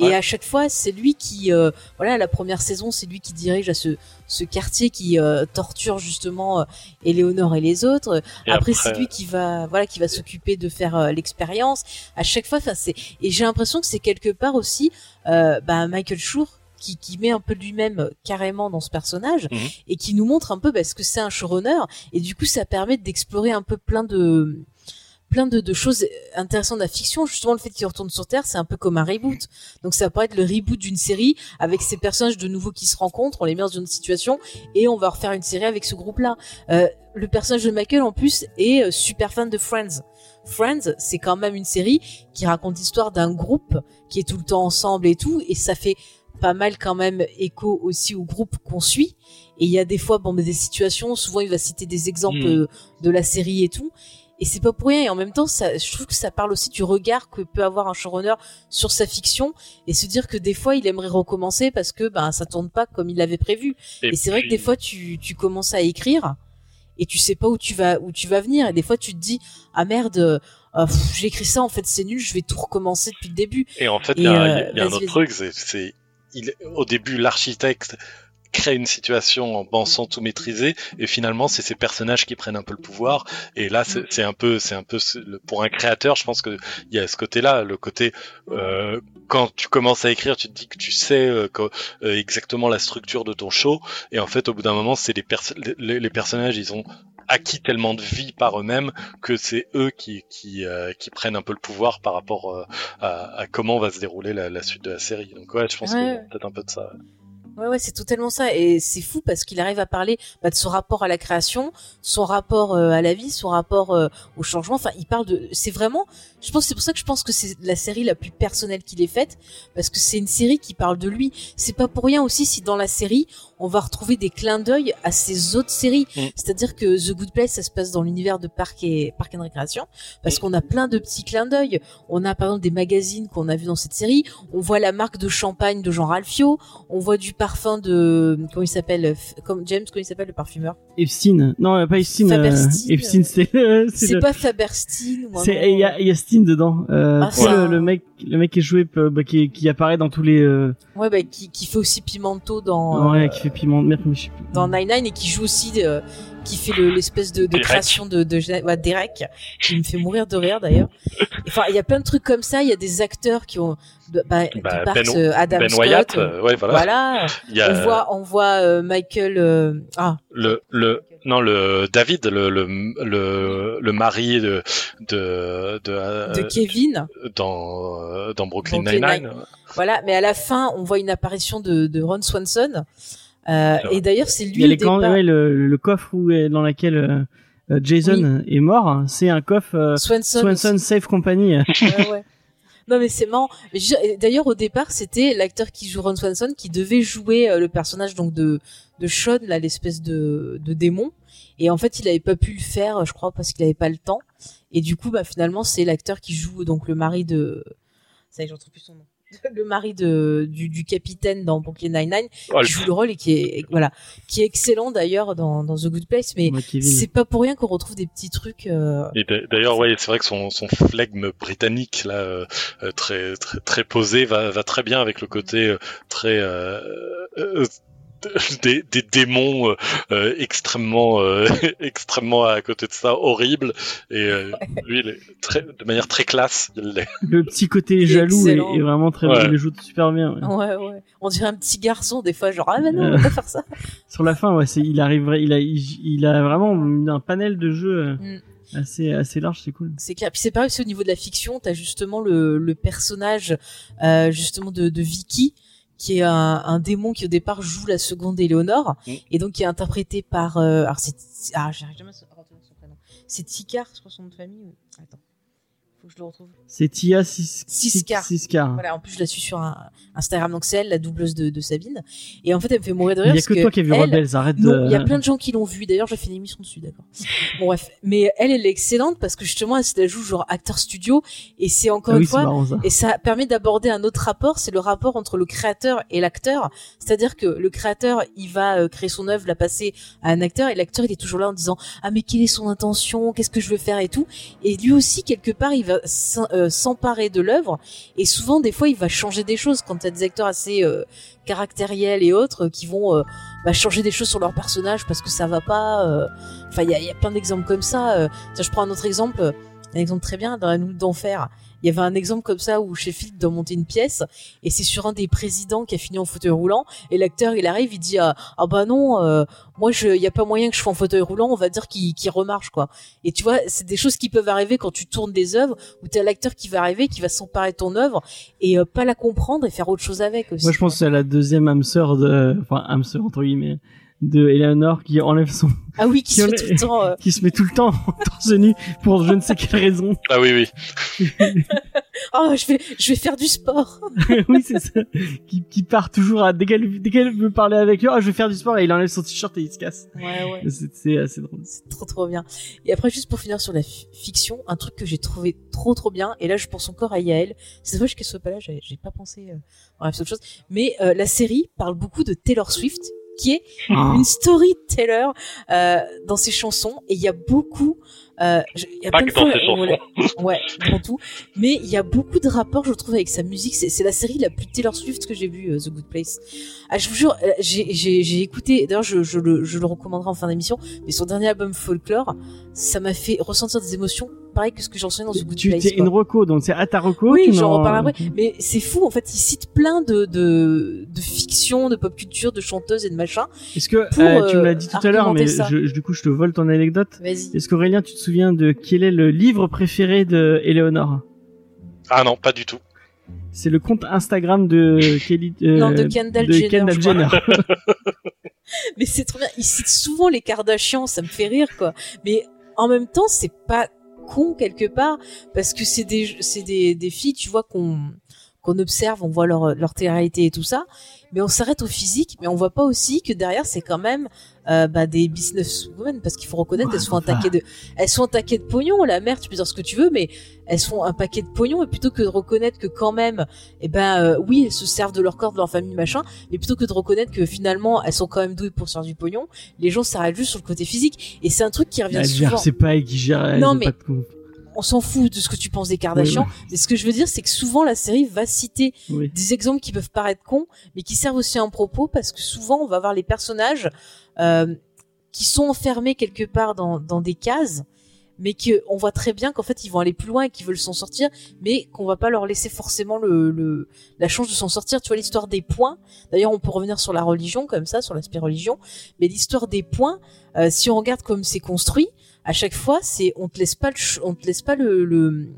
Et à chaque fois, c'est lui qui, euh, voilà, la première saison, c'est lui qui dirige à ce, ce quartier qui euh, torture justement euh, Éléonore et les autres. Et après, c'est lui qui va voilà qui va s'occuper de faire euh, l'expérience à chaque fois enfin c'est et j'ai l'impression que c'est quelque part aussi bah, Michael Schur qui, qui met un peu lui-même carrément dans ce personnage Mhm. et qui nous montre un peu bah, ce que c'est un showrunner et du coup ça permet d'explorer un peu plein de plein de, de choses intéressantes de la fiction. Justement le fait qu'il retourne sur terre c'est un peu comme un reboot. Donc ça pourrait être le reboot d'une série avec ces personnages de nouveau qui se rencontrent on les met dans une situation et on va refaire une série avec ce groupe là euh, le personnage de Michael en plus est euh, super fan de Friends. Friends c'est quand même une série qui raconte l'histoire d'un groupe qui est tout le temps ensemble et tout et ça fait pas mal quand même écho aussi au groupe qu'on suit. Et il y a des fois bon mais des situations souvent il va citer des exemples Mm. euh, de la série et tout et c'est pas pour rien et en même temps ça je trouve que ça parle aussi du regard que peut avoir un showrunner sur sa fiction et se dire que des fois il aimerait recommencer parce que ben ça tourne pas comme il l'avait prévu. Et, c'est vrai que des fois tu tu commences à écrire et tu sais pas où tu vas où tu vas venir. Et des fois tu te dis ah merde euh, j'ai écrit ça en fait c'est nul je vais tout recommencer depuis le début Et en fait, il y a, euh, y a un autre truc, c'est, au début, l'architecte crée une situation en pensant tout maîtriser, et finalement, c'est ces personnages qui prennent un peu le pouvoir. Et là, c'est, c'est un peu, c'est un peu le- pour un créateur, je pense que il y a ce côté-là, le côté euh, quand tu commences à écrire, tu te dis que tu sais euh, que- euh, exactement la structure de ton show, et en fait, au bout d'un moment, c'est les, perso- les, les personnages, ils ont acquis tellement de vie par eux-mêmes que c'est eux qui qui, euh, qui prennent un peu le pouvoir par rapport euh, à, à comment va se dérouler la, la suite de la série. Donc ouais, je pense Ouais. qu'il y a peut-être un peu de ça. Ouais, ouais, c'est totalement ça. Et c'est fou parce qu'il arrive à parler bah, de son rapport à la création, son rapport euh, à la vie, son rapport euh, au changement. Enfin, il parle de. C'est vraiment. Je pense c'est pour ça que je pense que c'est la série la plus personnelle qu'il ait faite parce que c'est une série qui parle de lui. C'est pas pour rien aussi si dans la série on va retrouver des clins d'œil à ses autres séries. Mm. C'est-à-dire que The Good Place ça se passe dans l'univers de Parc et Parc and Récréation parce qu'on a plein de petits clins d'œil. On a par exemple des magazines qu'on a vu dans cette série. On voit la marque de champagne de Jean Ralphio. On voit du parfum de comment il s'appelle comme James comment il s'appelle le parfumeur? Epstein. Non, euh, pas Epstein. euh, Epstein, c'est c'est c'est le- pas Faberstein C'est il y a, il y a Steen dedans. Euh, Ah, le, le mec, le mec qui est joué, euh, bah, qui, qui apparaît dans tous les, euh, ouais bah, qui, qui fait aussi Pimento dans ouais, euh, qui fait piment. Merde, mais je sais plus. dans Nine Nine et qui joue aussi euh, qui fait le- l'espèce de, de Derek. création de, de ouais, Derek qui me fait mourir de rire d'ailleurs enfin il y a plein de trucs comme ça il y a des acteurs qui ont bah, Bah, partent, Ben- euh, Adam ben Scott Wyatt, ouais, voilà. voilà Il y a on voit on voit euh, Michael euh, ah le le non le David, le le le, le mari de de de, euh, de Kevin dans euh, dans Brooklyn Brooklyn Nine-Nine. Voilà, mais à la fin, on voit une apparition de, de Ron Swanson. Euh, et d'ailleurs, c'est Il lui y a les ouais, le, le coffre où est- dans lequel euh, Jason est mort. hein, C'est un coffre euh, Swanson. Swanson Safe Company. Ouais, ouais. Non mais c'est marrant. D'ailleurs au départ c'était l'acteur qui joue Ron Swanson qui devait jouer euh, le personnage donc de de Sean là l'espèce de de démon. Et en fait il avait pas pu le faire je crois parce qu'il avait pas le temps. Et du coup bah finalement c'est l'acteur qui joue donc le mari de ça y est j'en trouve plus son nom le mari de du, du capitaine dans Brooklyn Nine-Nine Oh, qui joue le rôle et qui est voilà qui est excellent d'ailleurs dans dans The Good Place mais c'est pas pour rien qu'on retrouve des petits trucs euh, Et d'a- d'ailleurs, ouais, c'est vrai que son, son flegme britannique là, euh, euh, très, très très posé, va, va très bien avec le côté euh, très euh, euh, des, des démons euh, euh, extrêmement euh, extrêmement à côté de ça horrible et euh, lui il est très, de manière très classe il l'est Le petit côté est jaloux est, est vraiment très Ouais. Il le joue super bien. ouais. ouais ouais on dirait un petit garçon des fois genre ah mais non on va pas faire ça Sur la fin, ouais, c'est, il arriverait, il a, il, il a vraiment un panel de jeux euh, Mm. assez, assez large, c'est cool. C'est clair. Puis c'est pareil aussi au niveau de la fiction, t'as justement le, le personnage euh, justement de, de Vicky, qui est un, un démon qui au départ joue la seconde Éléonore, Mm. et donc qui est interprété par euh, alors c'est ah j'arrive jamais à retenir son prénom. C'est Tikar, je crois son nom de famille. Attends, faut que je le retrouve. C'est Tia Sis- Siskar. Siskar. Voilà, en plus je la suis sur un, Instagram, donc c'est elle, la doubleuse de, de Sabine. Et en fait, elle me fait mourir de Il rire. y a que toi qui as vu elle- Rebels, arrête Non, il y a de... plein de gens qui l'ont vu. D'ailleurs, j'ai fait une émission dessus, d'accord. Bon, bref. Mais elle, elle est excellente parce que justement, elle se la joue genre acteur studio. Et c'est encore Ah une oui, fois, marrant ça. et ça permet d'aborder un autre rapport, c'est le rapport entre le créateur et l'acteur. C'est-à-dire que le créateur, il va euh, créer son œuvre, la passer à un acteur, et l'acteur, il est toujours là en disant ah mais quelle est son intention, qu'est-ce que je veux faire? et tout. Et lui aussi, quelque part, il va euh, s'emparer de l'œuvre. Et souvent, des fois, il va changer des choses quand a des acteurs assez euh, caractériels et autres euh, qui vont bah, changer des choses sur leur personnage parce que ça va pas. Enfin, il y a, plein d'exemples comme ça. Tiens, je prends un autre exemple. un exemple très bien dans la Nuit d'enfer. Il y avait un exemple comme ça où Sheffield doit monter une pièce et c'est sur un des présidents qui a fini en fauteuil roulant et l'acteur il arrive il dit ah, ah bah non euh, moi je il y a pas moyen que je sois en fauteuil roulant on va dire qu'il qu'il remarche quoi. Et tu vois c'est des choses qui peuvent arriver quand tu tournes des œuvres où t'as l'acteur qui va arriver qui va s'emparer de ton œuvre et euh, pas la comprendre et faire autre chose avec aussi. Moi, je pense que c'est la deuxième âme sœur de, enfin, âme sœur entre guillemets, de Eleanor qui enlève son, ah oui qui qui se est- tout le temps euh, qui se met tout le temps en torse nu pour je ne sais quelle raison. Ah oui, oui. oh je vais je vais faire du sport oui, c'est ça. Qui, qui part toujours à, dès qu'elle, dès qu'elle veut parler avec lui, ah, je vais faire du sport et il enlève son t-shirt et il se casse. ouais ouais C'est, c'est assez drôle. C'est trop trop bien. Et après, juste pour finir sur la fi- fiction, un truc que j'ai trouvé trop trop bien, et là je pense encore à Yael, c'est dommage qu'elle soit pas là, j'ai j'ai pas pensé, euh, bref, c'est autre chose, mais euh, la série parle beaucoup de Taylor Swift, qui est Ah. une storyteller euh, dans ses chansons, et il y a beaucoup... Euh, je- il y a Pas plein que dans ses chansons. ouais, dans tout. Mais il y a beaucoup de rapports, je trouve, avec sa musique. C'est c'est la série la plus Taylor Swift que j'ai vue, euh, The Good Place. Ah, je vous jure, euh, j'ai écouté. D'ailleurs, je, je, le, je le recommanderai en fin d'émission. Mais son dernier album Folklore, ça m'a fait ressentir des émotions, pareil que ce que j'en dans The Good Tu, Place. c'est quoi. une reco, donc c'est à ta reco. Oui, tu j'en reparlerai après. Mais c'est fou, en fait, il cite plein de, de, de fiction, de pop culture, de chanteuses et de machin. Est-ce que, Pour, euh, tu me euh, l'as dit tout à l'heure, mais je, du coup, je te vole ton anecdote. Vas-y. Est-ce qu'Aurélien, tu te souviens de quel est le livre préféré de Eleonore Ah non, pas du tout. C'est le compte Instagram de Kelly. euh, Non, de Kendall de Jenner, Kendall. Mais c'est trop bien. Il cite souvent les Kardashians, ça me fait rire, quoi. Mais en même temps, c'est pas con quelque part parce que c'est des c'est des, des filles, tu vois qu'on qu'on observe, on voit leur leur télé-réalité et tout ça, mais on s'arrête au physique, mais on voit pas aussi que derrière c'est quand même euh, bah, des businesswomen parce qu'il faut reconnaître elles sont taquet de elles sont de pognon la mère tu peux dire ce que tu veux mais elles sont un paquet de pognon et plutôt que de reconnaître que quand même eh ben euh, oui elles se servent de leur corps de leur famille machin mais plutôt que de reconnaître que finalement elles sont quand même douées pour se faire du pognon les gens s'arrêtent juste sur le côté physique et c'est un truc qui revient souvent c'est pas elle qui gère. elles Non, mais- pas de on s'en fout de ce que tu penses des Kardashians Oui, mais ce que je veux dire c'est que souvent la série va citer oui. des exemples qui peuvent paraître cons, mais qui servent aussi à un propos parce que souvent on va voir les personnages euh, qui sont enfermés quelque part dans, dans des cases, mais que on voit très bien qu'en fait ils vont aller plus loin et qu'ils veulent s'en sortir, mais qu'on va pas leur laisser forcément le, le la chance de s'en sortir. Tu vois l'histoire des points. D'ailleurs, on peut revenir sur la religion comme ça, sur l'aspect religion, mais l'histoire des points, euh, si on regarde comme c'est construit, à chaque fois c'est on te laisse pas le, on te laisse pas le, le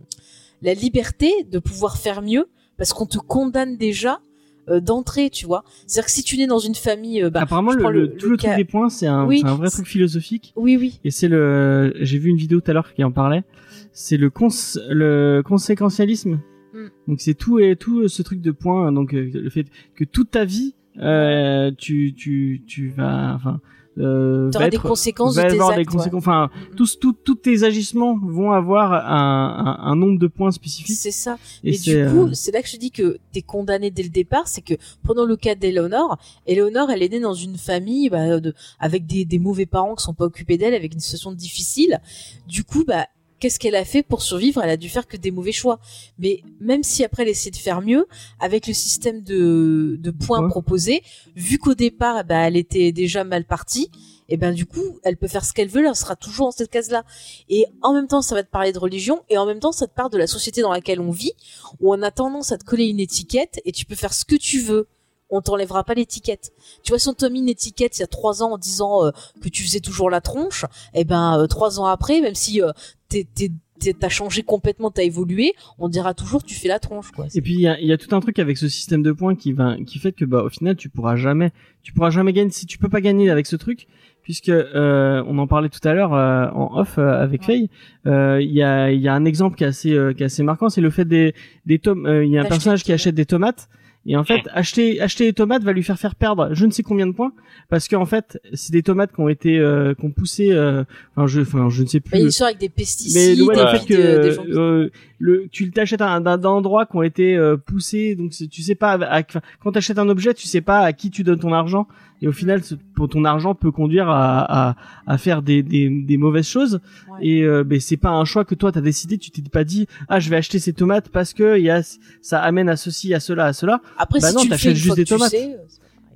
la liberté de pouvoir faire mieux parce qu'on te condamne déjà euh, d'entrée, tu vois. C'est-à-dire que si tu nais dans une famille, euh, bah, Apparemment, le, le- tout le cas- truc des points, c'est un, Oui, un vrai truc philosophique. Oui, oui. Et c'est le, j'ai vu une vidéo tout à l'heure qui en parlait. C'est le cons, le conséquentialisme. Mm. Donc c'est tout et tout ce truc de points. Donc euh, le fait que toute ta vie, euh, tu, tu, tu vas, enfin, euh, va des conséquences va de tes avoir actes. des conséquences. Enfin, ouais. tous, tous, tous tes agissements vont avoir un, un, un nombre de points spécifiques. C'est ça. Et du coup, euh, c'est là que je dis que t'es condamné dès le départ, c'est que prenons le cas d'Eleonore. Eleonore, elle est née dans une famille bah, de, avec des, des mauvais parents qui sont pas occupés d'elle, avec une situation difficile. Du coup, bah qu'est-ce qu'elle a fait pour survivre? Elle a dû faire que des mauvais choix. Mais même si après elle essaie de faire mieux, avec le système de, de points Ouais. proposés, vu qu'au départ, bah, elle était déjà mal partie, et ben du coup, elle peut faire ce qu'elle veut, elle sera toujours dans cette case-là. Et en même temps, ça va te parler de religion, et en même temps, ça te parle de la société dans laquelle on vit, où on a tendance à te coller une étiquette, et tu peux faire ce que tu veux. On t'enlèvera pas l'étiquette. Tu vois, si on t'a mis une étiquette il y a trois ans en disant euh, que tu faisais toujours la tronche, et ben euh, trois ans après, même si euh, t'es- t'es- t'es- t'as changé complètement, t'as évolué, on dira toujours tu fais la tronche, quoi. Et puis il y a, il y a tout un truc avec ce système de points qui va, qui fait que bah au final tu pourras jamais, tu pourras jamais gagner si tu peux pas gagner avec ce truc, puisque euh, on en parlait tout à l'heure euh, en off euh, avec Faye. euh, Il y a, il y a un exemple qui est assez, euh, qui est assez marquant, c'est le fait des, des tomes. euh, Il y a un personnage qui achète des tomates. Et en fait, acheter acheter des tomates va lui faire faire perdre je ne sais combien de points parce qu'en fait, c'est des tomates qui ont été euh, qui ont poussé euh, enfin je enfin je ne sais plus il y a le- une histoire avec des mais pesticides, le, ouais, vies fait que de- des gens euh, le, tu t'achètes un, d'un, endroit qui ont été euh, poussés, donc tu sais pas, à, quand t'achètes un objet, tu sais pas à qui tu donnes ton argent, et au final, ce- ton argent peut conduire à, à, à faire des, des, des mauvaises choses, Ouais. et euh, ben c'est pas un choix que toi t'as décidé, tu t'es pas dit ah je vais acheter ces tomates parce que il y a ça amène à ceci, à cela, à cela. Après, Bah si non, tu t'achètes juste des tomates. sais,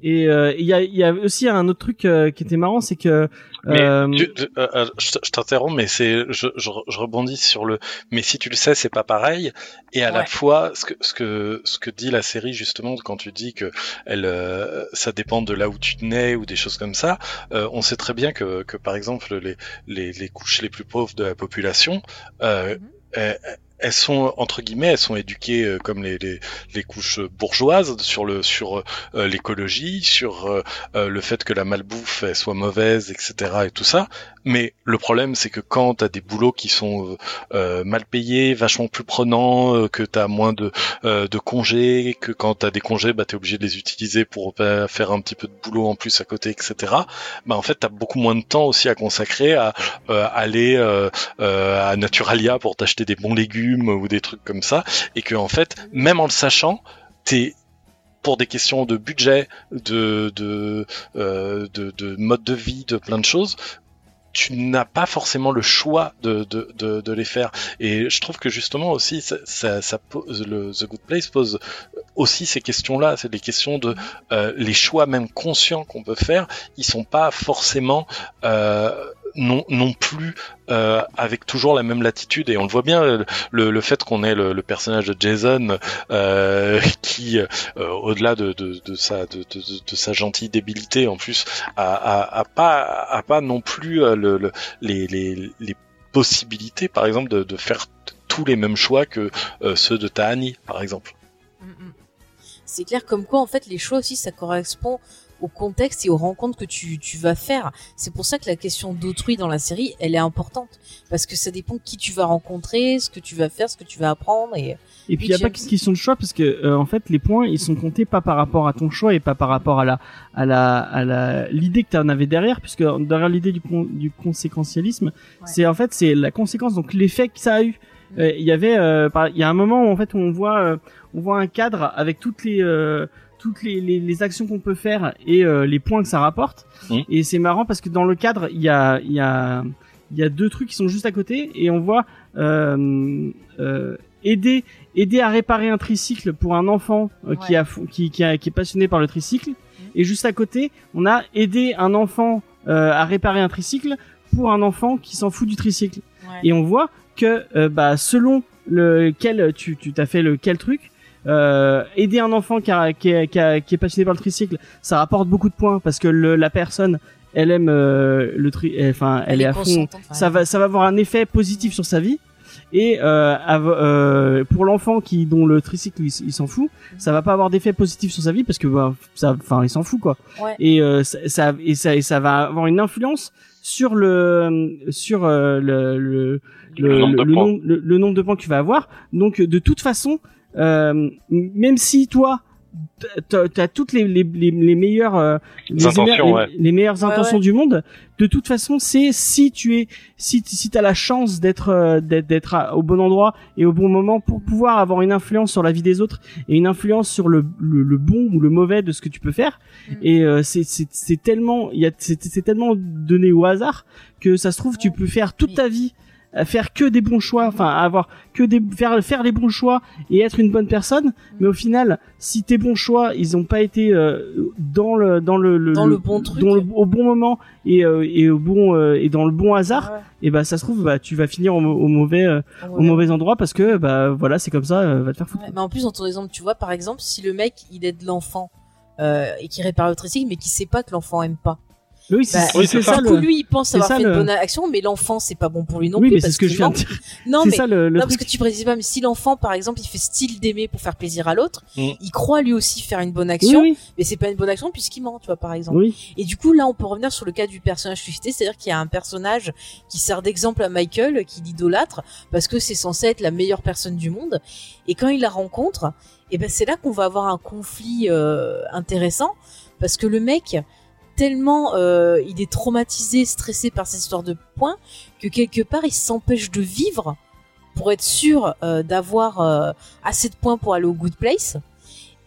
Et euh, il y, a, il y a aussi un autre truc euh, qui était marrant, c'est que Mais euh, tu- tu- euh, euh, je t'interromps, mais c'est, je, je, je rebondis sur le. Mais si tu le sais, c'est pas pareil. Et à la fois, ce que ce que ce que dit la série justement quand tu dis que elle, euh, ça dépend de là où tu nais ou des choses comme ça. euh, on sait très bien que que par exemple les les, les couches les plus pauvres de la population. Euh, Mhm. Elles, sont entre guillemets, elles sont éduquées euh, comme les, les, couches bourgeoises sur le sur euh, l'écologie, sur euh, euh, le fait que la malbouffe soit mauvaise, etc. et tout ça. Mais le problème, c'est que quand t'as des boulots qui sont euh, euh, mal payés, vachement plus prenants, euh, que t'as moins de, euh, de congés, que quand t'as des congés, bah t'es obligé de les utiliser pour euh, faire un petit peu de boulot en plus à côté, etc. Bah en fait, t'as beaucoup moins de temps aussi à consacrer à euh, aller euh, à Naturalia pour t'acheter des bons légumes ou des trucs comme ça, et que en fait, même en le sachant, t'es pour des questions de budget, de de, euh, de de mode de vie, de plein de choses, tu n'as pas forcément le choix de, de, de, de les faire. Et je trouve que justement aussi, ça, ça, ça pose, le The Good Place pose aussi ces questions-là. C'est des questions de euh, les choix même conscients qu'on peut faire. Ils sont pas forcément euh, non, non plus euh, avec toujours la même latitude. Et on le voit bien, le, le fait qu'on ait le, personnage de Jason euh, qui, euh, au-delà de, de, sa, de, de, sa gentille débilité, en plus, a, a, pas, a pas non plus le, le, les, les, les possibilités, par exemple, de, faire tous les mêmes choix que ceux de Tahani, par exemple. Mm, mm. C'est clair comme quoi en fait les choix aussi ça correspond au contexte et aux rencontres que tu, tu vas faire. C'est pour ça que la question d'autrui dans la série, elle est importante. Parce que ça dépend qui tu vas rencontrer, ce que tu vas faire, ce que tu vas apprendre. Et Et puis il y a pas qu'une question de choix parce que euh, en fait les points ils sont comptés pas par rapport à ton choix et pas par rapport à la à la à la l'idée que tu en avais derrière puisque derrière l'idée du con- du conséquentialisme c'est en fait c'est la conséquence donc l'effet que ça a eu. Euh, Il y avait euh, il y a un moment où en fait on voit euh, on voit un cadre avec toutes les toutes les, les, les actions qu'on peut faire et euh, les points que ça rapporte. Mhm. et c'est marrant parce que dans le cadre il y a il y a il y a deux trucs qui sont juste à côté et on voit euh, euh, aider aider à réparer un tricycle pour un enfant euh, qui Ouais. a fou- qui qui, a, qui est passionné par le tricycle. Et juste à côté on a aider un enfant euh, à réparer un tricycle pour un enfant qui s'en fout du tricycle. Et on voit que euh, bah selon lequel tu tu t'as fait le quel truc euh, aider un enfant qui, a, qui, est, qui, a- qui est passionné par le tricycle ça rapporte beaucoup de points parce que le, la personne elle aime euh, le tri enfin elle, est, à fond. ça va ça va avoir un effet positif sur sa vie. Et euh, av- euh, pour l'enfant qui dont le tricycle il, s'en fout ça va pas avoir d'effet positif sur sa vie parce que bah, ça enfin il s'en fout quoi. Ouais. et euh, ça, ça et ça et ça va avoir une influence sur le sur euh, le le, le, nombre de le points. nombre, le- le nombre de points que tu vas avoir. Donc de toute façon euh, même si toi t'as toutes les les les, les meilleures euh, les, intentions, les- ouais. les meilleures intentions ouais. du monde de toute façon c'est si tu es si si t'as la chance d'être euh, d'être au bon endroit et au bon moment pour pouvoir avoir une influence sur la vie des autres et une influence sur le le, le bon ou le mauvais de ce que tu peux faire Mm. et euh, c'est c'est c'est tellement il y a c'est c'est tellement donné au hasard que ça se trouve tu peux faire toute ta vie faire que des bons choix enfin avoir que des faire faire les bons choix et être une bonne personne mais au final si tes bons choix ils ont pas été euh, dans le dans le, Dans le bon truc. dans le- au bon moment et euh, et au bon euh, et dans le bon hasard Ouais, et bah ça se trouve bah tu vas finir au, mau- au mauvais euh, ouais, au ouais. mauvais endroit parce que bah voilà c'est comme ça euh, va te faire foutre Ouais, mais en plus, dans ton exemple, tu vois, par exemple, si le mec, il aide l'enfant euh, et qui répare le tricycle, mais qui sait pas que l'enfant aime pas. Oui c'est Bah, c'est- oui, ça le lui, il pense avoir ça, fait le- une bonne action, mais l'enfant, c'est pas bon pour lui non oui plus. mais c'est parce ce que je viens de dire Non, mais ça le, non, parce que tu précises pas, mais si l'enfant, par exemple, il fait style d'aimer pour faire plaisir à l'autre, Mm. il croit lui aussi faire une bonne action, oui mais c'est pas une bonne action puisqu'il ment, tu vois, par exemple. Et du coup, là, on peut revenir sur le cas du personnage suscité, c'est-à-dire qu'il y a un personnage qui sert d'exemple à Michael, qui l'idolâtre, parce que c'est censé être la meilleure personne du monde. Et quand il la rencontre, et ben c'est là qu'on va avoir un conflit euh, intéressant, parce que le mec, tellement euh, il est traumatisé, stressé par cette histoire de points, que quelque part, il s'empêche de vivre pour être sûr euh, d'avoir euh, assez de points pour aller au good place.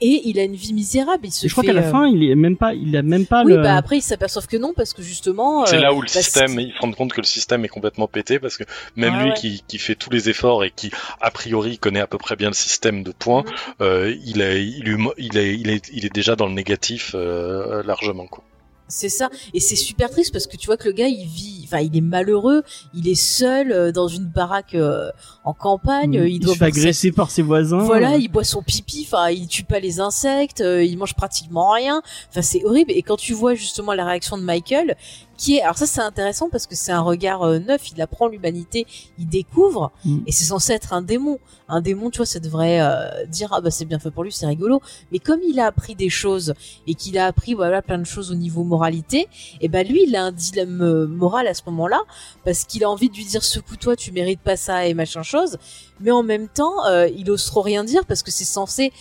et il a une vie misérable. Il se je crois qu'à la euh, fin, il est même pas, il a même pas oui, le. bah après ils s'aperçoivent que non parce que justement. C'est euh, là où le bah, système, ils se rendent compte que le système est complètement pété parce que même lui ouais. qui, qui fait tous les efforts et qui a priori connaît à peu près bien le système de points, Mhm. euh, il, est, il, est, il, est, il est déjà dans le négatif euh, largement. Quoi. C'est ça. Et c'est super triste parce que tu vois que le gars, il vit, enfin, il est malheureux, il est seul euh, dans une baraque euh, en campagne, euh, il il doit se fait sa- agresser par ses voisins. Voilà, il boit son pipi, enfin, il tue pas les insectes, euh, il mange pratiquement rien. Enfin, c'est horrible. Et quand tu vois justement la réaction de Michael, qui est, alors ça c'est intéressant parce que c'est un regard euh, neuf, il apprend l'humanité, il découvre, Mm. et c'est censé être un démon. Un démon, tu vois, ça devrait euh, dire ah bah c'est bien fait pour lui, c'est rigolo. Mais comme il a appris des choses et qu'il a appris voilà plein de choses au niveau moralité, et ben lui il a un dilemme euh, moral à ce moment-là parce qu'il a envie de lui dire secoue-toi, tu mérites pas ça et machin chose mais en même temps, euh, il ose trop rien dire parce que c'est censé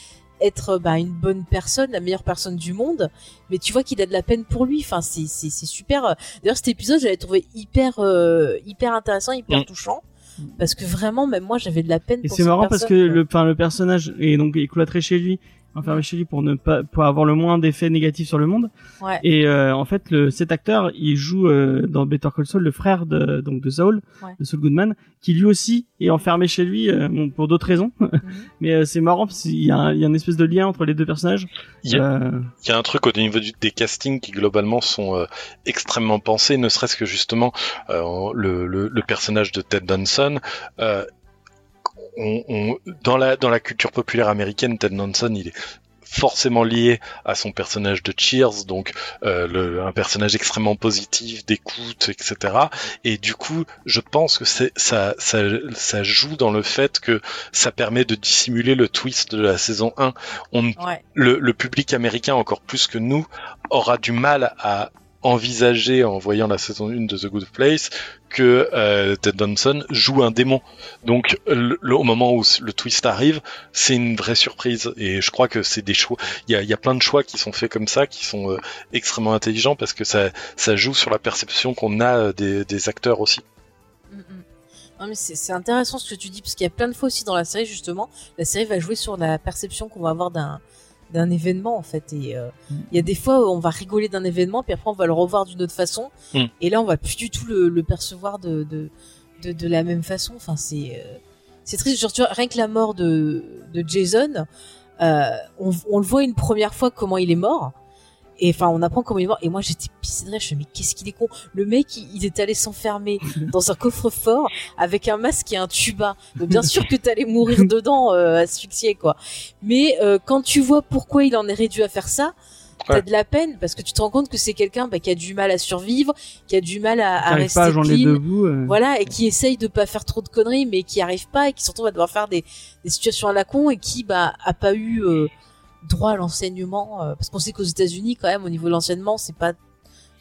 être bah, une bonne personne, la meilleure personne du monde. Mais tu vois qu'il a de la peine pour lui. Enfin, c'est c'est c'est super. D'ailleurs, cet épisode, j'avais trouvé hyper euh, hyper intéressant, hyper Mm. touchant parce que vraiment, même moi, j'avais de la peine. Et c'est marrant parce que le, enfin, le personnage est donc est cloîtré chez lui, enfermé chez lui pour ne pas, pour avoir le moins d'effets négatifs sur le monde. Ouais. Et euh, en fait, le, cet acteur, il joue euh, dans Better Call Saul le frère de donc de Saul, Ouais. de Saul Goodman, qui lui aussi est enfermé chez lui euh, bon, pour d'autres raisons. Mhm. Mais euh, c'est marrant parce qu'il y a, un- il y a une espèce de lien entre les deux personnages. Il y a, Euh, il y a un truc au niveau du- des castings qui globalement sont euh, extrêmement pensés, ne serait-ce que justement euh, le, le, le personnage de Ted Danson. On, on- dans la dans la culture populaire américaine, Ted Danson, il est forcément lié à son personnage de Cheers, donc euh, le, un personnage extrêmement positif, d'écoute, etc. Et du coup, je pense que c'est ça, ça, ça joue dans le fait que ça permet de dissimuler le twist de la saison 1. On Ouais. le, le public américain, encore plus que nous, aura du mal à envisager en voyant la saison 1 de The Good Place que euh, Ted Danson joue un démon. Donc au moment où le twist arrive, c'est une vraie surprise et je crois que c'est des choix. Il y a, y a plein de choix qui sont faits comme ça, qui sont euh, extrêmement intelligents parce que ça, ça joue sur la perception qu'on a euh, des, acteurs aussi. Mm, mm. Non mais c'est intéressant ce que tu dis parce qu'il y a plein de fois aussi dans la série justement, la série va jouer sur la perception qu'on va avoir d'un d'un événement en fait et euh, il Mm. y a des fois où on va rigoler d'un événement puis après on va le revoir d'une autre façon Mm. et là on va plus du tout le, le percevoir de, de de de la même façon enfin c'est euh, c'est triste genre tu vois rien que la mort de de Jason euh, on, on le voit une première fois comment il est mort et enfin on apprend comment il est mort. Et moi j'étais pissée de rire je me suis dit, mais qu'est-ce qu'il est con? Le mec il, il est allé s'enfermer dans un coffre-fort avec un masque et un tuba. Donc, bien sûr que t'allais mourir dedans euh, asphyxié quoi. Mais euh, quand tu vois pourquoi il en est réduit à faire ça t'as Ouais. de la peine parce que tu te rends compte que c'est quelqu'un bah, qui a du mal à survivre qui a du mal à, rester pas à clean. euh. voilà et qui essaye de pas faire trop de conneries mais qui arrive pas et qui surtout va devoir faire des, des situations à la con et qui bah a pas eu euh, droit à l'enseignement euh, parce qu'on sait qu'aux États-Unis quand même au niveau de l'enseignement c'est pas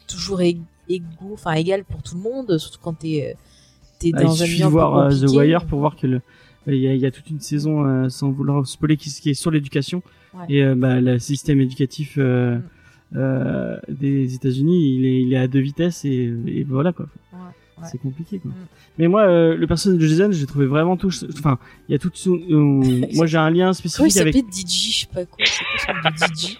toujours ég- égaux enfin égal pour tout le monde surtout quand t'es euh, t'es Ah, dans il un suffit milieu de voir euh, The. Wire pour voir que le il y, a, il y a toute une saison euh, sans vouloir spoiler qui, qui est sur l'éducation Ouais. et euh, bah, le système éducatif euh, Mm. des États-Unis il est, il est à deux vitesses et, et voilà quoi Ouais, ouais. c'est compliqué quoi. Mm. mais moi euh, le personnage de Jason j'ai trouvé vraiment touche enfin il y a toute son euh, moi j'ai un lien spécifique avec s'appelait DJ je sais pas quoi c'est quoi DJ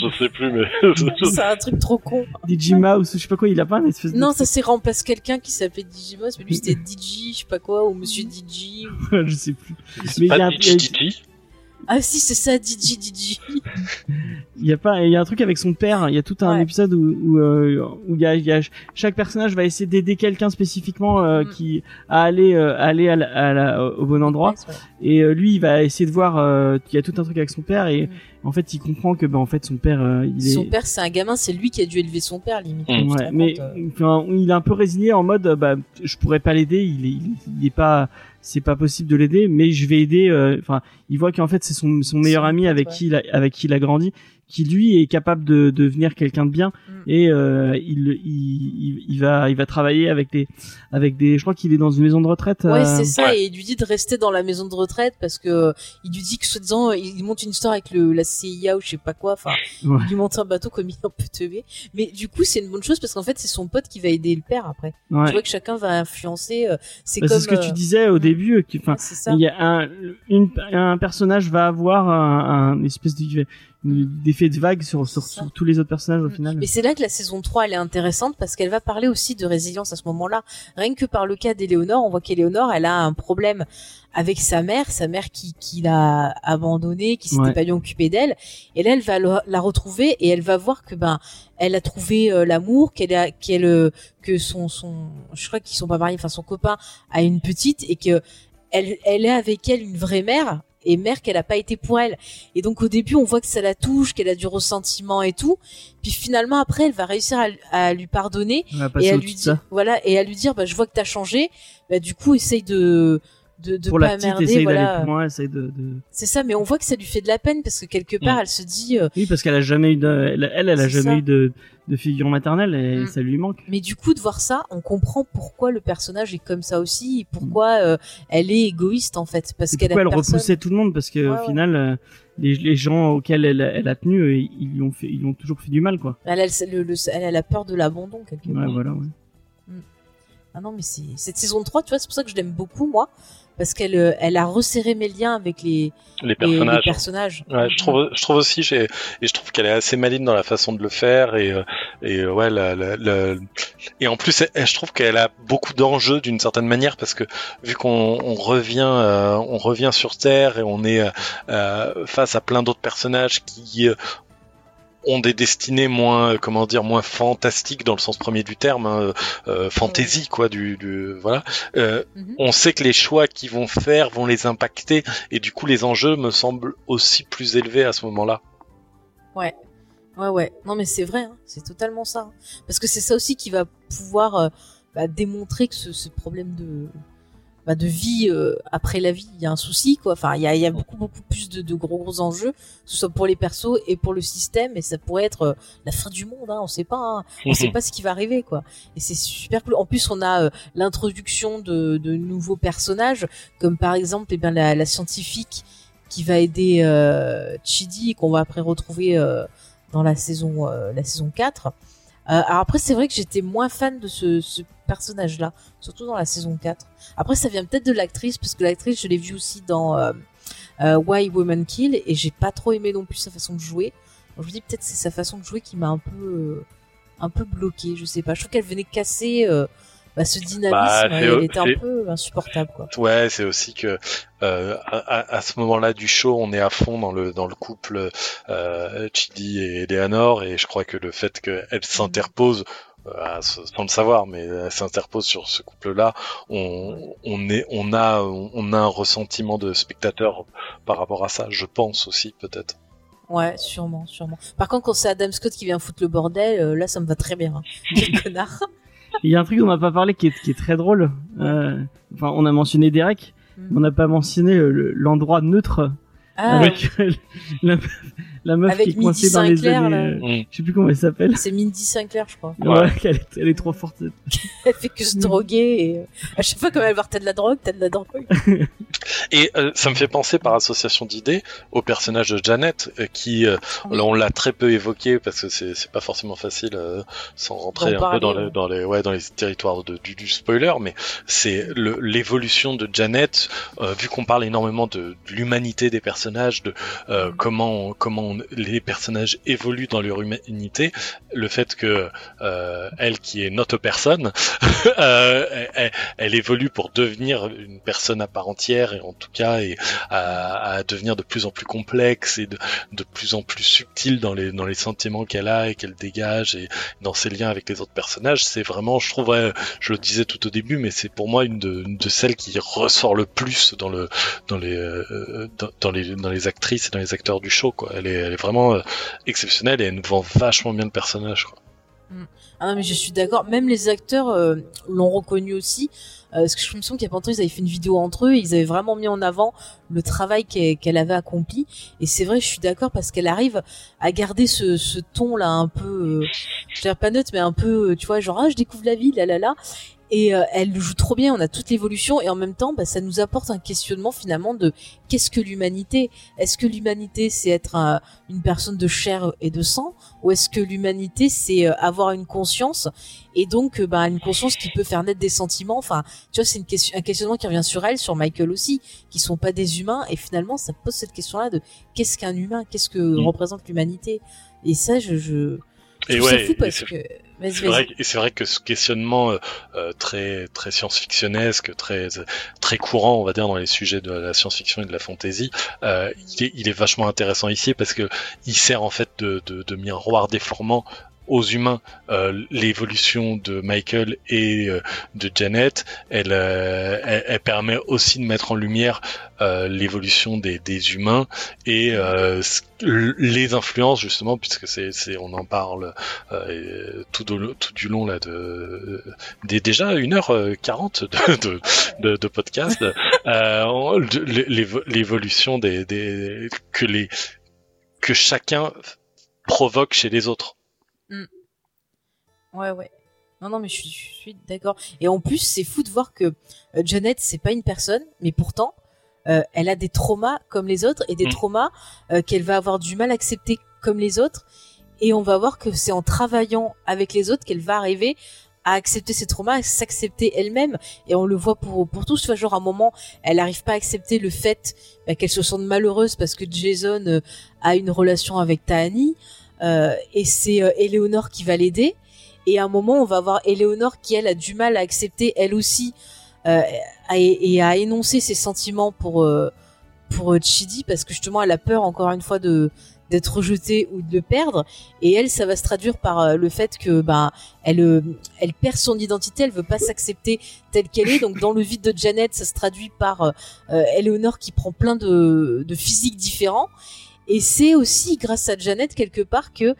Je sais plus, mais c'est un truc trop con. DJ Mouse je sais pas quoi il a pas une espèce de non ça c'est remplace quelqu'un qui s'appelait DJ Mouse mais lui c'était DJ je sais pas quoi ou Monsieur DJ ou- je sais plus. Mais il y a, pas ah si c'est ça DJ DJ Il y a pas, il y a un truc avec son père. Il y a tout un Ouais. épisode où où euh, où il y a, il y a chaque personnage va essayer d'aider quelqu'un spécifiquement euh, Mm. qui à aller euh, aller à la- à la- au bon endroit. Ouais. Et euh, lui, il va essayer de voir. euh, qu'il y a tout un truc avec son père et Mm. en fait, il comprend que ben en fait son père, euh, il est. Son père, c'est un gamin, c'est lui qui a dû élever son père, limite. Mm. Ouais, mais euh. enfin, il est un peu résigné en mode bah je pourrais pas l'aider, il est il, il est pas c'est pas possible de l'aider mais je vais aider euh, enfin il voit qu'en fait c'est son son meilleur ami avec qui il a, avec qui il a grandi qui lui est capable de de devenir quelqu'un de bien Mm. et euh, il, il il il va il va travailler avec des avec des je crois qu'il est dans une maison de retraite Ouais, euh, c'est ça, ouais. et il lui dit de rester dans la maison de retraite parce que il lui dit que soi-disant il monte une histoire avec le la CIA ou je sais pas quoi, enfin Ouais. il lui monte un bateau comme il en peut teubé. Mais du coup c'est une bonne chose parce qu'en fait c'est son pote qui va aider le père après. ouais. Tu vois que chacun va influencer. euh, c'est Bah, comme. c'est ce que tu disais au mm. début enfin il y a un une, un personnage va avoir un, un espèce de d'effet de vague sur sur, tous les autres personnages au Mm. final Mais c'est là que la saison 3 elle est intéressante parce qu'elle va parler aussi de résilience à ce moment-là. Rien que par le cas d'Éléonore, on voit qu'Éléonore elle a un problème avec sa mère, sa mère qui, qui l'a abandonnée, qui s'était Ouais. pas bien occupée d'elle. Et là elle va le- la retrouver et elle va voir que ben elle a trouvé euh, l'amour, qu'elle a qu'elle euh, que son son je crois qu'ils sont pas mariés, enfin son copain a une petite et que elle elle est avec elle une vraie mère et mère qu'elle a pas été pour elle. Et donc au début, on voit que ça la touche, qu'elle a du ressentiment et tout. Puis finalement après, elle va réussir à, à lui pardonner et à lui dire voilà et à lui dire bah je vois que t'as changé. Bah du coup, essaye de de, de pour pas la petite merder, essaye voilà. d'aller plus loin essaye de, de... C'est ça, mais on voit que ça lui fait de la peine parce que quelque part, Mm. elle se dit euh, oui parce qu'elle a jamais eu de, elle elle, elle a jamais ça. eu de de figure maternelle et Mm. ça lui manque mais du coup de voir ça, on comprend pourquoi le personnage est comme ça aussi et pourquoi euh, elle est égoïste en fait parce qu'elle pourquoi elle personne. repoussait tout le monde parce que Ouais, au ouais. final euh, les, les gens auxquels elle, elle a tenu ils lui ont fait ils lui ont toujours fait du mal quoi Elle a, le- le- elle a la peur de l'abandon quelque part. ouais voilà ouais. Ah non, mais c'est cette saison 3, tu vois, c'est pour ça que je l'aime beaucoup, moi. Parce qu'elle euh, elle a resserré mes liens avec les, Les les- les personnages. Ouais, je trouve, je trouve aussi, et je trouve qu'elle est assez maligne dans la façon de le faire et euh, et euh, ouais, la, la, la- et en plus, elle- je trouve qu'elle a beaucoup d'enjeux d'une certaine manière parce que vu qu'on on revient, euh, on revient sur Terre et on est euh, face à plein d'autres personnages qui ont des destinées moins, comment dire, moins fantastiques dans le sens premier du terme, hein, euh, fantasy quoi, du, du voilà. Euh, Mhm. on sait que les choix qu'ils vont faire vont les impacter et du coup les enjeux me semblent aussi plus élevés à ce moment-là. Ouais, ouais. Non, mais c'est vrai, hein, c'est totalement ça. hein. Parce que c'est ça aussi qui va pouvoir euh, bah, démontrer que ce, ce problème de bah, de vie euh, après la vie, il y a un souci, quoi. Enfin, il y a, y a beaucoup, beaucoup plus de, de gros, gros enjeux, que ce soit pour les persos et pour le système, et ça pourrait être euh, la fin du monde, hein, on sait pas. Hein. on sait pas ce qui va arriver quoi et c'est super cool en plus on a euh, l'introduction de, de nouveaux personnages comme par exemple eh bien la, la scientifique qui va aider euh, Chidi et qu'on va après retrouver euh, dans la saison euh, la saison 4 euh, alors après c'est vrai que j'étais moins fan de ce, ce personnage là surtout dans la saison 4 après ça vient peut-être de l'actrice parce que l'actrice je l'ai vue aussi dans euh, euh, Why Women Kill et j'ai pas trop aimé non plus sa façon de jouer je me dis peut-être c'est sa façon de jouer qui m'a un peu euh, un peu bloquée, je sais pas. Je trouve qu'elle venait casser euh, bah, ce dynamisme. Bah, et c'est- elle était un peu insupportable, quoi. Ouais, c'est aussi que euh, à ce moment-là du show, on est à fond dans le dans le couple euh, Chidi et Eleanor, et je crois que le fait qu'elle s'interpose euh, sans le savoir, mais elle s'interpose sur ce couple-là, on, on est on a on a un ressentiment de spectateur par rapport à ça, je pense aussi peut-être. Ouais, sûrement, sûrement. Par contre, quand c'est Adam Scott qui vient foutre le bordel, euh, là, ça me va très bien. Hein. Quel connard. Il y a un truc dont on n'a pas parlé qui est, qui est très drôle. Euh, enfin, on a mentionné Derek, Mm. mais on n'a pas mentionné le- l'endroit neutre Ah, avec la, la meuf Avec qui est coincée Mindy dans les années. là. euh, Mm. Je sais plus comment elle s'appelle. c'est Mindy Sinclair, je crois. Ouais, elle, est, elle est trop forte. Elle fait que se droguer et euh, à chaque fois, comme elle va t'as de la drogue, t'as de la drogue. Et euh, ça me fait penser par association d'idées au personnage de Janet, euh, qui euh, on l'a très peu évoqué parce que c'est c'est pas forcément facile euh, sans rentrer un peu dans les, ouais. dans les ouais dans les territoires de, du, du spoiler, mais c'est l'évolution de Janet euh, vu qu'on parle énormément de, de l'humanité des personnages, de euh, Mm. comment comment les personnages évoluent dans leur humanité, le fait que euh, elle qui est notre personne, euh, elle, évolue pour devenir une personne à part entière et en tout cas et à, à devenir de plus en plus complexe et de, de plus en plus subtile dans les dans les sentiments qu'elle a et qu'elle dégage et dans ses liens avec les autres personnages. C'est vraiment, je trouve, je le disais tout au début, mais c'est pour moi une de, une de celles qui ressort le plus dans le dans les euh, dans, dans les dans les actrices et dans les acteurs du show. Quoi. Elle est elle est vraiment euh, exceptionnelle et elle nous vend vachement bien le personnage. Quoi. Ah non, mais je suis d'accord. Même les acteurs euh, l'ont reconnu aussi. Euh, parce que je me souviens qu'il y a pas longtemps, ils avaient fait une vidéo entre eux. Ils avaient vraiment mis en avant le travail qu'elle avait accompli. Et c'est vrai, je suis d'accord parce qu'elle arrive à garder ce, ce ton là un peu, euh, je dirais pas neutre, mais un peu, tu vois, genre ah je découvre la vie, là là là. Et euh, elle le joue trop bien. On a toute l'évolution. Et en même temps, bah, ça nous apporte un questionnement finalement de qu'est-ce que l'humanité? Est-ce que l'humanité c'est être un- une personne de chair et de sang? Ou est-ce que l'humanité c'est euh, avoir une conscience? Et donc euh, bah, une conscience qui peut faire naître des sentiments. Enfin tu vois c'est une question un questionnement qui revient sur elle sur Michael aussi qui sont pas des humains. Et finalement ça pose cette question là de qu'est-ce qu'un humain? Qu'est-ce que Mm. représente l'humanité? Et ça je je, je Et ouais, fou parce que C'est vrai, et c'est vrai que ce questionnement euh, euh, très très science-fictionnesque, très très courant, on va dire, dans les sujets de la science-fiction et de la fantasy, euh, il, est, il est vachement intéressant ici parce que il sert en fait de, de, de miroir déformant aux humains. Euh, l'évolution de Michael et euh, de Janet elle, euh, elle elle permet aussi de mettre en lumière euh, l'évolution des, des humains et euh, les influences justement puisque c'est on en parle tout, au- tout du long là de déjà 1h40 de, de, de, de podcast. On- de- l'évo- l'évolution des, des que les que chacun provoque chez les autres Ouais, ouais. Non, non, mais je suis, je suis d'accord. Et en plus, c'est fou de voir que euh, Janet, c'est pas une personne, mais pourtant, euh, elle a des traumas comme les autres et des Mm. traumas euh, qu'elle va avoir du mal à accepter comme les autres. Et on va voir que c'est en travaillant avec les autres qu'elle va arriver à accepter ses traumas, à s'accepter elle-même. Et on le voit pour, pour tous. Tu vois, genre, à un moment, elle n'arrive pas à accepter le fait bah, qu'elle se sente malheureuse parce que Jason euh, a une relation avec Tahani. Euh, et c'est euh, Eleonore qui va l'aider. Et à un moment, on va voir Eleonore qui, elle, a du mal à accepter, elle aussi, euh, et à énoncer ses sentiments pour, euh, pour euh, Chidi, parce que justement, elle a peur, encore une fois, de d'être rejetée ou de le perdre. Et elle, ça va se traduire par euh, le fait que, ben, elle, euh, elle perd son identité, elle veut pas s'accepter telle qu'elle est. Donc, dans le vide de Janet, ça se traduit par euh, Eleonore qui prend plein de, de physiques différents. Et c'est aussi grâce à Janet, quelque part, que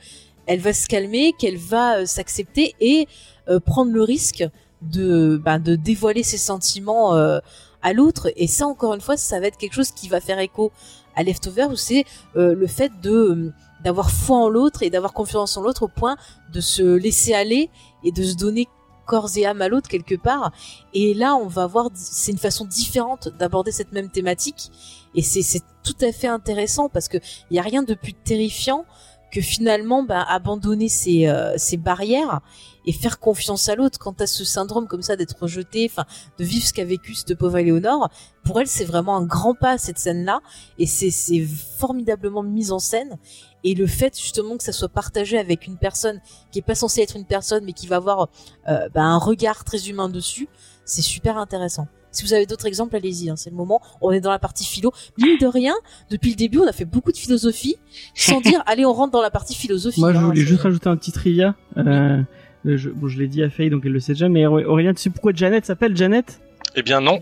elle va se calmer, qu'elle va euh, s'accepter et euh, prendre le risque de, ben, de dévoiler ses sentiments euh, à l'autre. Et ça, encore une fois, ça va être quelque chose qui va faire écho à Leftover, où c'est euh, le fait de d'avoir foi en l'autre et d'avoir confiance en l'autre au point de se laisser aller et de se donner corps et âme à l'autre quelque part. Et là, on va voir, c'est une façon différente d'aborder cette même thématique. Et c'est c'est tout à fait intéressant parce que il y a rien de plus terrifiant que finalement bah, abandonner euh, ses barrières et faire confiance à l'autre. Quand t'as ce syndrome comme ça d'être rejeté, enfin de vivre ce qu'a vécu cette pauvre Éléonore, pour elle c'est vraiment un grand pas cette scène-là et c'est c'est formidablement mis en scène. Et le fait justement que ça soit partagé avec une personne qui est pas censée être une personne mais qui va avoir euh, bah, un regard très humain dessus, c'est super intéressant. Si vous avez d'autres exemples, allez-y, hein, c'est le moment. On est dans la partie philo. Mine de rien, depuis le début, on a fait beaucoup de philosophie, sans dire, allez, on rentre dans la partie philosophie. Moi, je hein, voulais juste rajouter un petit trivia. Euh, euh, je, bon, je l'ai dit à Faye, donc elle le sait déjà, mais Auré- Aurélien, tu sais pourquoi Janet s'appelle Janet? Eh bien non.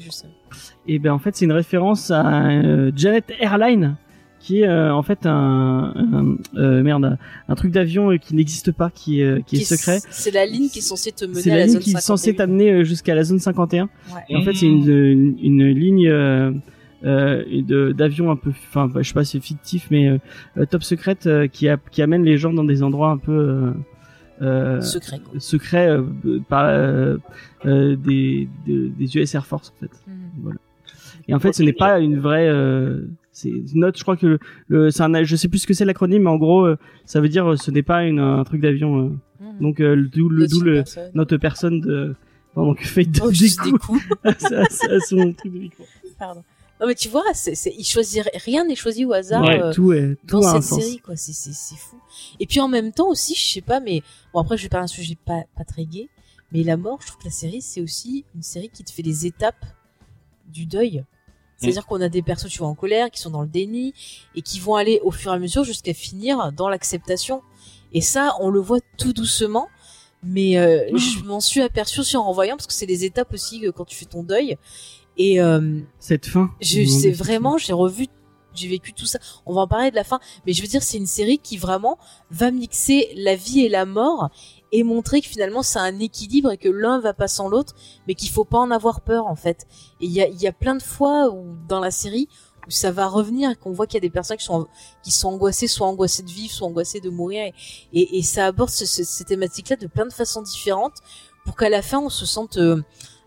Et ben en fait, c'est une référence à euh, Janet Airline, qui est euh, en fait un, un- euh, merde, un, truc d'avion euh, qui n'existe pas, qui, est, euh, qui est secret. C'est la ligne qui est censée te mener C'est la la ligne zone qui est censée 51. t'amener jusqu'à la zone 51. Ouais. Et en fait, c'est une, une, une ligne euh, d'avion un peu, enfin, je sais pas, si c'est fictif, mais top secrète qui, a, qui amène les gens dans des endroits un peu euh, Secret, quoi. secrets euh, par des, des, des US Air Force en fait. Mhm. Voilà. Et en fait, ce n'est pas une vraie. C'est une note. Je crois que le, le c'est un. Je sais plus ce que c'est l'acronyme, mais en gros, euh, ça veut dire euh, ce n'est pas une, un truc d'avion. euh. Mhm. Donc euh, le- d'où le D'autres d'où le personnes. notre personne de. Pardon, que fait Oh, des juste des coups coups. à, à- à son truc de micro. Pardon. Non, mais tu vois, c'est, c'est, il choisit, rien n'est choisi au hasard. Ouais, tout est tout dans un cette série quoi c'est c'est c'est fou et puis en même temps aussi je sais pas mais bon après je vais parler d'un sujet pas pas très gai mais la mort je trouve que la série c'est aussi une série qui te fait les étapes du deuil c'est à dire qu'on a des persos tu vois en colère qui sont dans le déni et qui vont aller au fur et à mesure jusqu'à finir dans l'acceptation. Et ça on le voit tout doucement. Mais euh, je m'en suis aperçu aussi en renvoyant parce que c'est les étapes aussi euh, quand tu fais ton deuil. Et euh, Cette fin. je sais vraiment, j'ai revu, j'ai vécu tout ça. On va en parler de la fin, mais je veux dire, c'est une série qui vraiment va mixer la vie et la mort et montrer que finalement c'est un équilibre et que l'un va pas sans l'autre, mais qu'il faut pas en avoir peur en fait. Et il y a, y a plein de fois où dans la série où ça va revenir, qu'on voit qu'il y a des personnes qui sont qui sont angoissées, soit angoissées de vivre, soit angoissées de mourir, et, ça aborde ce, ce, ces thématiques-là de plein de façons différentes pour qu'à la fin on se sente euh,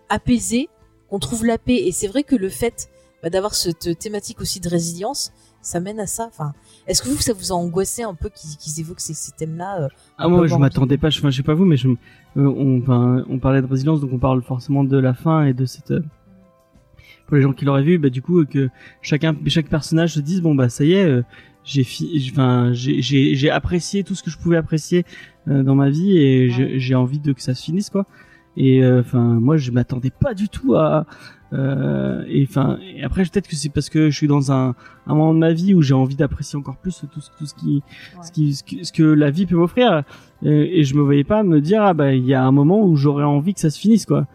apaisé, qu'on trouve la paix. Et c'est vrai que le fait bah, d'avoir cette thématique aussi de résilience, ça mène à ça. Enfin, est-ce que vous, ça vous a angoissé un peu qu'ils évoquent ces, ces thèmes-là euh, Ah moi je m'attendais pas, je, enfin, je sais pas vous, mais je, euh, on, parlait de résilience, donc on parle forcément de la fin et de cette. euh, pour les gens qui l'auraient vu, bah du coup euh, que chacun, chaque personnage se dise bon bah ça y est, j'ai, enfin j'ai, apprécié tout ce que je pouvais apprécier dans ma vie et j'ai- j'ai envie de que ça se finisse quoi. Et euh, enfin moi je m'attendais pas du tout à euh, et enfin et après peut-être que c'est parce que je suis dans un, un moment de ma vie où j'ai envie d'apprécier encore plus tout, ce- tout ce qui ce qui ce que, la vie peut m'offrir. Euh, et je me voyais pas me dire ah bah il y a un moment où j'aurais envie que ça se finisse quoi.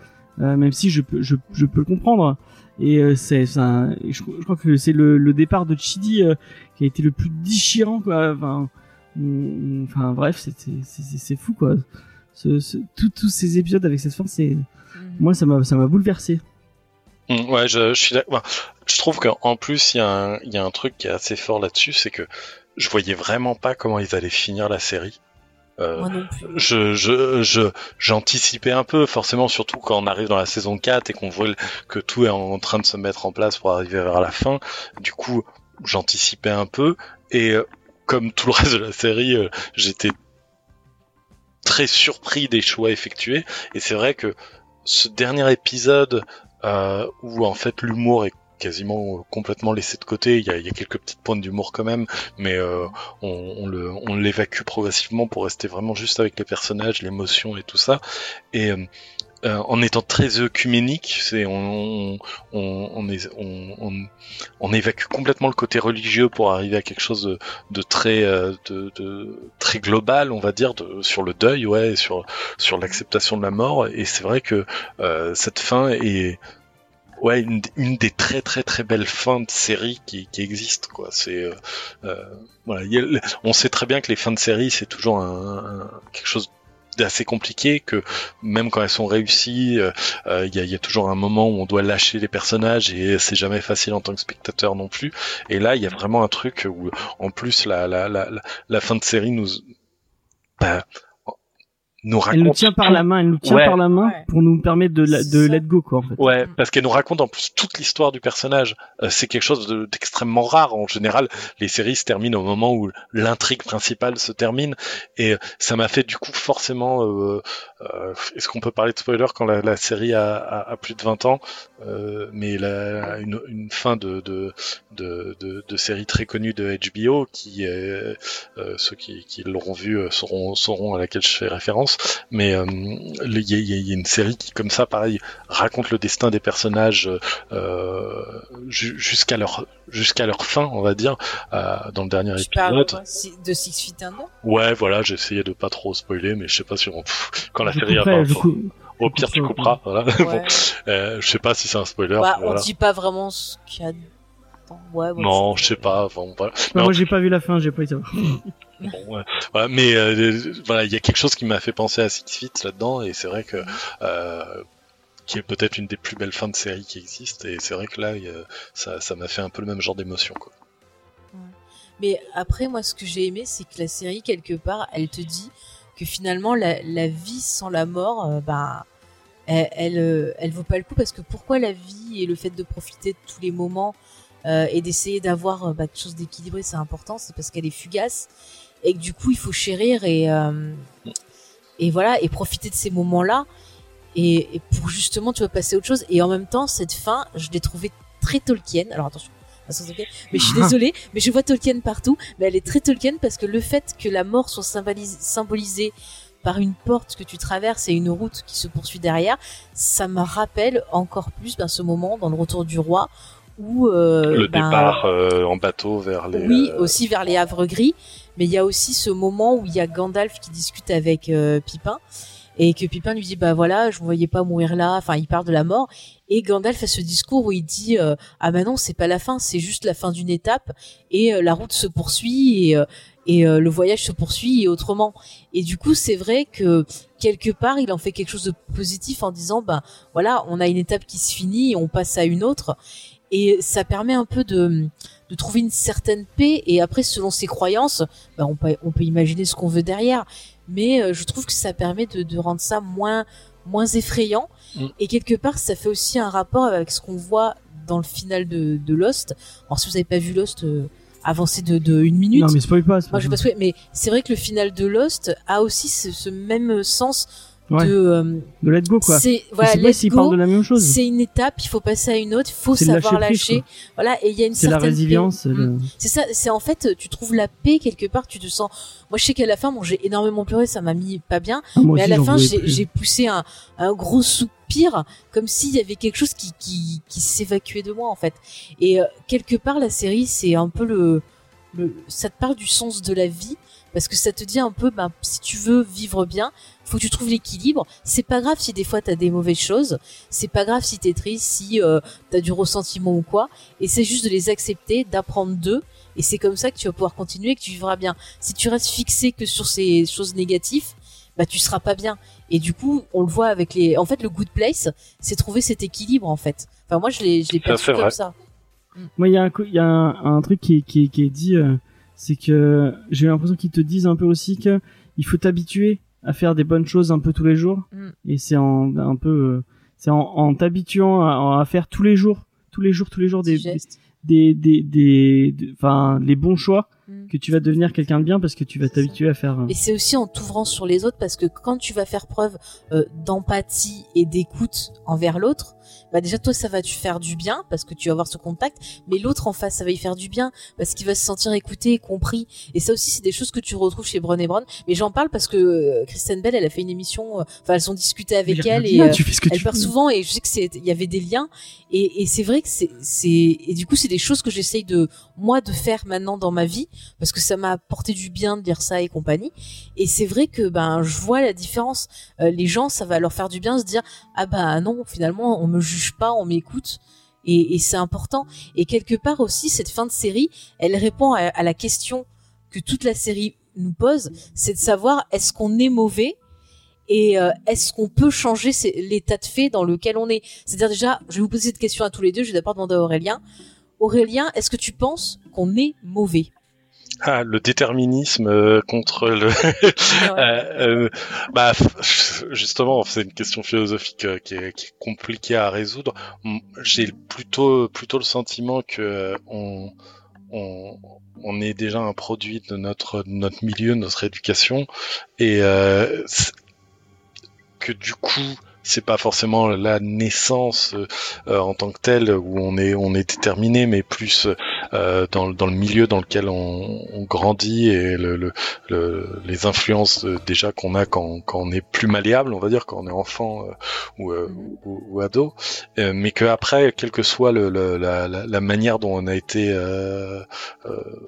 Euh, même si je peux je, je peux le comprendre. Et euh, c'est je, je crois que c'est le, le départ de Chidi euh, qui a été le plus déchirant quoi. Enfin enfin bref c'est fou quoi ce, ce, tout- tous ces épisodes avec cette fin c'est Mhm. moi ça m'a ça m'a bouleversé Mm, Ouais, je, je suis d'accord. Enfin, je trouve qu'en plus, il y, a un- il y a un truc qui est assez fort là-dessus, c'est que je voyais vraiment pas comment ils allaient finir la série. Euh, Moi non plus. je, je, je, j'anticipais un peu, forcément, surtout quand on arrive dans la saison 4 et qu'on voit que tout est en train de se mettre en place pour arriver vers la fin. Du coup, j'anticipais un peu et euh, comme tout le reste de la série, euh, j'étais très surpris des choix effectués. Et c'est vrai que ce dernier épisode euh, où en fait l'humour est quasiment complètement laissé de côté. Il y a, quelques petites pointes d'humour quand même, mais euh, on, on le, on l'évacue progressivement pour rester vraiment juste avec les personnages, l'émotion et tout ça. Et euh, euh, en étant très œcuménique, c'est on, on, on, on, évacue complètement le côté religieux pour arriver à quelque chose de, de très euh, de, de très global, on va dire, de, sur le deuil, ouais, sur sur l'acceptation de la mort. Et c'est vrai que euh, cette fin est ouais une, une des très très très belles fins de série qui, qui existent quoi. C'est euh, euh, voilà, on sait très bien que les fins de série c'est toujours un, un- quelque chose d'assez compliqué que même quand elles sont réussies, euh, euh, il y, a, toujours un moment où on doit lâcher les personnages et c'est jamais facile en tant que spectateur non plus. Et là, il y a vraiment un truc où, en plus, la, la, la, la, la fin de série nous, bah, nous raconte. elle nous tient par la main elle nous tient Ouais. par la main Ouais. pour nous permettre de la- de let go quoi en fait Ouais, parce qu'elle nous raconte en plus toute l'histoire du personnage. Euh, c'est quelque chose de- d'extrêmement rare. En général, les séries se terminent au moment où l'intrigue principale se termine. Et ça m'a fait du coup forcément... Euh, euh, Est-ce qu'on peut parler de spoiler quand la, la série a, a- a plus de 20 ans? Euh, Mais la, une, une fin de, de, de, de, de série très connue de HBO qui... euh, euh, ceux qui, qui l'auront vu euh, sauront, sauront à laquelle je fais référence. Mais euh, il y, a- il y a- il y a une série qui, comme ça, pareil, raconte le destin des personnages euh, ju- jusqu'à leur jusqu'à leur fin, on va dire, euh, dans le dernier épisode. de Six Feet Under? Ouais, voilà, j'ai essayé de pas trop spoiler, mais je sais pas si on... pff, quand la Je série a couperai, pas... je cou- Au pire, tu couperas. Voilà. Ouais. euh, je sais pas si c'est un spoiler. Bah, on voilà. dit pas vraiment ce qu'il y a dedans. Ouais, Non, je sais pas. Bon, voilà. Non, Mais en moi j'ai pas vu la fin j'ai pas été. Bon. Voilà, mais euh, voilà, il y a quelque chose qui m'a fait penser à Six Feet là-dedans, et c'est vrai que euh, qui est peut-être une des plus belles fins de série qui existent, et c'est vrai que là, a- ça, ça m'a fait un peu le même genre d'émotion, quoi. Mais après, moi, ce que j'ai aimé, c'est que la série, quelque part, elle te dit que finalement, la, la vie sans la mort, bah, elle, elle, elle vaut pas le coup parce que pourquoi la vie et le fait de profiter de tous les moments et d'essayer d'avoir bah, quelque chose d'équilibré, c'est important, c'est parce qu'elle est fugace et que du coup, il faut chérir et euh, et voilà et profiter de ces moments-là et, et pour justement, tu vas passer à autre chose. Et en même temps, cette fin, je l'ai trouvée très Tolkien. Alors attention. Mais je suis désolée, mais je vois Tolkien partout. Mais elle est très Tolkien parce que le fait que la mort soit symbolisée, symbolisée par une porte que tu traverses et une route qui se poursuit derrière, ça me rappelle encore plus ben, ce moment dans le retour du roi euh, le ben, départ euh, en bateau vers les. oui, euh, aussi vers les havres gris, mais il y a aussi ce moment où il y a Gandalf qui discute avec Pipin et que Pipin lui dit bah voilà, je ne voyais pas mourir là, enfin il parle de la mort et Gandalf a ce discours où il dit euh, ah bah non, c'est pas la fin, c'est juste la fin d'une étape et euh, la route se poursuit et, euh, et le voyage se poursuit et autrement. Et du coup, c'est vrai que quelque part, il en fait quelque chose de positif en disant, ben voilà, on a une étape qui se finit et on passe à une autre. Et ça permet un peu de, de trouver une certaine paix. Et après, selon ses croyances, ben on, peut, on peut imaginer ce qu'on veut derrière. Mais euh, je trouve que ça permet de, de rendre ça moins moins effrayant. Mm. Et quelque part, ça fait aussi un rapport avec ce qu'on voit dans le final de, de Lost. Alors, si vous n'avez pas vu Lost, euh, avancez de, de une minute. Non, mais spoil pas. spoil Moi, je vais pas. pas souhaiter, mais c'est vrai que le final de Lost a aussi ce, ce même sens Ouais. de. euh, De let go, quoi. c'est voilà, pas de la même chose. C'est une étape, il faut passer à une autre, il faut savoir lâcher. Voilà, et il y a une C'est la certaine paix. résilience. Mm. le- C'est ça, c'est en fait, tu trouves la paix quelque part, tu te sens. Moi, je sais qu'à la fin, bon, j'ai énormément pleuré, ça m'a mis pas bien. Ah, mais à la fin, j'ai poussé un, un gros soupir, comme s'il y avait quelque chose qui, qui, qui s'évacuait de moi, en fait. Et euh, quelque part, la série, c'est un peu le, le. Ça te parle du sens de la vie, parce que ça te dit un peu, ben, si tu veux vivre bien, faut que tu trouves l'équilibre. C'est pas grave si des fois t'as des mauvaises choses. C'est pas grave si t'es triste, si euh, t'as du ressentiment ou quoi. Et c'est juste de les accepter, d'apprendre d'eux. Et c'est comme ça que tu vas pouvoir continuer, que tu vivras bien. Si tu restes fixé que sur ces choses négatives, bah tu seras pas bien. Et du coup, on le voit avec les. En fait, le good place, c'est trouver cet équilibre en fait. Enfin, moi, je l'ai, je l'ai perçu comme vrai. ça. Moi, il y a un, y a un, un truc qui, est- qui, qui est dit, euh, c'est que j'ai l'impression qu'ils te disent un peu aussi que il faut t'habituer à faire des bonnes choses un peu tous les jours. Mm. Et c'est en un peu, euh, c'est en, en t'habituant à, à faire tous les jours, tous les jours, tous les jours des, des, des- enfin, les bons choix Mm. que tu vas devenir quelqu'un de bien parce que tu vas t'habituer à faire. euh, Et c'est aussi en t'ouvrant sur les autres parce que quand tu vas faire preuve euh, d'empathie et d'écoute envers l'autre, bah déjà toi ça va te faire du bien parce que tu vas avoir ce contact, mais l'autre en face ça va y faire du bien parce qu'il va se sentir écouté et compris. Et ça aussi c'est des choses que tu retrouves chez Brené Brown. Mais j'en parle parce que euh, Kristen Bell elle a fait une émission, euh, enfin elles ont discuté avec elle et euh, que elle parle souvent et je sais que c'est il y avait des liens et, et c'est vrai que c'est c'est et du coup c'est des choses que j'essaye de moi de faire maintenant dans ma vie parce que ça m'a apporté du bien de dire ça et compagnie. Et c'est vrai que ben je vois la différence. Euh, les gens ça va leur faire du bien de se dire ah bah non finalement on me juge pas on m'écoute et, c'est important. Et quelque part aussi cette fin de série elle répond à, la question que toute la série nous pose c'est de savoir est-ce qu'on est mauvais et euh, est-ce qu'on peut changer l'état de fait dans lequel on est? C'est-à-dire déjà, je vais vous poser cette question à tous les deux, je vais d'abord demander à Aurélien. Aurélien, est-ce que tu penses qu'on est mauvais? Ah, le déterminisme euh, contre le. Euh, euh, bah, justement, c'est une question philosophique qui, est, qui est compliquée à résoudre. J'ai plutôt plutôt le sentiment que on on, on est déjà un produit de notre notre milieu, de notre éducation, et que du coup c'est pas forcément la naissance euh, en tant que telle où on est on est déterminé, mais plus euh, dans, le- dans le milieu dans lequel on, on grandit et le, le, le- les influences euh, déjà qu'on a quand, quand on est plus malléable, on va dire, quand on est enfant euh, ou, euh, ou, ou ado, euh, mais que après, quelle que soit le, le- la, la, manière dont on a été euh, euh,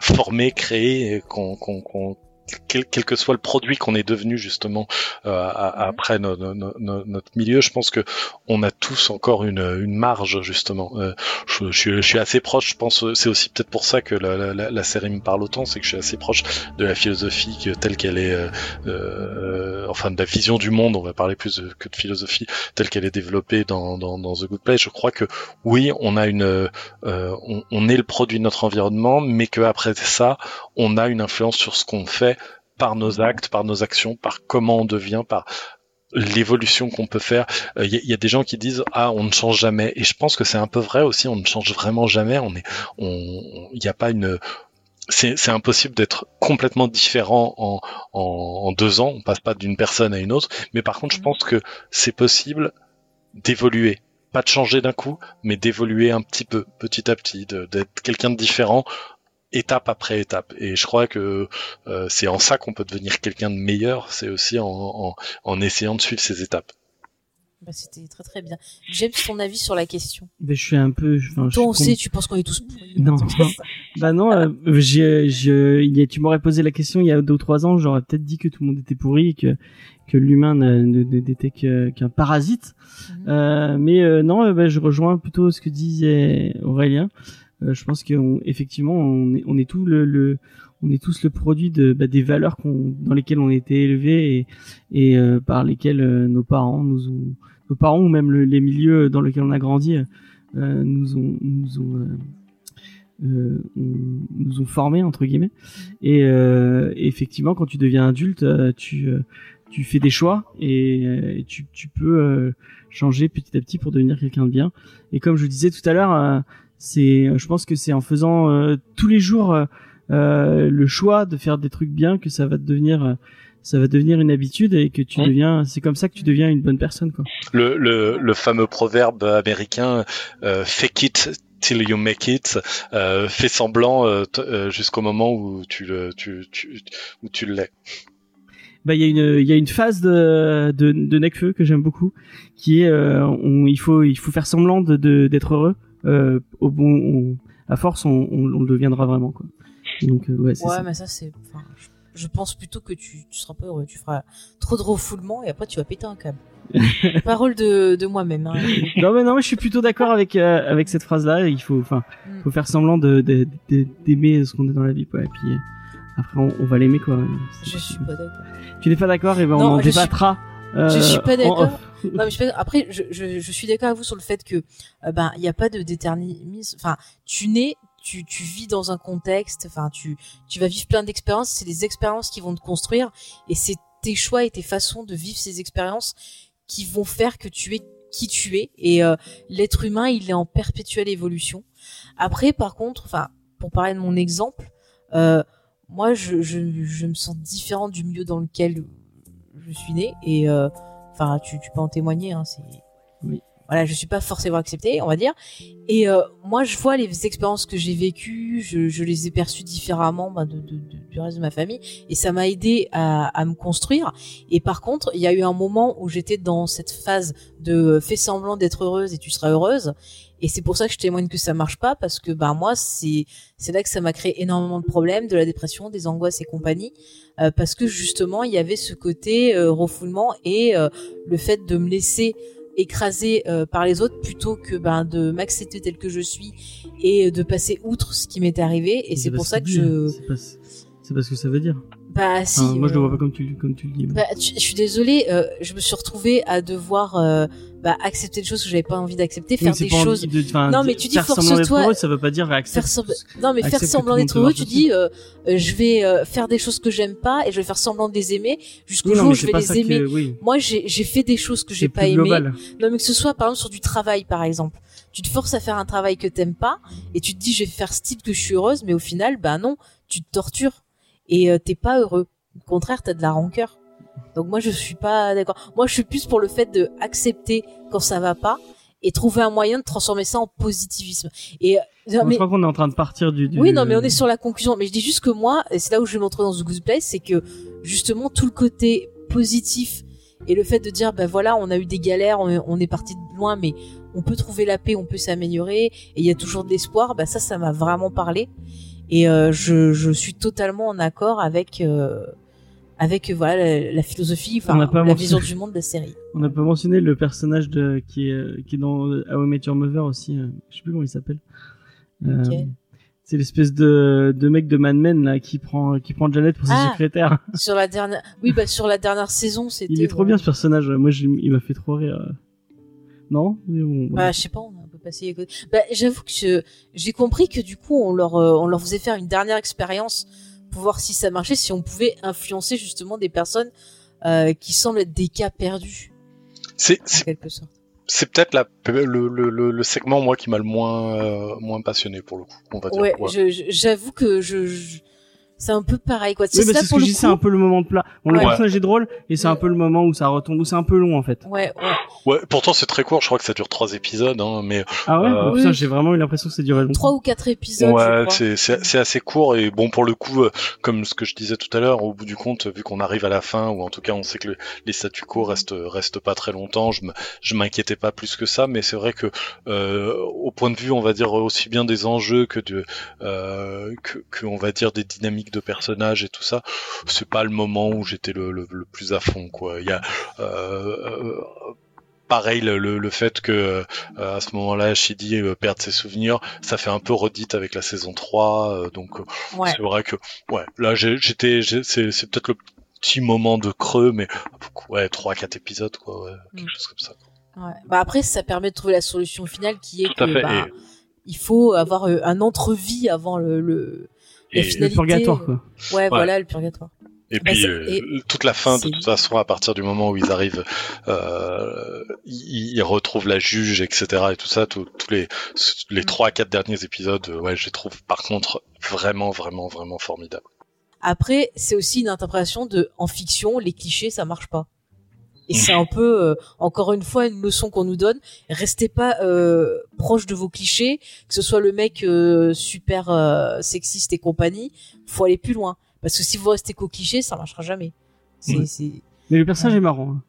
formé, créé, qu'on qu'on- quel, quel que soit le produit qu'on est devenu justement euh, après no- no- no- no- notre milieu, je pense que on a tous encore une, une marge justement. Euh, je, je, je suis assez proche, je pense, c'est aussi peut-être pour ça que la, la, la série me parle autant, c'est que je suis assez proche de la philosophie telle qu'elle est, euh, euh, enfin de la vision du monde, on va parler plus de- que de philosophie, telle qu'elle est développée dans, dans, dans The Good Place. Je crois que oui, on a une, euh, on, on est le produit de notre environnement, mais que après ça, on a une influence sur ce qu'on fait par nos actes, par nos actions, par comment on devient, par l'évolution qu'on peut faire. Il y, a- y a des gens qui disent ah on ne change jamais et je pense que c'est un peu vrai aussi. On ne change vraiment jamais. On est, on, il n'y a pas une c'est impossible d'être complètement différent en, en, en deux ans. On passe pas d'une personne à une autre. Mais par contre, je pense que c'est possible d'évoluer. Pas de changer d'un coup, mais d'évoluer un petit peu, petit à petit, d'être quelqu'un de différent, étape après étape. Et je crois que euh, c'est en ça qu'on peut devenir quelqu'un de meilleur. C'est aussi en, en, en essayant de suivre ces étapes. bah, C'était très très bien. J'aime ton avis sur la question? Ben, je suis un peu. Toi, on sait, tu penses qu'on est tous pourris. Non. Bah non, euh, j'ai, je, il y a- tu m'aurais posé la question il y a deux ou trois ans, j'aurais peut-être dit que tout le monde était pourri et que que l'humain n'était qu'un parasite. Mhm. Euh, mais euh, non, euh, bah, je rejoins plutôt ce que disait Aurélien. Euh, je pense qu'effectivement, on, est, on est tout le, le on est tous le produit de bah, des valeurs dans lesquelles on a été élevés et, et euh, par lesquelles euh, nos parents nous ont nos parents ou même le- les milieux dans lesquels on a grandi nous ont nous ont euh, nous ont formés entre guillemets. Et euh, effectivement quand tu deviens adulte tu tu fais des choix et, et tu, tu peux changer petit à petit pour devenir quelqu'un de bien. Et comme je disais tout à l'heure c'est je pense que c'est en faisant euh, tous les jours euh, euh, le choix de faire des trucs bien que ça va devenir euh, ça va devenir une habitude et que tu deviens c'est comme ça que tu deviens une bonne personne quoi. Le, le, le fameux proverbe américain euh, fake it till you make it, euh, fais semblant euh, euh, jusqu'au moment où tu le tu, tu où tu l'es. bah il y a une il y a une phase de de, de Necfeu que j'aime beaucoup qui est euh, on, il faut il faut faire semblant de de- d'être heureux euh, au bon on- à force on, on, on le deviendra vraiment quoi donc euh, ouais Ouais, ça mais ça, c'est. enfin, je- pense plutôt que tu, tu seras pas heureux. Tu feras trop de refoulement et après tu vas péter un câble. Parole de, de moi-même. Hein. non mais non mais je suis plutôt d'accord avec euh, avec cette phrase là il faut enfin Mm. faut faire semblant de d'aimer ce qu'on est dans la vie quoi et puis euh, après on, on va l'aimer quoi Je suis pas d'accord. tu n'es pas d'accord et ben on en suis- débattra euh, je suis pas d'accord. Non, mais je après, je, je, je suis d'accord avec vous sur le fait que euh, ben il n'y a pas de déterminisme. Enfin, tu nais, tu, tu vis dans un contexte. Enfin, tu tu vas vivre plein d'expériences. C'est les expériences qui vont te construire et c'est tes choix et tes façons de vivre ces expériences qui vont faire que tu es qui tu es. Et euh, l'être humain, il est en perpétuelle évolution. Après, par contre, enfin, pour parler de mon exemple, euh, moi, je, je, je me sens différent du milieu dans lequel je suis né et euh, enfin, tu, tu peux en témoigner. Hein, c'est Oui. voilà, je suis pas forcément acceptée, on va dire. Et euh, moi, je vois les expériences que j'ai vécues, je, je les ai perçues différemment bah, de, de- de- du reste de ma famille, et ça m'a aidé à, à me construire. Et par contre, il y a eu un moment où j'étais dans cette phase de fais semblant d'être heureuse et tu seras heureuse. Et c'est pour ça que je témoigne que ça marche pas parce que bah moi c'est c'est là que ça m'a créé énormément de problèmes, de la dépression, des angoisses et compagnie, euh, parce que justement il y avait ce côté euh, refoulement et euh, le fait de me laisser écraser euh, par les autres plutôt que ben de m'accepter tel que je suis et de passer outre ce qui m'est arrivé. Et c'est pour ça que dit, je c'est pas, pas ce que ça veut dire bah si Enfin, moi je le euh, vois pas comme tu comme tu le dis bah, tu- je suis désolée, euh, je me suis retrouvée à devoir euh, bah, accepter des choses que j'avais pas envie d'accepter, faire des choses. de- Non, mais tu dis force-toi- ça veut pas dire Faire accepte sem- Non, mais faire semblant d'être heureux, tu dis, euh, euh, je vais euh, faire des choses que j'aime pas et je vais faire semblant de les aimer jusqu'au Oui, jour où je vais les aimer. que oui Moi, j'ai fait des choses que j'ai pas aimées. global Non, mais que ce soit par exemple sur du travail, par exemple. Tu te forces à faire un travail que t'aimes pas et tu te dis, je vais faire ce type que je suis heureuse, mais au final, bah non, tu te tortures et euh, t'es pas heureux. Au contraire, t'as de la rancœur. Donc moi, je suis pas d'accord. Moi, je suis plus pour le fait de accepter quand ça va pas et trouver un moyen de transformer ça en positivisme. Et euh, non, Moi, mais je crois qu'on est en train de partir du, du- oui, non, mais on est sur la conclusion. Mais je dis juste que moi, et c'est là où je vais montrer dans The Good Place, c'est que justement tout le côté positif et le fait de dire, ben voilà, on a eu des galères, on, on est parti de loin, mais on peut trouver la paix, on peut s'améliorer, et il y a toujours de l'espoir. Bah ça, ça m'a vraiment parlé. Et euh, je, je suis totalement en accord avec euh, avec euh, voilà la, la philosophie, enfin la mentionné- vision du monde de la série. on n'a pas mentionné le personnage de qui est euh, qui est dans euh, How I Met Your Mother aussi euh, je sais plus comment il s'appelle Euh, c'est l'espèce de de mec de Mad Men là qui prend qui prend Janet pour sa Ah. secrétaire Sur la dernière, oui, bah sur la dernière saison, c'était. il est trop bien ce personnage moi je- il m'a fait trop rire non? Mais bon, Bah, je sais pas, on a un peu passé. à côté. Bah, j'avoue que j'ai compris que du coup, on leur, euh, on leur faisait faire une dernière expérience pour voir si ça marchait, si on pouvait influencer justement des personnes euh, qui semblent être des cas perdus, C'est quelque sorte. c'est peut-être le, le, le, le segment moi qui m'a le moins euh, moins passionné pour le coup. On va dire. Ouais, j'avoue que je, je- c'est un peu pareil, quoi. oui, bah, ça c'est ce pour que je le dis, c'est un peu le moment de plat. Bon, le Ouais. personnage est drôle, et c'est un peu le moment où ça retombe, où c'est un peu long, en fait. Ouais, ouais. Ouais, pourtant c'est très court. Je crois que ça dure trois épisodes, hein, mais Ah ouais? Euh, oui. j'ai vraiment eu l'impression que ça durait longtemps. Trois ou quatre épisodes, ouais, c'est c'est c'est assez court et bon pour le coup, euh, comme ce que je disais tout à l'heure, au bout du compte, vu qu'on arrive à la fin ou en tout cas on sait que le- les statu quo restent restent pas très longtemps, je me- je m'inquiétais pas plus que ça, mais c'est vrai que euh, au point de vue, on va dire aussi bien des enjeux que de euh, que, que on va dire des dynamiques de personnages et tout ça, c'est pas le moment où j'étais le, le, le plus à fond quoi. Il y a euh, euh, pareil, le, le, fait que euh, à ce moment-là, Shidi euh, perde ses souvenirs, ça fait un peu redite avec la saison 3. euh, donc Ouais. c'est vrai que ouais, là j'étais, c'est c'est peut-être le petit moment de creux, mais ouais, trois quatre épisodes quoi, ouais, quelque Mm. chose comme ça. Ouais. Bah après, ça permet de trouver la solution finale qui est Tout que bah, il faut avoir un entrevie avant le, Et, Le purgatoire, quoi. Ouais, voilà le purgatoire. et Bah, puis euh, et- toute la fin, de toute façon, à partir du moment où ils arrivent, euh, ils, ils retrouvent la juge, etc. et tout ça, tous les les trois quatre derniers épisodes, euh, ouais, je les trouve par contre vraiment vraiment vraiment formidables. Après, c'est aussi une interprétation de en fiction, les clichés, ça marche pas. Et c'est un peu, euh, encore une fois, une leçon qu'on nous donne. Restez pas euh, proche de vos clichés, que ce soit le mec euh, super euh, sexiste et compagnie. Faut aller plus loin, parce que si vous restez qu'aux clichés, ça marchera jamais. C'est... Mais le personnage est marrant. hein.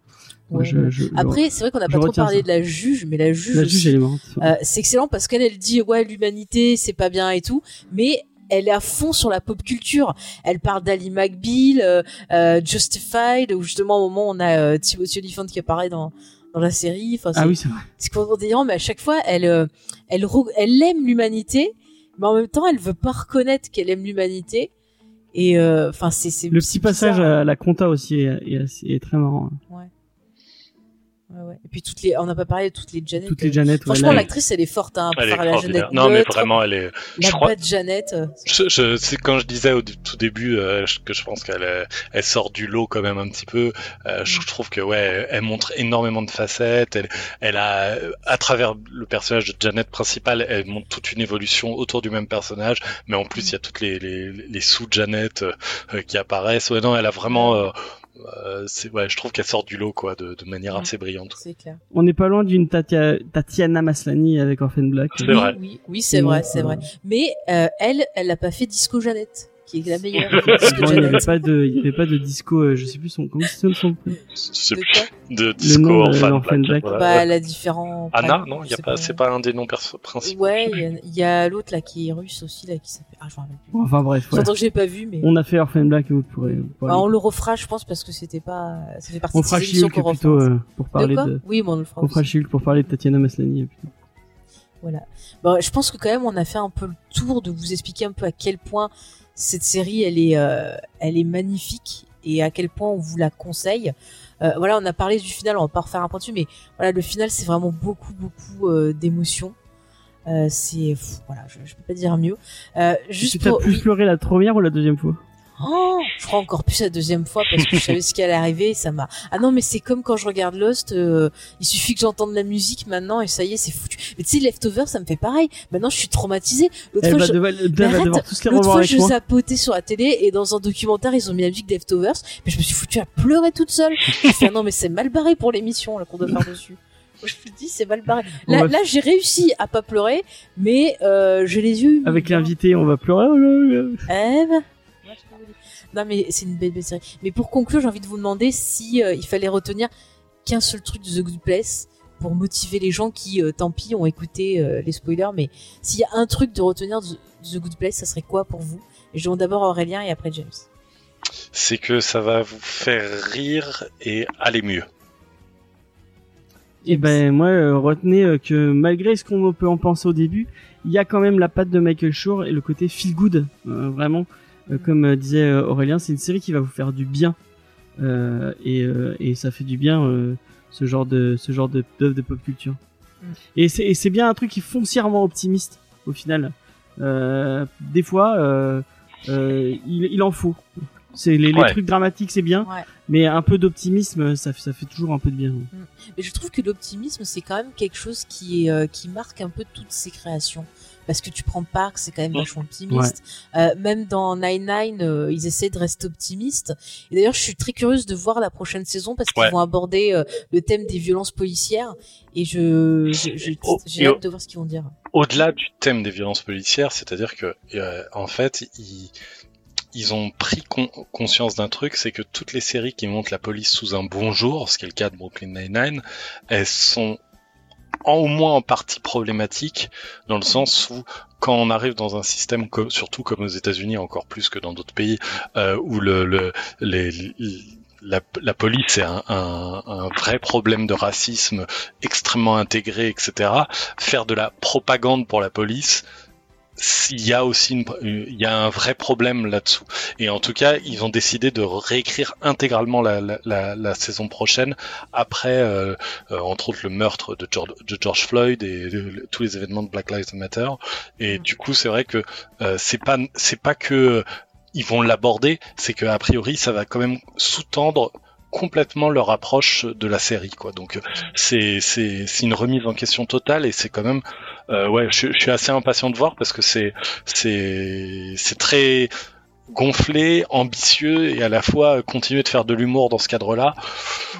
Moi, ouais, je- ouais. je- je- Après, c'est vrai qu'on n'a pas trop parlé ça. de la juge, mais la juge, la juge, euh, c'est excellent parce qu'elle elle dit ouais l'humanité c'est pas bien et tout, mais elle est à fond sur la pop culture. Elle parle d'Ali McBeal, euh, euh, Justified, où justement au moment où on a euh, Timothy Olyphant qui apparaît dans dans la série. Enfin, ah oui, c'est vrai. c'est complètement délirant, mais à chaque fois elle euh, elle elle aime l'humanité, mais en même temps elle veut pas reconnaître qu'elle aime l'humanité. Et euh, enfin c'est c'est Le petit passage à la compta aussi est, est est très marrant. Ouais, ouais. Et puis toutes les on n'a pas parlé de toutes les Janet. Toutes les euh, Janet. ouais, Franchement, l'actrice, elle est forte, hein, Elle est la. Jeannette Non mais vraiment, elle est. la je crois- bad Jeannette. euh, Je, je, c'est quand je disais au tout début euh, que je pense qu'elle elle sort du lot quand même un petit peu. euh, je Mm. trouve que ouais, elle, montre énormément de facettes. Elle, elle a, à travers le personnage de Janet principal, elle montre toute une évolution autour du même personnage. Mais en plus, il y a toutes les, les, les sous Janet euh, qui apparaissent. Ouais, non, elle a vraiment. Euh, c'est ouais, je trouve qu'elle sort du lot quoi, de, de manière assez brillante. C'est clair. On n'est pas loin d'une Tatia- Tatiana Maslany avec Orphan Black. C'est oui, vrai. Oui, oui, c'est vrai, c'est vrai. Mais euh, elle, elle n'a pas fait Disco Jeannette, qui est la meilleure. Bon, il n'y avait pas de, il y avait pas de disco, euh, je sais plus son, comment c'est son, De de le disco nom de Orphan l'Orphan Black. Black. voilà. Bah, elle a différents. Anna, non, il y a pas, c'est pas un des noms perso- principaux. Ouais, il y a, l'autre là qui est russe aussi là qui s'appelle. Ah, je me rappelle plus. Enfin bref. J'entends que j'ai pas vu, mais. On a fait Orphan Black et vous pourrez, vous pourrez Bah, on le refera, je pense, parce que c'était pas. Ça fait partie on de ces émissions qu'on plutôt euh, pour parler de quoi? de, Oui, mais on le fera. on fera pour parler de Tatiana Maslany. euh. Voilà. Bon, je pense que quand même on a fait un peu le tour de vous expliquer un peu à quel point cette série elle est euh, elle est magnifique et à quel point on vous la conseille. Euh, voilà, on a parlé du final, on va pas refaire un point dessus, mais voilà, le final c'est vraiment beaucoup beaucoup euh, d'émotions. Euh, c'est voilà, je, je peux pas dire mieux. Euh, juste tu pour plus oui. pleuré la première ou la deuxième fois? Oh, je crois encore plus la deuxième fois parce que je savais ce qui allait arriver et ça m'a. Ah non, mais c'est comme quand je regarde Lost, euh, il suffit que j'entende la musique maintenant et ça y est, c'est foutu. Mais tu sais, Leftover, ça me fait pareil. Maintenant, je suis traumatisée. L'autre Elle fois, va je... devoir, devoir L'autre fois, je zapotais sur la télé et dans un documentaire, ils ont mis la musique Leftovers, mais je me suis foutue à pleurer toute seule. Je me suis dit, ah non, mais c'est mal barré pour l'émission là qu'on doit faire dessus. Je me dis, c'est mal barré. Là, va- là j'ai réussi à pas pleurer, mais euh, j'ai les yeux. Avec l'invité, on va pleurer. Eh ben. Non mais c'est une belle, belle série. Mais pour conclure, j'ai envie de vous demander si euh, il fallait retenir qu'un seul truc de The Good Place pour motiver les gens qui, euh, tant pis, ont écouté euh, les spoilers. Mais s'il y a un truc de retenir de The Good Place, ça serait quoi pour vous? Et je demande d'abord à Aurélien et après James. C'est que ça va vous faire rire et aller mieux. Et ben moi, euh, retenez euh, que malgré ce qu'on peut en penser au début, il y a quand même la patte de Michael Shore et le côté feel good. Euh, vraiment, euh, comme euh, disait euh, Aurélien, c'est une série qui va vous faire du bien. Euh, et, euh, et ça fait du bien euh, ce genre de ce genre de d'œuvre de pop culture. Mm. Et c'est bien un truc qui est foncièrement optimiste au final. Euh, des fois, euh, euh, il, il en faut. C'est les, les trucs dramatiques, c'est bien, Ouais. mais un peu d'optimisme, ça, ça fait toujours un peu de bien. Mais je trouve que l'optimisme, c'est quand même quelque chose qui est euh, qui marque un peu toutes ces créations. Parce que tu prends Park, c'est quand même Ouais. vachement optimiste. Euh, même dans Nine Nine, euh, ils essaient de rester optimistes. Et d'ailleurs, je suis très curieuse de voir la prochaine saison parce qu'ils Ouais. vont aborder euh, le thème des violences policières. Et je Oh, j'ai hâte de voir ce qu'ils vont dire. Au-delà du thème des violences policières, c'est-à-dire que euh, en fait, ils, ils ont pris con- conscience d'un truc, c'est que toutes les séries qui montrent la police sous un bon jour, ce qui est le cas de Brooklyn Nine-Nine, elles sont en, au moins en partie problématiques, dans le sens où quand on arrive dans un système, co- surtout comme aux États-Unis, encore plus que dans d'autres pays, euh, où le, le, les- la, la police est un, un, un vrai problème de racisme extrêmement intégré, etc. Faire de la propagande pour la police, s'il y a aussi une, il y a un vrai problème là-dessous. Et en tout cas, ils ont décidé de réécrire intégralement la, la, la, la saison prochaine après, euh, euh, entre autres, le meurtre de George, de George Floyd et de- tous les événements de Black Lives Matter. Et Mm. du coup, c'est vrai que euh, c'est pas c'est pas que ils vont l'aborder, c'est que a priori, ça va quand même sous-tendre complètement leur approche de la série quoi. Donc euh, c'est c'est c'est une remise en question totale et c'est quand même euh, ouais je, je suis assez impatient de voir parce que c'est c'est c'est très gonflé ambitieux et à la fois continuer de faire de l'humour dans ce cadre-là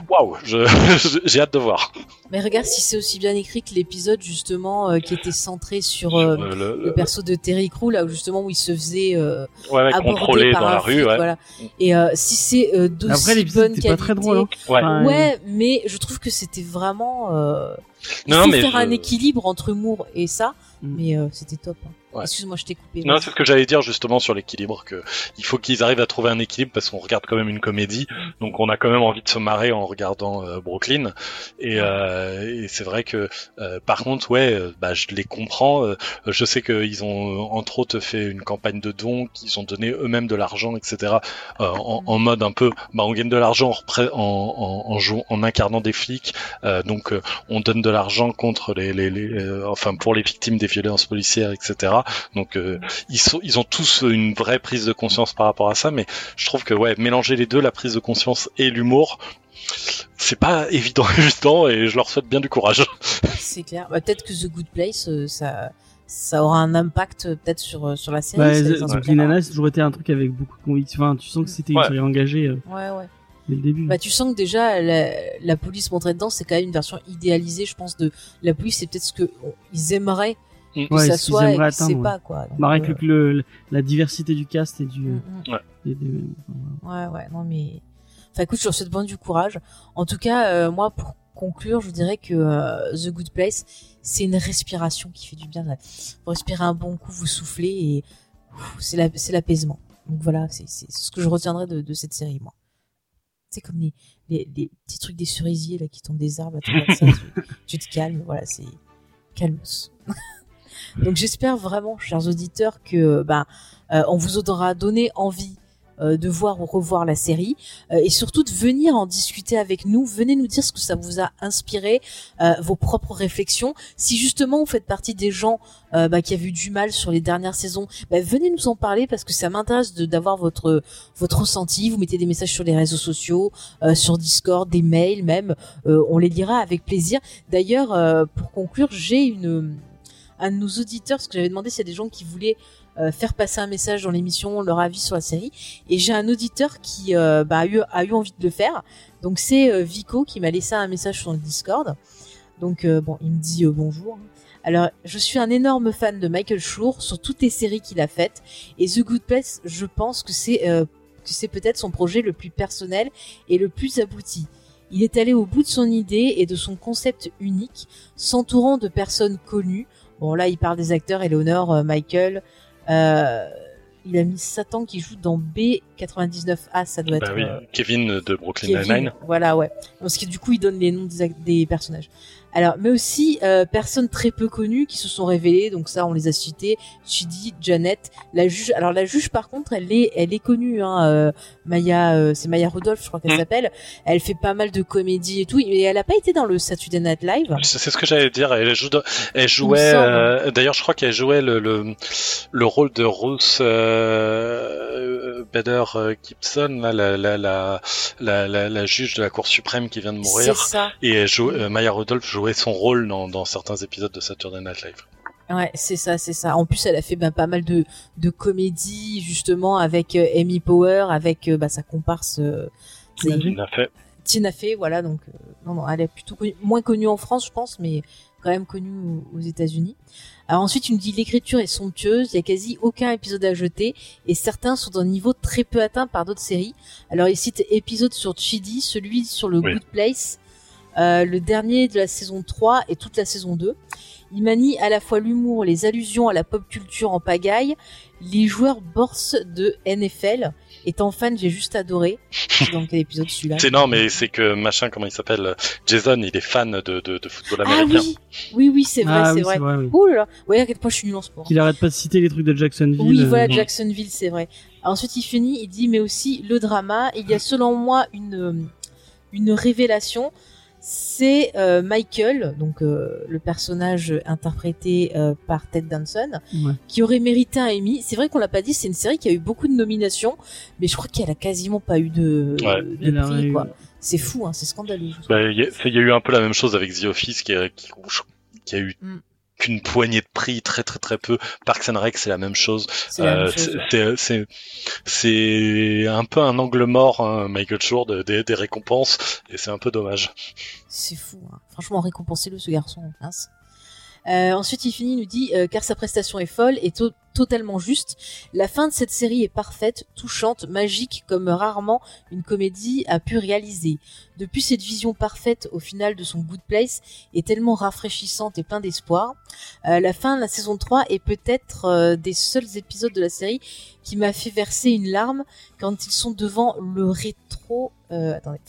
waouh j'ai hâte de voir Mais regarde si c'est aussi bien écrit que l'épisode justement euh, qui était centré sur euh, le- le perso de Terry Crew là où justement où il se faisait euh, ouais, ouais, aborder contrôler par dans un la flic, rue ouais voilà. Et euh, si c'est euh, d'aussi Après, l'épisode bonne qualité, pas très drôle. Hein. ouais Enfin, Ouais, mais je trouve que c'était vraiment. Euh... Il non faut mais faire je- un équilibre entre humour et ça, Mm. mais euh, c'était top. hein. Ouais. Excuse-moi, je t'ai coupé. Non, c'est ce que j'allais dire justement sur l'équilibre, que il faut qu'ils arrivent à trouver un équilibre parce qu'on regarde quand même une comédie, donc on a quand même envie de se marrer en regardant euh, Brooklyn. Et, euh, et c'est vrai que, euh, par contre, ouais, euh, bah, je les comprends. euh, je sais qu'ils ont euh, entre autres fait une campagne de dons, qu'ils ont donné eux-mêmes de l'argent, etc. euh, en, en mode un peu, bah, on gagne de l'argent en, en, en, en jouant, en incarnant des flics, euh, donc on donne de l'argent contre les, les, les euh, enfin pour les victimes des violences policières, etc. Donc euh, ils sont, ils ont tous une vraie prise de conscience par rapport à ça, mais je trouve que ouais, mélanger les deux, la prise de conscience et l'humour, c'est pas évident, évident, et je leur souhaite bien du courage. C'est clair. Bah, peut-être que The Good Place, euh, ça, ça aura un impact euh, peut-être sur sur la série. Bah, ça The- Nana, c'est toujours été un truc avec beaucoup de conviction. Enfin, tu sens que c'était une Ouais. série engagée euh, Ouais, ouais. dès le début. Bah, tu sens que déjà la, la police montrée dedans, c'est quand même une version idéalisée, je pense, de la police. C'est peut-être ce que on- ils aimeraient que Ouais, ça ce qu'ils soit, et que c'est atteindre, pas quoi. Donc, Bah, avec euh, le, le- la diversité du cast et du. mm, mm. et Ouais, ouais, non mais. Enfin, écoute, je leur souhaite bien du courage. En tout cas, euh, moi, pour conclure, je dirais que euh, The Good Place, c'est une respiration qui fait du bien. Là. Vous respirez un bon coup, vous soufflez et c'est la- c'est l'apaisement. Donc voilà, c'est c'est ce que je retiendrai de, de cette série, moi. C'est comme les, les, les petits trucs des cerisiers là qui tombent des arbres, là, ça, tu, tu te calmes, voilà, c'est calmos. Donc j'espère vraiment, chers auditeurs, que bah, euh, on vous aura donné envie euh, de voir ou revoir la série euh, et surtout de venir en discuter avec nous. Venez nous dire ce que ça vous a inspiré, euh, vos propres réflexions. Si justement vous faites partie des gens euh, bah, qui a vu du mal sur les dernières saisons, bah, venez nous en parler parce que ça m'intéresse d'avoir votre votre ressenti. Vous mettez des messages sur les réseaux sociaux, euh, sur Discord, des mails même. Euh, on les lira avec plaisir. D'ailleurs, euh, pour conclure, j'ai une de nos auditeurs, parce que j'avais demandé s'il y a des gens qui voulaient euh, faire passer un message dans l'émission, leur avis sur la série. Et j'ai un auditeur qui euh, bah, a, eu, envie de le faire. Donc c'est euh, Vico qui m'a laissé un message sur le Discord. Donc bon, il me dit bonjour. Alors, je suis un énorme fan de Michael Schur sur toutes les séries qu'il a faites. Et The Good Place, je pense que c'est peut-être son projet le plus personnel et le plus abouti. Il est allé au bout de son idée et de son concept unique, s'entourant de personnes connues. Bon, là, il parle des acteurs, Eleanor, euh, Michael. Euh, il a mis Satan qui joue dans B99A, ça doit Bah être oui, euh, Kevin de Brooklyn. Nine-Nine. Voilà, ouais. Parce que du coup, il donne les noms des personnages. Alors, mais aussi euh, personnes très peu connues qui se sont révélées. Donc ça, on les a cités. Chidi, Janet, la juge. Alors la juge, par contre, elle est, elle est connue. Hein, euh, Maya, euh, c'est Maya Rudolph, je crois qu'elle Mm. s'appelle. Elle fait pas mal de comédies et tout. Mais elle a pas été dans le Saturday Night Live. C'est c'est ce que j'allais dire. Elle, joue de- elle jouait. euh, D'ailleurs, je crois qu'elle jouait le, le, le rôle de Ruth euh, Bader euh, Gibson, là, la, la, la, la, juge de la Cour suprême qui vient de C'est mourir. ça. Et elle joue, Maya Rudolph son rôle dans, dans certains épisodes de Saturday Night Live. Ouais, c'est ça, c'est ça. En plus, elle a fait bah, pas mal de, de comédies justement avec euh, Amy Power, avec euh, bah, sa comparse. euh, Tina Fey. Il. Tina Fey, voilà, donc non, non, elle est plutôt connue- moins connue en France, je pense, mais quand même connue aux, aux États-Unis. Alors ensuite, tu me dis l'écriture est somptueuse, il y a quasi aucun épisode à jeter, et certains sont d'un niveau très peu atteint par d'autres séries. Alors il cite épisode sur Chidi, celui sur le Oui. Good Place. Euh, le dernier de la saison 3 et toute la saison 2. Il manie à la fois l'humour, les allusions à la pop culture en pagaille, les joueurs borse de NFL. Étant fan, j'ai juste adoré. C'est dans quel épisode celui-là C'est non, mais c'est que machin, comment il s'appelle Jason, il est fan de, de, de football Ah américain. oui, oui, oui, c'est vrai, Ah c'est oui, vrai. c'est vrai, oui. Ouh là là. Ouais, à quel point je suis nul en sport. Qu'il arrête pas de citer les trucs de Jacksonville. Oui, euh, voilà. Jacksonville, c'est vrai. Ensuite, il finit, il dit, mais aussi le drama. Il y a selon moi une, euh, une révélation. C'est euh, Michael, donc euh, le personnage interprété euh, par Ted Danson, ouais. qui aurait mérité un Emmy. C'est vrai qu'on l'a pas dit, c'est une série qui a eu beaucoup de nominations, mais je crois qu'elle a quasiment pas eu de, Ouais. de prix, eu- quoi. C'est fou, hein, c'est scandaleux. Bah, Il y, a- c'est- il y a eu un peu la même chose avec The Office qui, a- qui, qui a eu Mm. Qu'une poignée de prix, très très très peu. Parks and Rec, c'est la même chose. C'est Euh, un peu un angle mort, hein, Michael Shore, de- des, des récompenses, et c'est un peu dommage. C'est fou. hein. Franchement, récompensez-le, ce garçon. mince. Euh, ensuite, il finit, il nous dit, euh, car sa prestation est folle et to- totalement juste. La fin de cette série est parfaite, touchante, magique, comme rarement une comédie a pu réaliser. Depuis cette vision parfaite au final de son Good Place est tellement rafraîchissante et plein d'espoir. Euh, la fin de la saison 3 est peut-être des seuls épisodes de la série qui m'a fait verser une larme quand ils sont devant le rétro. Euh, attendez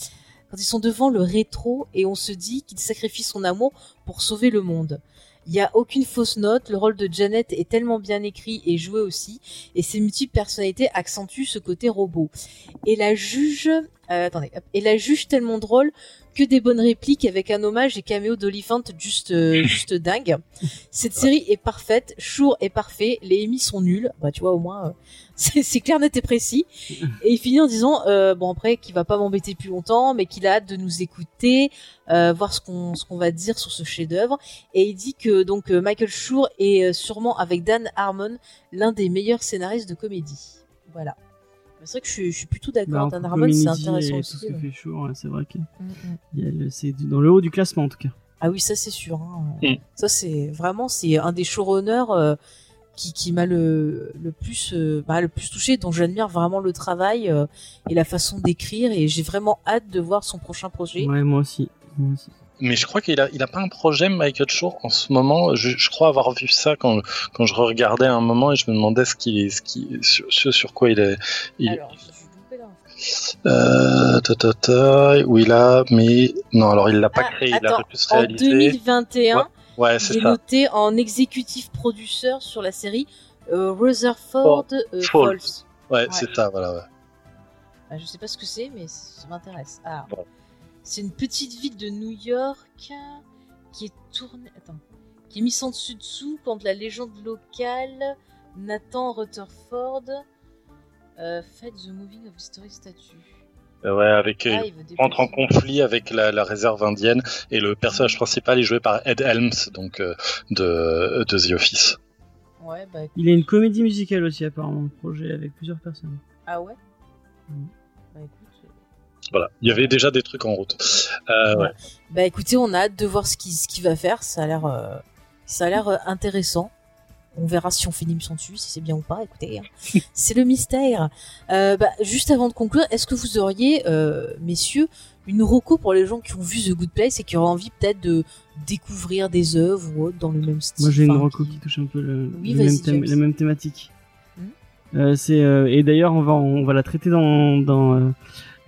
quand ils sont devant le rétro et on se dit qu'il sacrifie son amour pour sauver le monde. Il n'y a aucune fausse note, le rôle de Janet est tellement bien écrit et joué aussi, et ses multiples personnalités accentuent ce côté robot. Et la juge, euh, attendez, hop. et la juge tellement drôle que des bonnes répliques avec un hommage et caméo d'Oliphant juste, euh, juste dingue. Cette série est parfaite, Shore est parfait, les Emmy sont nuls, bah tu vois au moins, euh, c'est clair, net et précis. Et il finit en disant, euh, bon après, qu'il va pas m'embêter plus longtemps, mais qu'il a hâte de nous écouter, euh, voir ce qu'on ce qu'on va dire sur ce chef-d'œuvre. Et il dit que donc Michael Schur est sûrement avec Dan Harmon l'un des meilleurs scénaristes de comédie. Voilà. C'est vrai que je suis, je suis plutôt d'accord. Dan Harmon, c'est intéressant et aussi. Tout ce que ouais. fait chaud, ouais, c'est vrai que Mm, mm. c'est dans le haut du classement en tout cas. Ah oui, ça c'est sûr. hein. Mm. Ça c'est vraiment c'est un des showrunners euh, qui, qui m'a le, le plus euh, bah, le plus touché, dont j'admire vraiment le travail euh, et la façon d'écrire et j'ai vraiment hâte de voir son prochain projet. Ouais, moi aussi. Moi aussi. Mais je crois qu'il a, il a pas un projet, Michael Shore, en ce moment. Je, je crois avoir vu ça quand, quand je regardais un moment et je me demandais ce qui, ce qui, sur, ce sur quoi il est. Il, Alors, je suis là. euh, ta, ta, ta, où il a, mais non, alors il l'a pas Ah, créé, il attends, a plus En réalisé. 2021, Ouais, il c'est ça. noté en exécutif producteur sur la série euh, Rutherford euh, Falls. Ouais, Ouais. c'est ça, voilà. Ouais. Ah, je sais pas ce que c'est, mais ça m'intéresse. Ah. Ouais. C'est une petite ville de New York qui est tournée. Attends. Qui est mise en dessus dessous quand la légende locale Nathan Rutherford euh, fait The Moving of History Statue. Euh, Ouais, avec Ah, il il veut rentre en conflit avec la, la réserve indienne et le personnage principal est joué par Ed Helms, donc euh, de, de The Office. Ouais, bah, Il a une comédie musicale aussi apparemment, le projet avec plusieurs personnes. ah ouais? Mhm. Voilà, il y avait déjà des trucs en route. Euh, ouais. Bah écoutez, on a hâte de voir ce qu'il ce va faire. Ça a l'air, euh, ça a l'air euh, intéressant. On verra si on fait une émission dessus, si c'est bien ou pas. Écoutez, hein. c'est le mystère. Euh, bah, juste avant de conclure, est-ce que vous auriez, euh, messieurs, une reco pour les gens qui ont vu The Good Place et qui auraient envie peut-être de découvrir des œuvres ou autres dans le même style? Moi j'ai une enfin, reco qui- qui touche un peu le, Oui, le vas-y, même thème, James. la même thématique. Hmm? Euh, c'est euh, et d'ailleurs on va on va la traiter dans dans euh,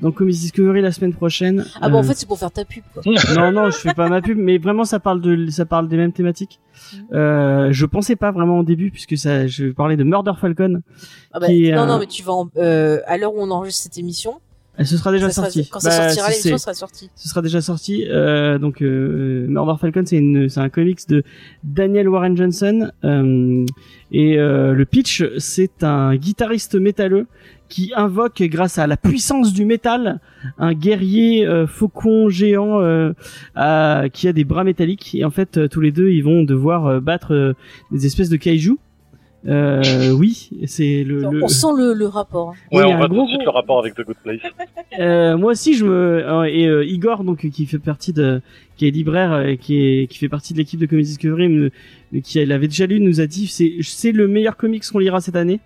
dans Comics Discovery la semaine prochaine. Ah bon, en Euh, fait, c'est pour faire ta pub, quoi. non non je fais pas ma pub mais vraiment ça parle de ça parle des mêmes thématiques. Mhm. Euh, je pensais pas vraiment au début puisque ça je parlais de Murder Falcon. Ah bah, qui non, non, mais tu vas en- euh, à l'heure où on enregistre cette émission, Elle se sera déjà ça sera- sortie. quand ça Bah, sortira, l'émission sera sortie. ce sera déjà sorti. Euh, donc euh, Murder Falcon, c'est une, c'est un comics de Daniel Warren Johnson. euh, et euh, le pitch, c'est un guitariste métalleux qui invoque, grâce à la puissance du métal, un guerrier euh, faucon géant euh, à- qui a des bras métalliques. Et en fait, euh, tous les deux, ils vont devoir euh, battre euh, des espèces de kaiju. Euh, oui, c'est le, le- On sent le, le rapport. hein. Oui, Ouais, on gros, tout de suite gros- le rapport avec The Good Place. euh, moi aussi, je me euh, et euh, Igor donc qui fait partie de qui est libraire euh, qui est qui fait partie de l'équipe de Comics Discovery me- qui l'avait déjà lu nous a dit c'est c'est le meilleur comics qu'on lira cette année.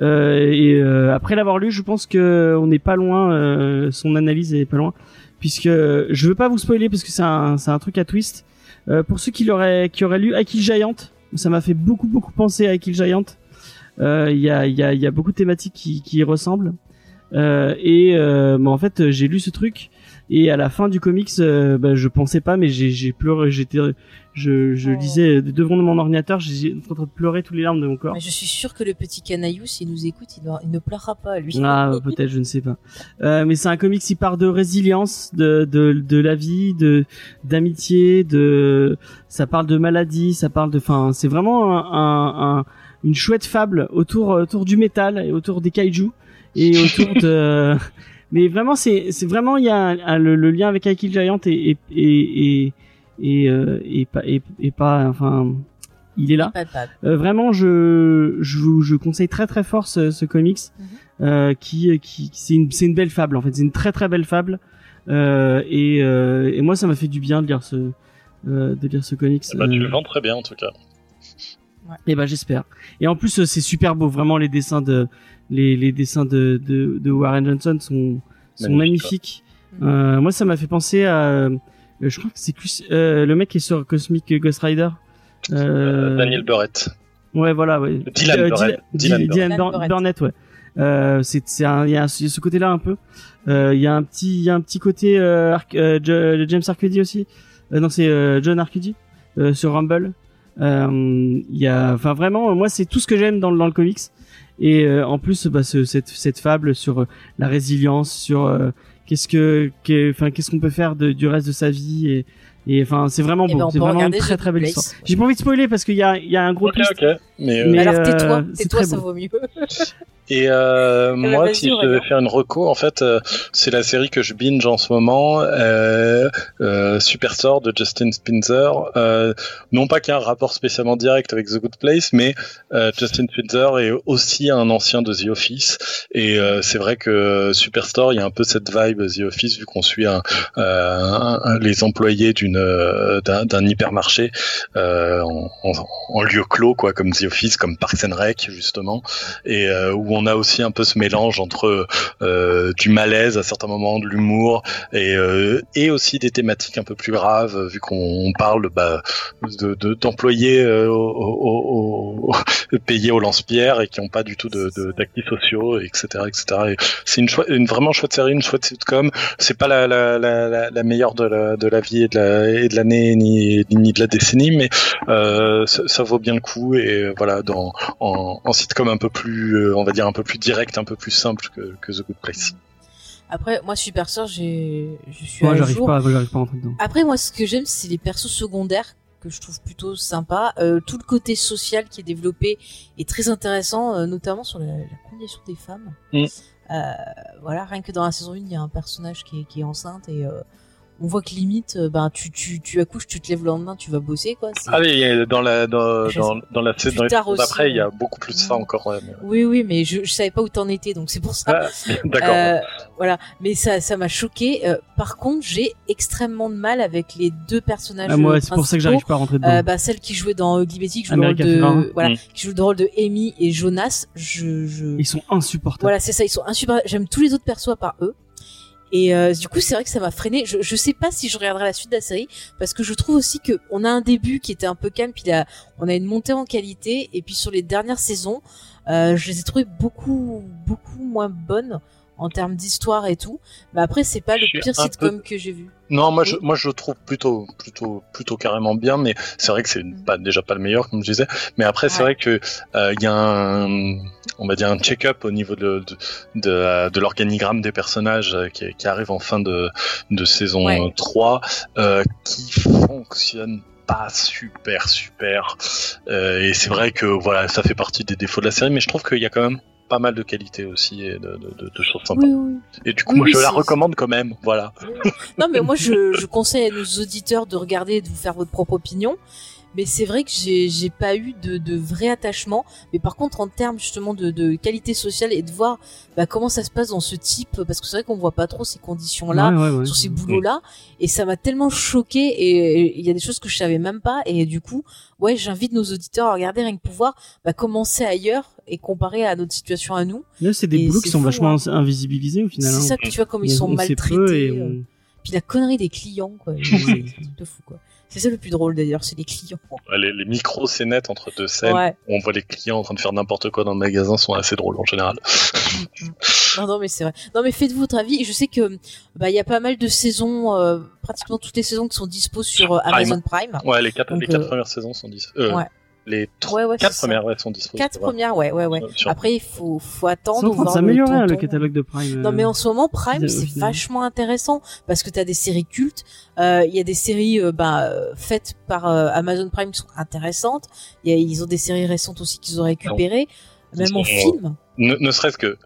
Euh, et euh, après l'avoir lu, je pense que on n'est pas loin. euh, son analyse est pas loin, puisque je veux pas vous spoiler parce que c'est un, c'est un truc à twist. Euh, pour ceux qui l'auraient, qui auraient lu Akil Giant, ça m'a fait beaucoup beaucoup penser à Akil Giant. Euh, Il y a, y a, y a beaucoup de thématiques qui, qui y ressemblent. Euh, et euh, bah, en fait, j'ai lu ce truc et à la fin du comics, euh, bah, je pensais pas, mais j'ai, pleuré. J'étais, je, je Oh. lisais devant mon ordinateur, j'étais en train de pleurer tous les larmes de mon corps. Mais je suis sûre que le petit canaillou, s'il nous écoute, il, doit- il ne pleurera pas, lui. Ah, peut-être, je ne sais pas. Euh, mais c'est un comics qui part de résilience, de, de, de la vie, de, d'amitié, de, ça parle de maladie, ça parle de, enfin, c'est vraiment un, un, un- une chouette fable autour, autour du métal et autour des kaiju et autour de, mais vraiment, c'est, c'est vraiment, il y a le, le lien avec Akil Giant et, et, et, et, et, euh, et pas, et, et pas, enfin, il est là. Euh, vraiment, je, je, vous- je conseille très très fort ce, ce comics, Mhm. euh, qui, qui, c'est une, c'est une belle fable en fait, c'est une très très belle fable, euh, et, euh, et moi ça m'a fait du bien de lire ce, euh, de lire ce comics. Bah, tu le vends très bien en tout cas. Et ben j'espère. Et en plus euh, c'est super beau, vraiment les dessins de, les, les dessins de, de, de Warren Johnson sont, sont Magnifique, magnifiques. ouais. Euh, moi ça m'a fait penser à, euh, je crois que c'est euh, le mec qui est sur Cosmic Ghost Rider. Euh, Daniel Burrett. Ouais, voilà, ouais. Dylan Euh, Burnett. Dylan, Dylan Dylan Burnett. Bur- Burnett, ouais. Euh, c'est, c'est il y a ce côté-là un peu. Euh, Il y a un petit, il y a un petit côté euh, Arc- euh, James Arcudi aussi. Euh, non, c'est euh, John Arcudi euh, sur Rumble. Euh, Il y a, enfin vraiment, moi c'est tout ce que j'aime dans, le- dans le comics. Et euh, en plus, bah, ce- cette, cette fable sur euh, la résilience, sur euh, qu'est-ce que, enfin qu'est-ce qu'on peut faire de, du reste de sa vie et, et enfin c'est vraiment Eh beau. ben, c'est vraiment une très très belle histoire. J'ai pas envie de spoiler parce qu'il y a, il y a un gros Ok, twist. ok. Mais, euh, Mais, Alors euh, tais-toi, c'est tais-toi, très ça beau. vaut mieux. Et euh, moi, si je devais faire une reco, en fait, euh, c'est la série que je binge en ce moment, euh, euh, Superstore de Justin Spinzer. Euh, non pas qu'il y ait un rapport spécialement direct avec The Good Place, mais euh, Justin Spinzer est aussi un ancien de The Office. Et euh, c'est vrai que Superstore, il y a un peu cette vibe The Office, vu qu'on suit un, euh, un- un- les employés d'une euh, d'un d'un hypermarché euh, en, en- en lieu clos, quoi, comme The Office, comme Parks and Rec, justement et euh, où on a aussi un peu ce mélange entre euh, du malaise à certains moments, de l'humour et euh, et aussi des thématiques un peu plus graves vu qu'on parle bah, de de- d'employés payés au lance-pierre et qui n'ont pas du tout de de- d'actifs sociaux, etc., etc. Et c'est une une vraiment chouette série, une chouette sitcom. C'est pas la meilleure de la de la vie et de l'année ni ni de la décennie, mais ça, vaut bien le coup voilà dans en, en sitcom un peu plus, euh, on va dire un peu plus direct, un peu plus simple que, que The Good Place. Après, moi, Superstore, j'ai, je suis Moi à j'arrive jour. pas, moi, j'arrive pas à rentrer dedans. Après, moi, ce que j'aime, c'est les persos secondaires que je trouve plutôt sympa. Euh, tout le côté social qui est développé est très intéressant, euh, notamment sur la, la condition des femmes. Mm. Euh, voilà, rien que dans la saison 1, il y a un personnage qui est, qui est enceinte et euh, on voit que limite, euh, ben, tu, tu, tu accouches, tu te lèves le lendemain, tu vas bosser, quoi. C'est- Ah oui, il y a- dans la dans dans, dans la Plus dans les saisons d'après, il y a beaucoup plus de ça Mm. encore. Ouais, mais- Oui, oui, mais je, je savais pas où t'en étais, donc c'est pour ça. Ah, D'accord. Euh, voilà, mais ça, ça m'a choqué. Euh, par contre, j'ai extrêmement de mal avec les deux personnages. Ah, moi c'est pour ça que j'arrive pas à rentrer dedans. Euh, bah, celle qui jouait dans Ugly Betty, qui joue le rôle de, voilà, Mm. qui joue le rôle de Amy et Jonas. Je, je, Ils sont insupportables. voilà, c'est ça, ils sont insupportables. J'aime tous les autres persos à part eux. Et euh, du coup, c'est vrai que ça m'a freiné. Je, je sais pas si je regarderai la suite de la série parce que je trouve aussi que on a un début qui était un peu calme, puis on a une montée en qualité. Et puis sur les dernières saisons, euh, je les ai trouvées beaucoup, beaucoup moins bonnes en termes d'histoire et tout. Mais après, c'est pas le pire sitcom que j'ai vu. Non, moi Oui. je moi je le trouve plutôt plutôt plutôt carrément bien, mais c'est vrai que c'est Mm. pas déjà pas le meilleur comme je disais. Mais après c'est vrai que euh, il y a un on va dire un check-up au niveau de de de, euh, de l'organigramme des personnages euh, qui, qui arrive en fin de de saison Ouais. 3 euh, qui fonctionne pas super super Euh, et c'est vrai que voilà ça fait partie des défauts de la série mais je trouve qu'il y a quand même pas mal de qualité aussi et de, de, de- de choses sympas Oui, oui. et du coup Oui, moi je la recommande quand même voilà Non, mais moi, je, je conseille à nos auditeurs de regarder et de vous faire votre propre opinion. Mais c'est vrai que j'ai pas eu de, de vrai attachement. Mais par contre, en termes justement de, de qualité sociale et de voir bah, comment ça se passe dans ce type, parce que c'est vrai qu'on voit pas trop ces conditions-là, Ouais, ouais, ouais. sur ces boulots-là, et ça m'a tellement choqué. Et il y a des choses que je savais même pas. Et du coup, ouais, j'invite nos auditeurs à regarder rien que pour voir bah, comment c'est ailleurs et comparer à notre situation à nous. Là, c'est des boulots qui sont fou, vachement hein. invisibilisés au final. C'est hein. ça que tu vois comme ils On- sont peu maltraités. et euh. on- Puis la connerie des clients, quoi. c'est de fou, quoi. C'est ça le plus drôle d'ailleurs, c'est les clients. Les, les micros scénettes entre deux scènes, Ouais. où on voit les clients en train de faire n'importe quoi dans le magasin, sont assez drôles en général. Non, non, mais c'est vrai. Non, mais faites-vous votre avis. Je sais que bah il y a pas mal de saisons, euh, pratiquement toutes les saisons qui sont dispo sur euh, Prime. Amazon Prime. Ouais, les quatre, Donc, les quatre euh, premières saisons sont dis- euh, ouais. Les trois, Ouais, ouais, quatre premières ouais, sont disponibles. Quatre premières, ouais, ouais, ouais. Sur- Après, il faut, faut attendre. C'est en train de voir s'améliorer hein, le catalogue de Prime. Non euh. mais en ce moment Prime c'est vachement intéressant parce que t'as des séries cultes, euh, il y a des séries euh, bah, euh, faites par euh, Amazon Prime qui sont intéressantes, il y a, ils ont des séries récentes aussi qu'ils ont récupérées, même Ils en film. Ne, ne serait-ce que,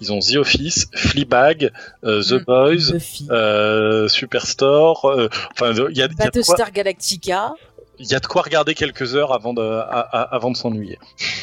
ils ont The Office, Fleabag, euh, The Mm. Boys, euh, Superstore, euh, enfin, il y a, il y, a de quoi- Battlestar Galactica, il y a de quoi regarder quelques heures avant de, à- à- avant de s'ennuyer.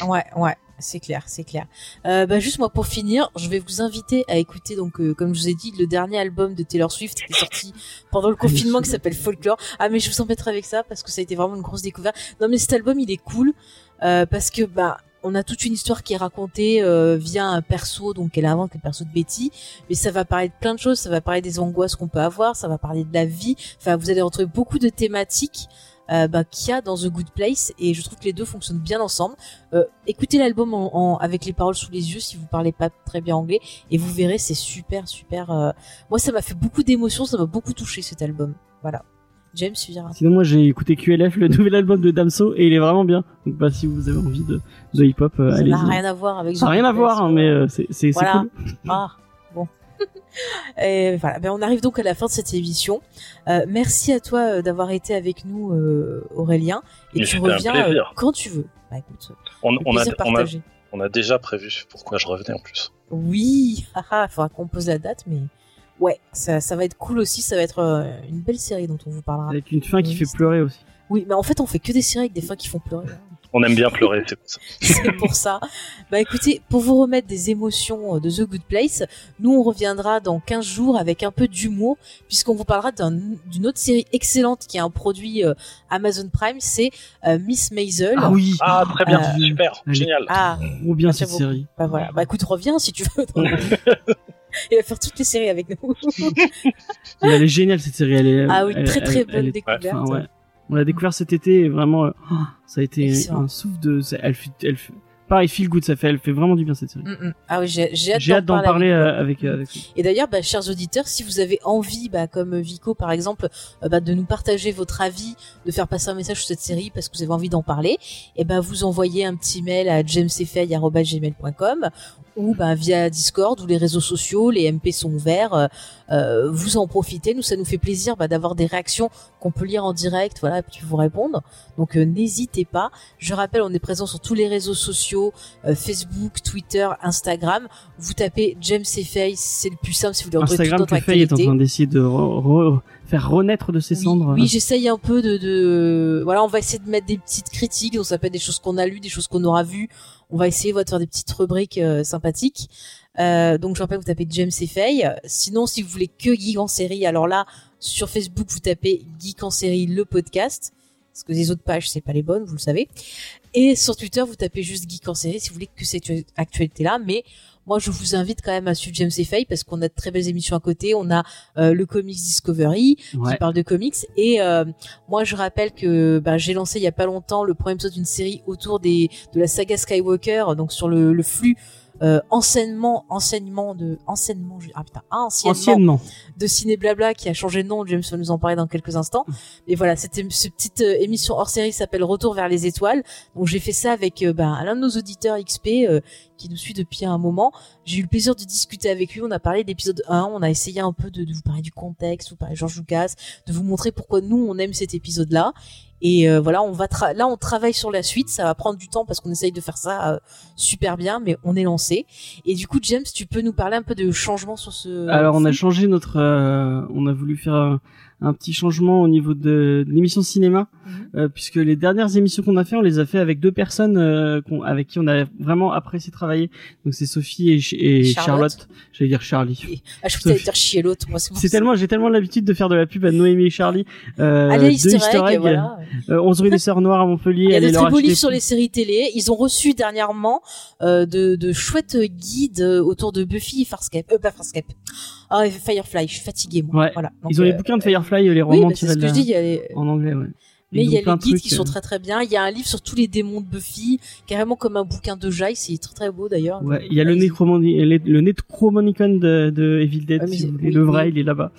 ouais ouais. C'est clair, c'est clair. Euh, bah juste moi pour finir, je vais vous inviter à écouter donc euh, comme je vous ai dit le dernier album de Taylor Swift qui est sorti pendant le confinement qui s'appelle Folklore. Ah mais je vous embêterai avec ça parce que ça a été vraiment une grosse découverte. Non mais cet album il est cool euh, parce que bah on a toute une histoire qui est racontée euh, via un perso donc elle invente le perso de Betty mais ça va parler de plein de choses ça va parler des angoisses qu'on peut avoir ça va parler de la vie enfin vous allez retrouver beaucoup de thématiques euh, bah, qu'il y a dans The Good Place et je trouve que les deux fonctionnent bien ensemble euh, écoutez l'album en, en- avec les paroles sous les yeux si vous parlez pas très bien anglais et vous verrez c'est super super euh, moi ça m'a fait beaucoup d'émotions ça m'a beaucoup touché cet album voilà James tu diras Sinon, moi, j'ai écouté QLF, le nouvel album de Damso, et il est vraiment bien. Donc, bah, si vous avez envie de, de hip-hop, euh, ça allez-y. n'a rien à voir avec Ça n'a The rien à voir, hein, mais c'est c'est- Voilà. cool. Ah. Et voilà, ben on arrive donc à la fin de cette émission. Euh, merci à toi euh, d'avoir été avec nous, euh, Aurélien. Et Mais tu reviens euh, quand tu veux. Bah écoute, On, le on, a, plaisir on, a, partagé. on a déjà prévu pourquoi je revenais en plus. Oui, il faudra qu'on pose la date, mais ouais, ça, ça va être cool aussi. Ça va être une belle série dont on vous parlera. Avec une fin qui Oui, fait pleurer aussi. Oui, mais en fait, on fait que des séries avec des fins qui font pleurer. On aime bien pleurer, c'est pour ça. c'est pour ça. Bah écoutez, pour vous remettre des émotions euh, de The Good Place, nous on reviendra dans 15 jours avec un peu d'humour, puisqu'on vous parlera d'un- d'une autre série excellente qui est un produit euh, Amazon Prime, c'est euh, Miss Maisel. Ah oui Ah, très bien, Euh, super, génial. Ah, Trop bien cette beaucoup. série. bah voilà. Bah écoute, reviens si tu veux. Il va faire toutes les séries avec nous. Elle est géniale cette série. Elle est, ah oui, elle- très très elle- bonne elle est- découverte. enfin, ouais. On l'a découvert cet été et vraiment, euh, oh, ça a été Excellent. un souffle de. Elle fait- pareil, feel good, ça fait, elle fait vraiment du bien cette série. Mm, mm. Ah oui, j'ai hâte d'en parler avec euh, avec, euh, avec. Et d'ailleurs, bah, chers auditeurs, si vous avez envie, bah, comme Vico par exemple, euh, bah, de nous partager votre avis, de faire passer un message sur cette série parce que vous avez envie d'en parler, et ben vous envoyez un petit mail à jamesfay@gmail.com ou bah, via Discord ou les réseaux sociaux, les MP sont ouverts. euh, vous en profitez, nous ça nous fait plaisir bah, d'avoir des réactions qu'on peut lire en direct, voilà, et puis vous répondre. Donc euh, n'hésitez pas. Je rappelle, on est présent sur tous les réseaux sociaux, euh, Facebook, Twitter, Instagram. Vous tapez James et Faye, c'est le plus simple si vous voulez retrouver toute Instagram notre que Faye est en train d'essayer de re- re- faire renaître de ses Oui, cendres. oui, j'essaye un peu de, de, voilà, on va essayer de mettre des petites critiques, donc ça peut être des choses qu'on a lues, des choses qu'on aura vues. On va essayer voilà, de faire des petites rubriques euh, sympathiques. Euh, donc je rappelle, vous tapez James et Faye. Sinon, si vous voulez que Geek en série, alors là, sur Facebook, vous tapez Geek en série le podcast. Parce que les autres pages, c'est pas les bonnes, vous le savez. Et sur Twitter, vous tapez juste Geek en série si vous voulez que cette actualité-là. Mais moi, je vous invite quand même à suivre James et Faye parce qu'on a de très belles émissions à côté. On a euh, le Comics Discovery, Ouais. qui parle de comics. Et euh, moi, je rappelle que bah, j'ai lancé il y a pas longtemps le premier épisode d'une série autour des de la saga Skywalker, donc sur le, le flux euh, enseignement, enseignement de enseignement. Ah putain, anciennement Anciennement. de Ciné Blabla qui a changé de nom. James va nous en parler dans quelques instants. Et voilà, cette, é- cette petite euh, émission hors série s'appelle Retour vers les étoiles. Donc j'ai fait ça avec euh, ben, l'un de nos auditeurs XP euh, qui nous suit depuis un moment. J'ai eu le plaisir de discuter avec lui. On a parlé d'épisode 1. On a essayé un peu de, de vous parler du contexte, vous parler de George Lucas, de vous montrer pourquoi nous on aime cet épisode-là. Et euh, voilà, on va là on travaille sur la suite. Ça va prendre du temps parce qu'on essaye de faire ça euh, super bien, mais on est lancé. Et du coup, James, tu peux nous parler un peu de changement sur ce. Alors on a changé notre, euh, on a voulu faire un, petit changement au niveau de, de l'émission cinéma, Mhm. euh, puisque les dernières émissions qu'on a fait, on les a fait avec deux personnes euh, avec qui on a vraiment apprécié travailler. Donc c'est Sophie et, Ch- et Charlotte. Charlotte. J'allais dire Charlie. Et- Ah, je voulais Sophie. dire. Moi, c'est tellement, j'ai tellement l'habitude de faire de la pub à Noémie et Charlie. Euh, Allez, deux easter egg, eggs, voilà. euh, 11 rue des Sœurs Noires à Montpellier. Il y a de très beaux livres sur les séries télé. Ils ont reçu dernièrement euh, de, de chouettes guides autour de Buffy et Farscape. Euh, pas Farscape. Ah, et Firefly. Je suis fatiguée, moi. Ouais. Voilà. Donc, Ils ont les euh, bouquins de Firefly, les Oui, romans bah, c'est tirés ce que je dis. y a les- en anglais, ouais. Mais il y a les de guides trucs, qui sont euh, très très bien. Il y a un livre sur tous les démons de Buffy, carrément comme un bouquin de Jai. C'est très très beau d'ailleurs. Ouais, il y a le, Allez-y. Necromani- le, Necromonicon de, de Evil Dead, Ah, si oui, le vrai, oui. il est là-bas.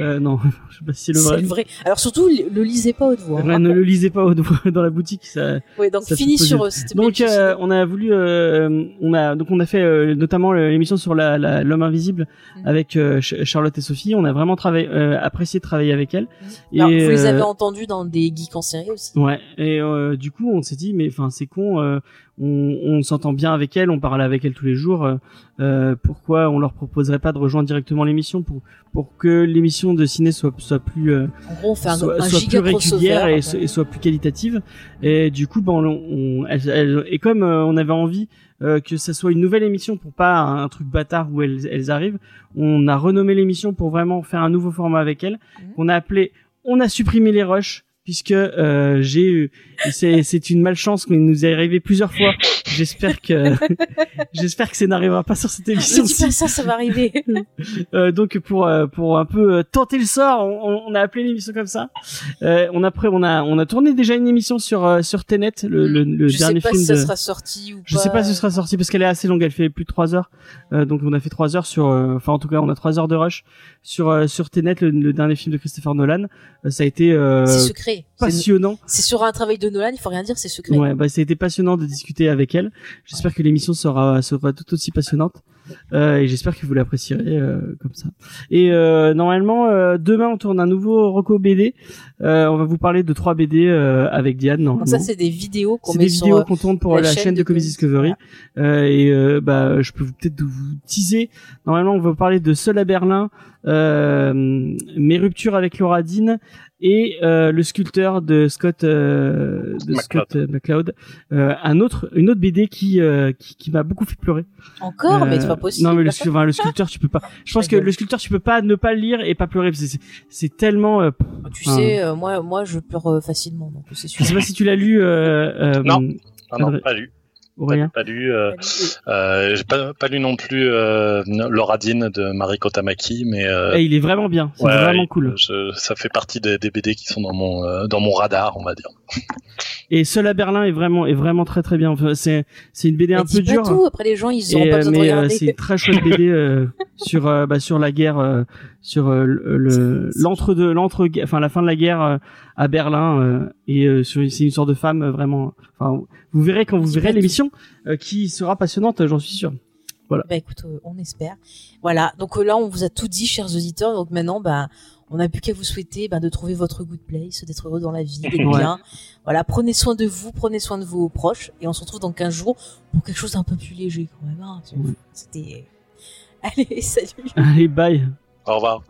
Euh, non, je sais pas si c'est le C'est vrai. le vrai. Alors surtout, le, le lisez pas haute voix. Ouais, hein. ne le lisez pas au- dans la boutique, ça, Ouais, donc ça fini sur euh, Donc euh, on a voulu, euh, on a donc on a fait notamment l'émission sur la la- l'homme invisible Mhm. avec Ch- Charlotte et Sophie. On a vraiment travaillé, apprécié de travailler avec elles. Alors, vous les avez entendus dans des geeks en série aussi. Ouais. Et euh, du coup, on s'est dit, mais enfin, c'est con. euh, on on s'entend bien avec elles, on parle avec elles tous les jours. euh, pourquoi on leur proposerait pas de rejoindre directement l'émission pour pour que l'émission de ciné soit soit plus En gros, on fait un, soit, un soit giga plus régulière et, soit plus qualitative. Et du coup, ben, on, on- elle- elle- et comme on avait envie euh, que ça soit une nouvelle émission pour pas un, truc bâtard où elles, elles arrivent, on a renommé l'émission pour vraiment faire un nouveau format avec elles. Mhm. On a appelé, on a supprimé les rushs puisque euh, j'ai eu c'est c'est une malchance mais il nous est arrivé plusieurs fois j'espère que j'espère que ça n'arrivera pas sur cette Ne émission dis pas ça, ça va arriver. euh, donc pour euh, pour un peu euh, tenter le sort, on, on a appelé l'émission comme ça. Euh, on a après on a on a tourné déjà une émission sur euh, sur Tenet, le, le, le je sais dernier pas film si ça sera sorti ou pas. Je sais pas si ce sera sorti parce qu'elle est assez longue, elle fait plus de trois heures. Euh, donc on a fait trois heures sur, euh, enfin en tout cas on a trois heures de rush sur euh, sur Tenet, le, le dernier film de Christopher Nolan. Ça a été euh, C'est secret. Passionnant. C'est sur un travail de Nolan, il faut rien dire, c'est secret. Ouais, bah été passionnant de discuter avec elle. J'espère que l'émission sera sera tout aussi passionnante euh, et j'espère que vous l'apprécierez euh, comme ça. Et euh, normalement euh, demain on tourne un nouveau Rocco BD. Euh, on va vous parler de trois BD euh, avec Diane. Donc Normalement. ça, c'est des vidéos qu'on C'est met des sur. vidéos euh, qu'on tourne pour la la, chaîne chaîne de de Comedy Discovery. Euh, et euh, bah, je peux vous- peut-être vous teaser. Normalement, on va vous parler de Seul à Berlin, euh, mes ruptures avec Laura Dean et euh, le sculpteur de Scott euh, de McCloud. Scott McCloud. Euh, un autre, une autre BD qui euh, qui, qui m'a beaucoup fait pleurer. Encore, mais c'est Euh, pas possible. Non, mais le, enfin, le sculpteur, tu peux pas. Je pense que le sculpteur, tu peux pas ne pas le lire et pas pleurer. parce que C'est c'est tellement. euh, Tu sais, euh, moi, moi, je pleure euh, facilement, donc c'est sûr. je sais pas si tu l'as lu. Euh, euh, Non. Ah non, pas lu. Pas, Aurélien. pas lu. Euh, euh, J'ai pas, pas lu non plus euh, Laura Dean de Mari Kotamaki, mais euh, Eh, il est vraiment bien. C'est ouais, vraiment il- cool. je- ça fait partie des, des BD qui sont dans mon euh, dans mon radar, on va dire. Et Seul à Berlin est vraiment est vraiment très très bien. Enfin, c'est c'est une BD Mais un peu pas dure. tout, après les gens, ils Et, pas besoin de mais euh, regarder. c'est une très chouette BD euh, sur euh, bah, sur la guerre euh, sur euh, le le- l'entre deux l'entre enfin la fin de la guerre euh, à Berlin euh, et euh, c'est une sorte de femme euh, vraiment enfin vous verrez quand vous verrez l'émission euh, qui sera passionnante j'en suis sûr. Bah écoute, euh, on espère. Voilà. Donc euh, là, on vous a tout dit, chers auditeurs. Donc maintenant, bah, on n'a plus qu'à vous souhaiter bah, de trouver votre good place, d'être heureux dans la vie, d'être Ouais. bien. Voilà. Prenez soin de vous, prenez soin de vos proches, et on se retrouve dans 15 jours pour quelque chose d'un peu plus léger quand même. hein. Ouais. C'était. Allez, salut. Allez bye. Au revoir.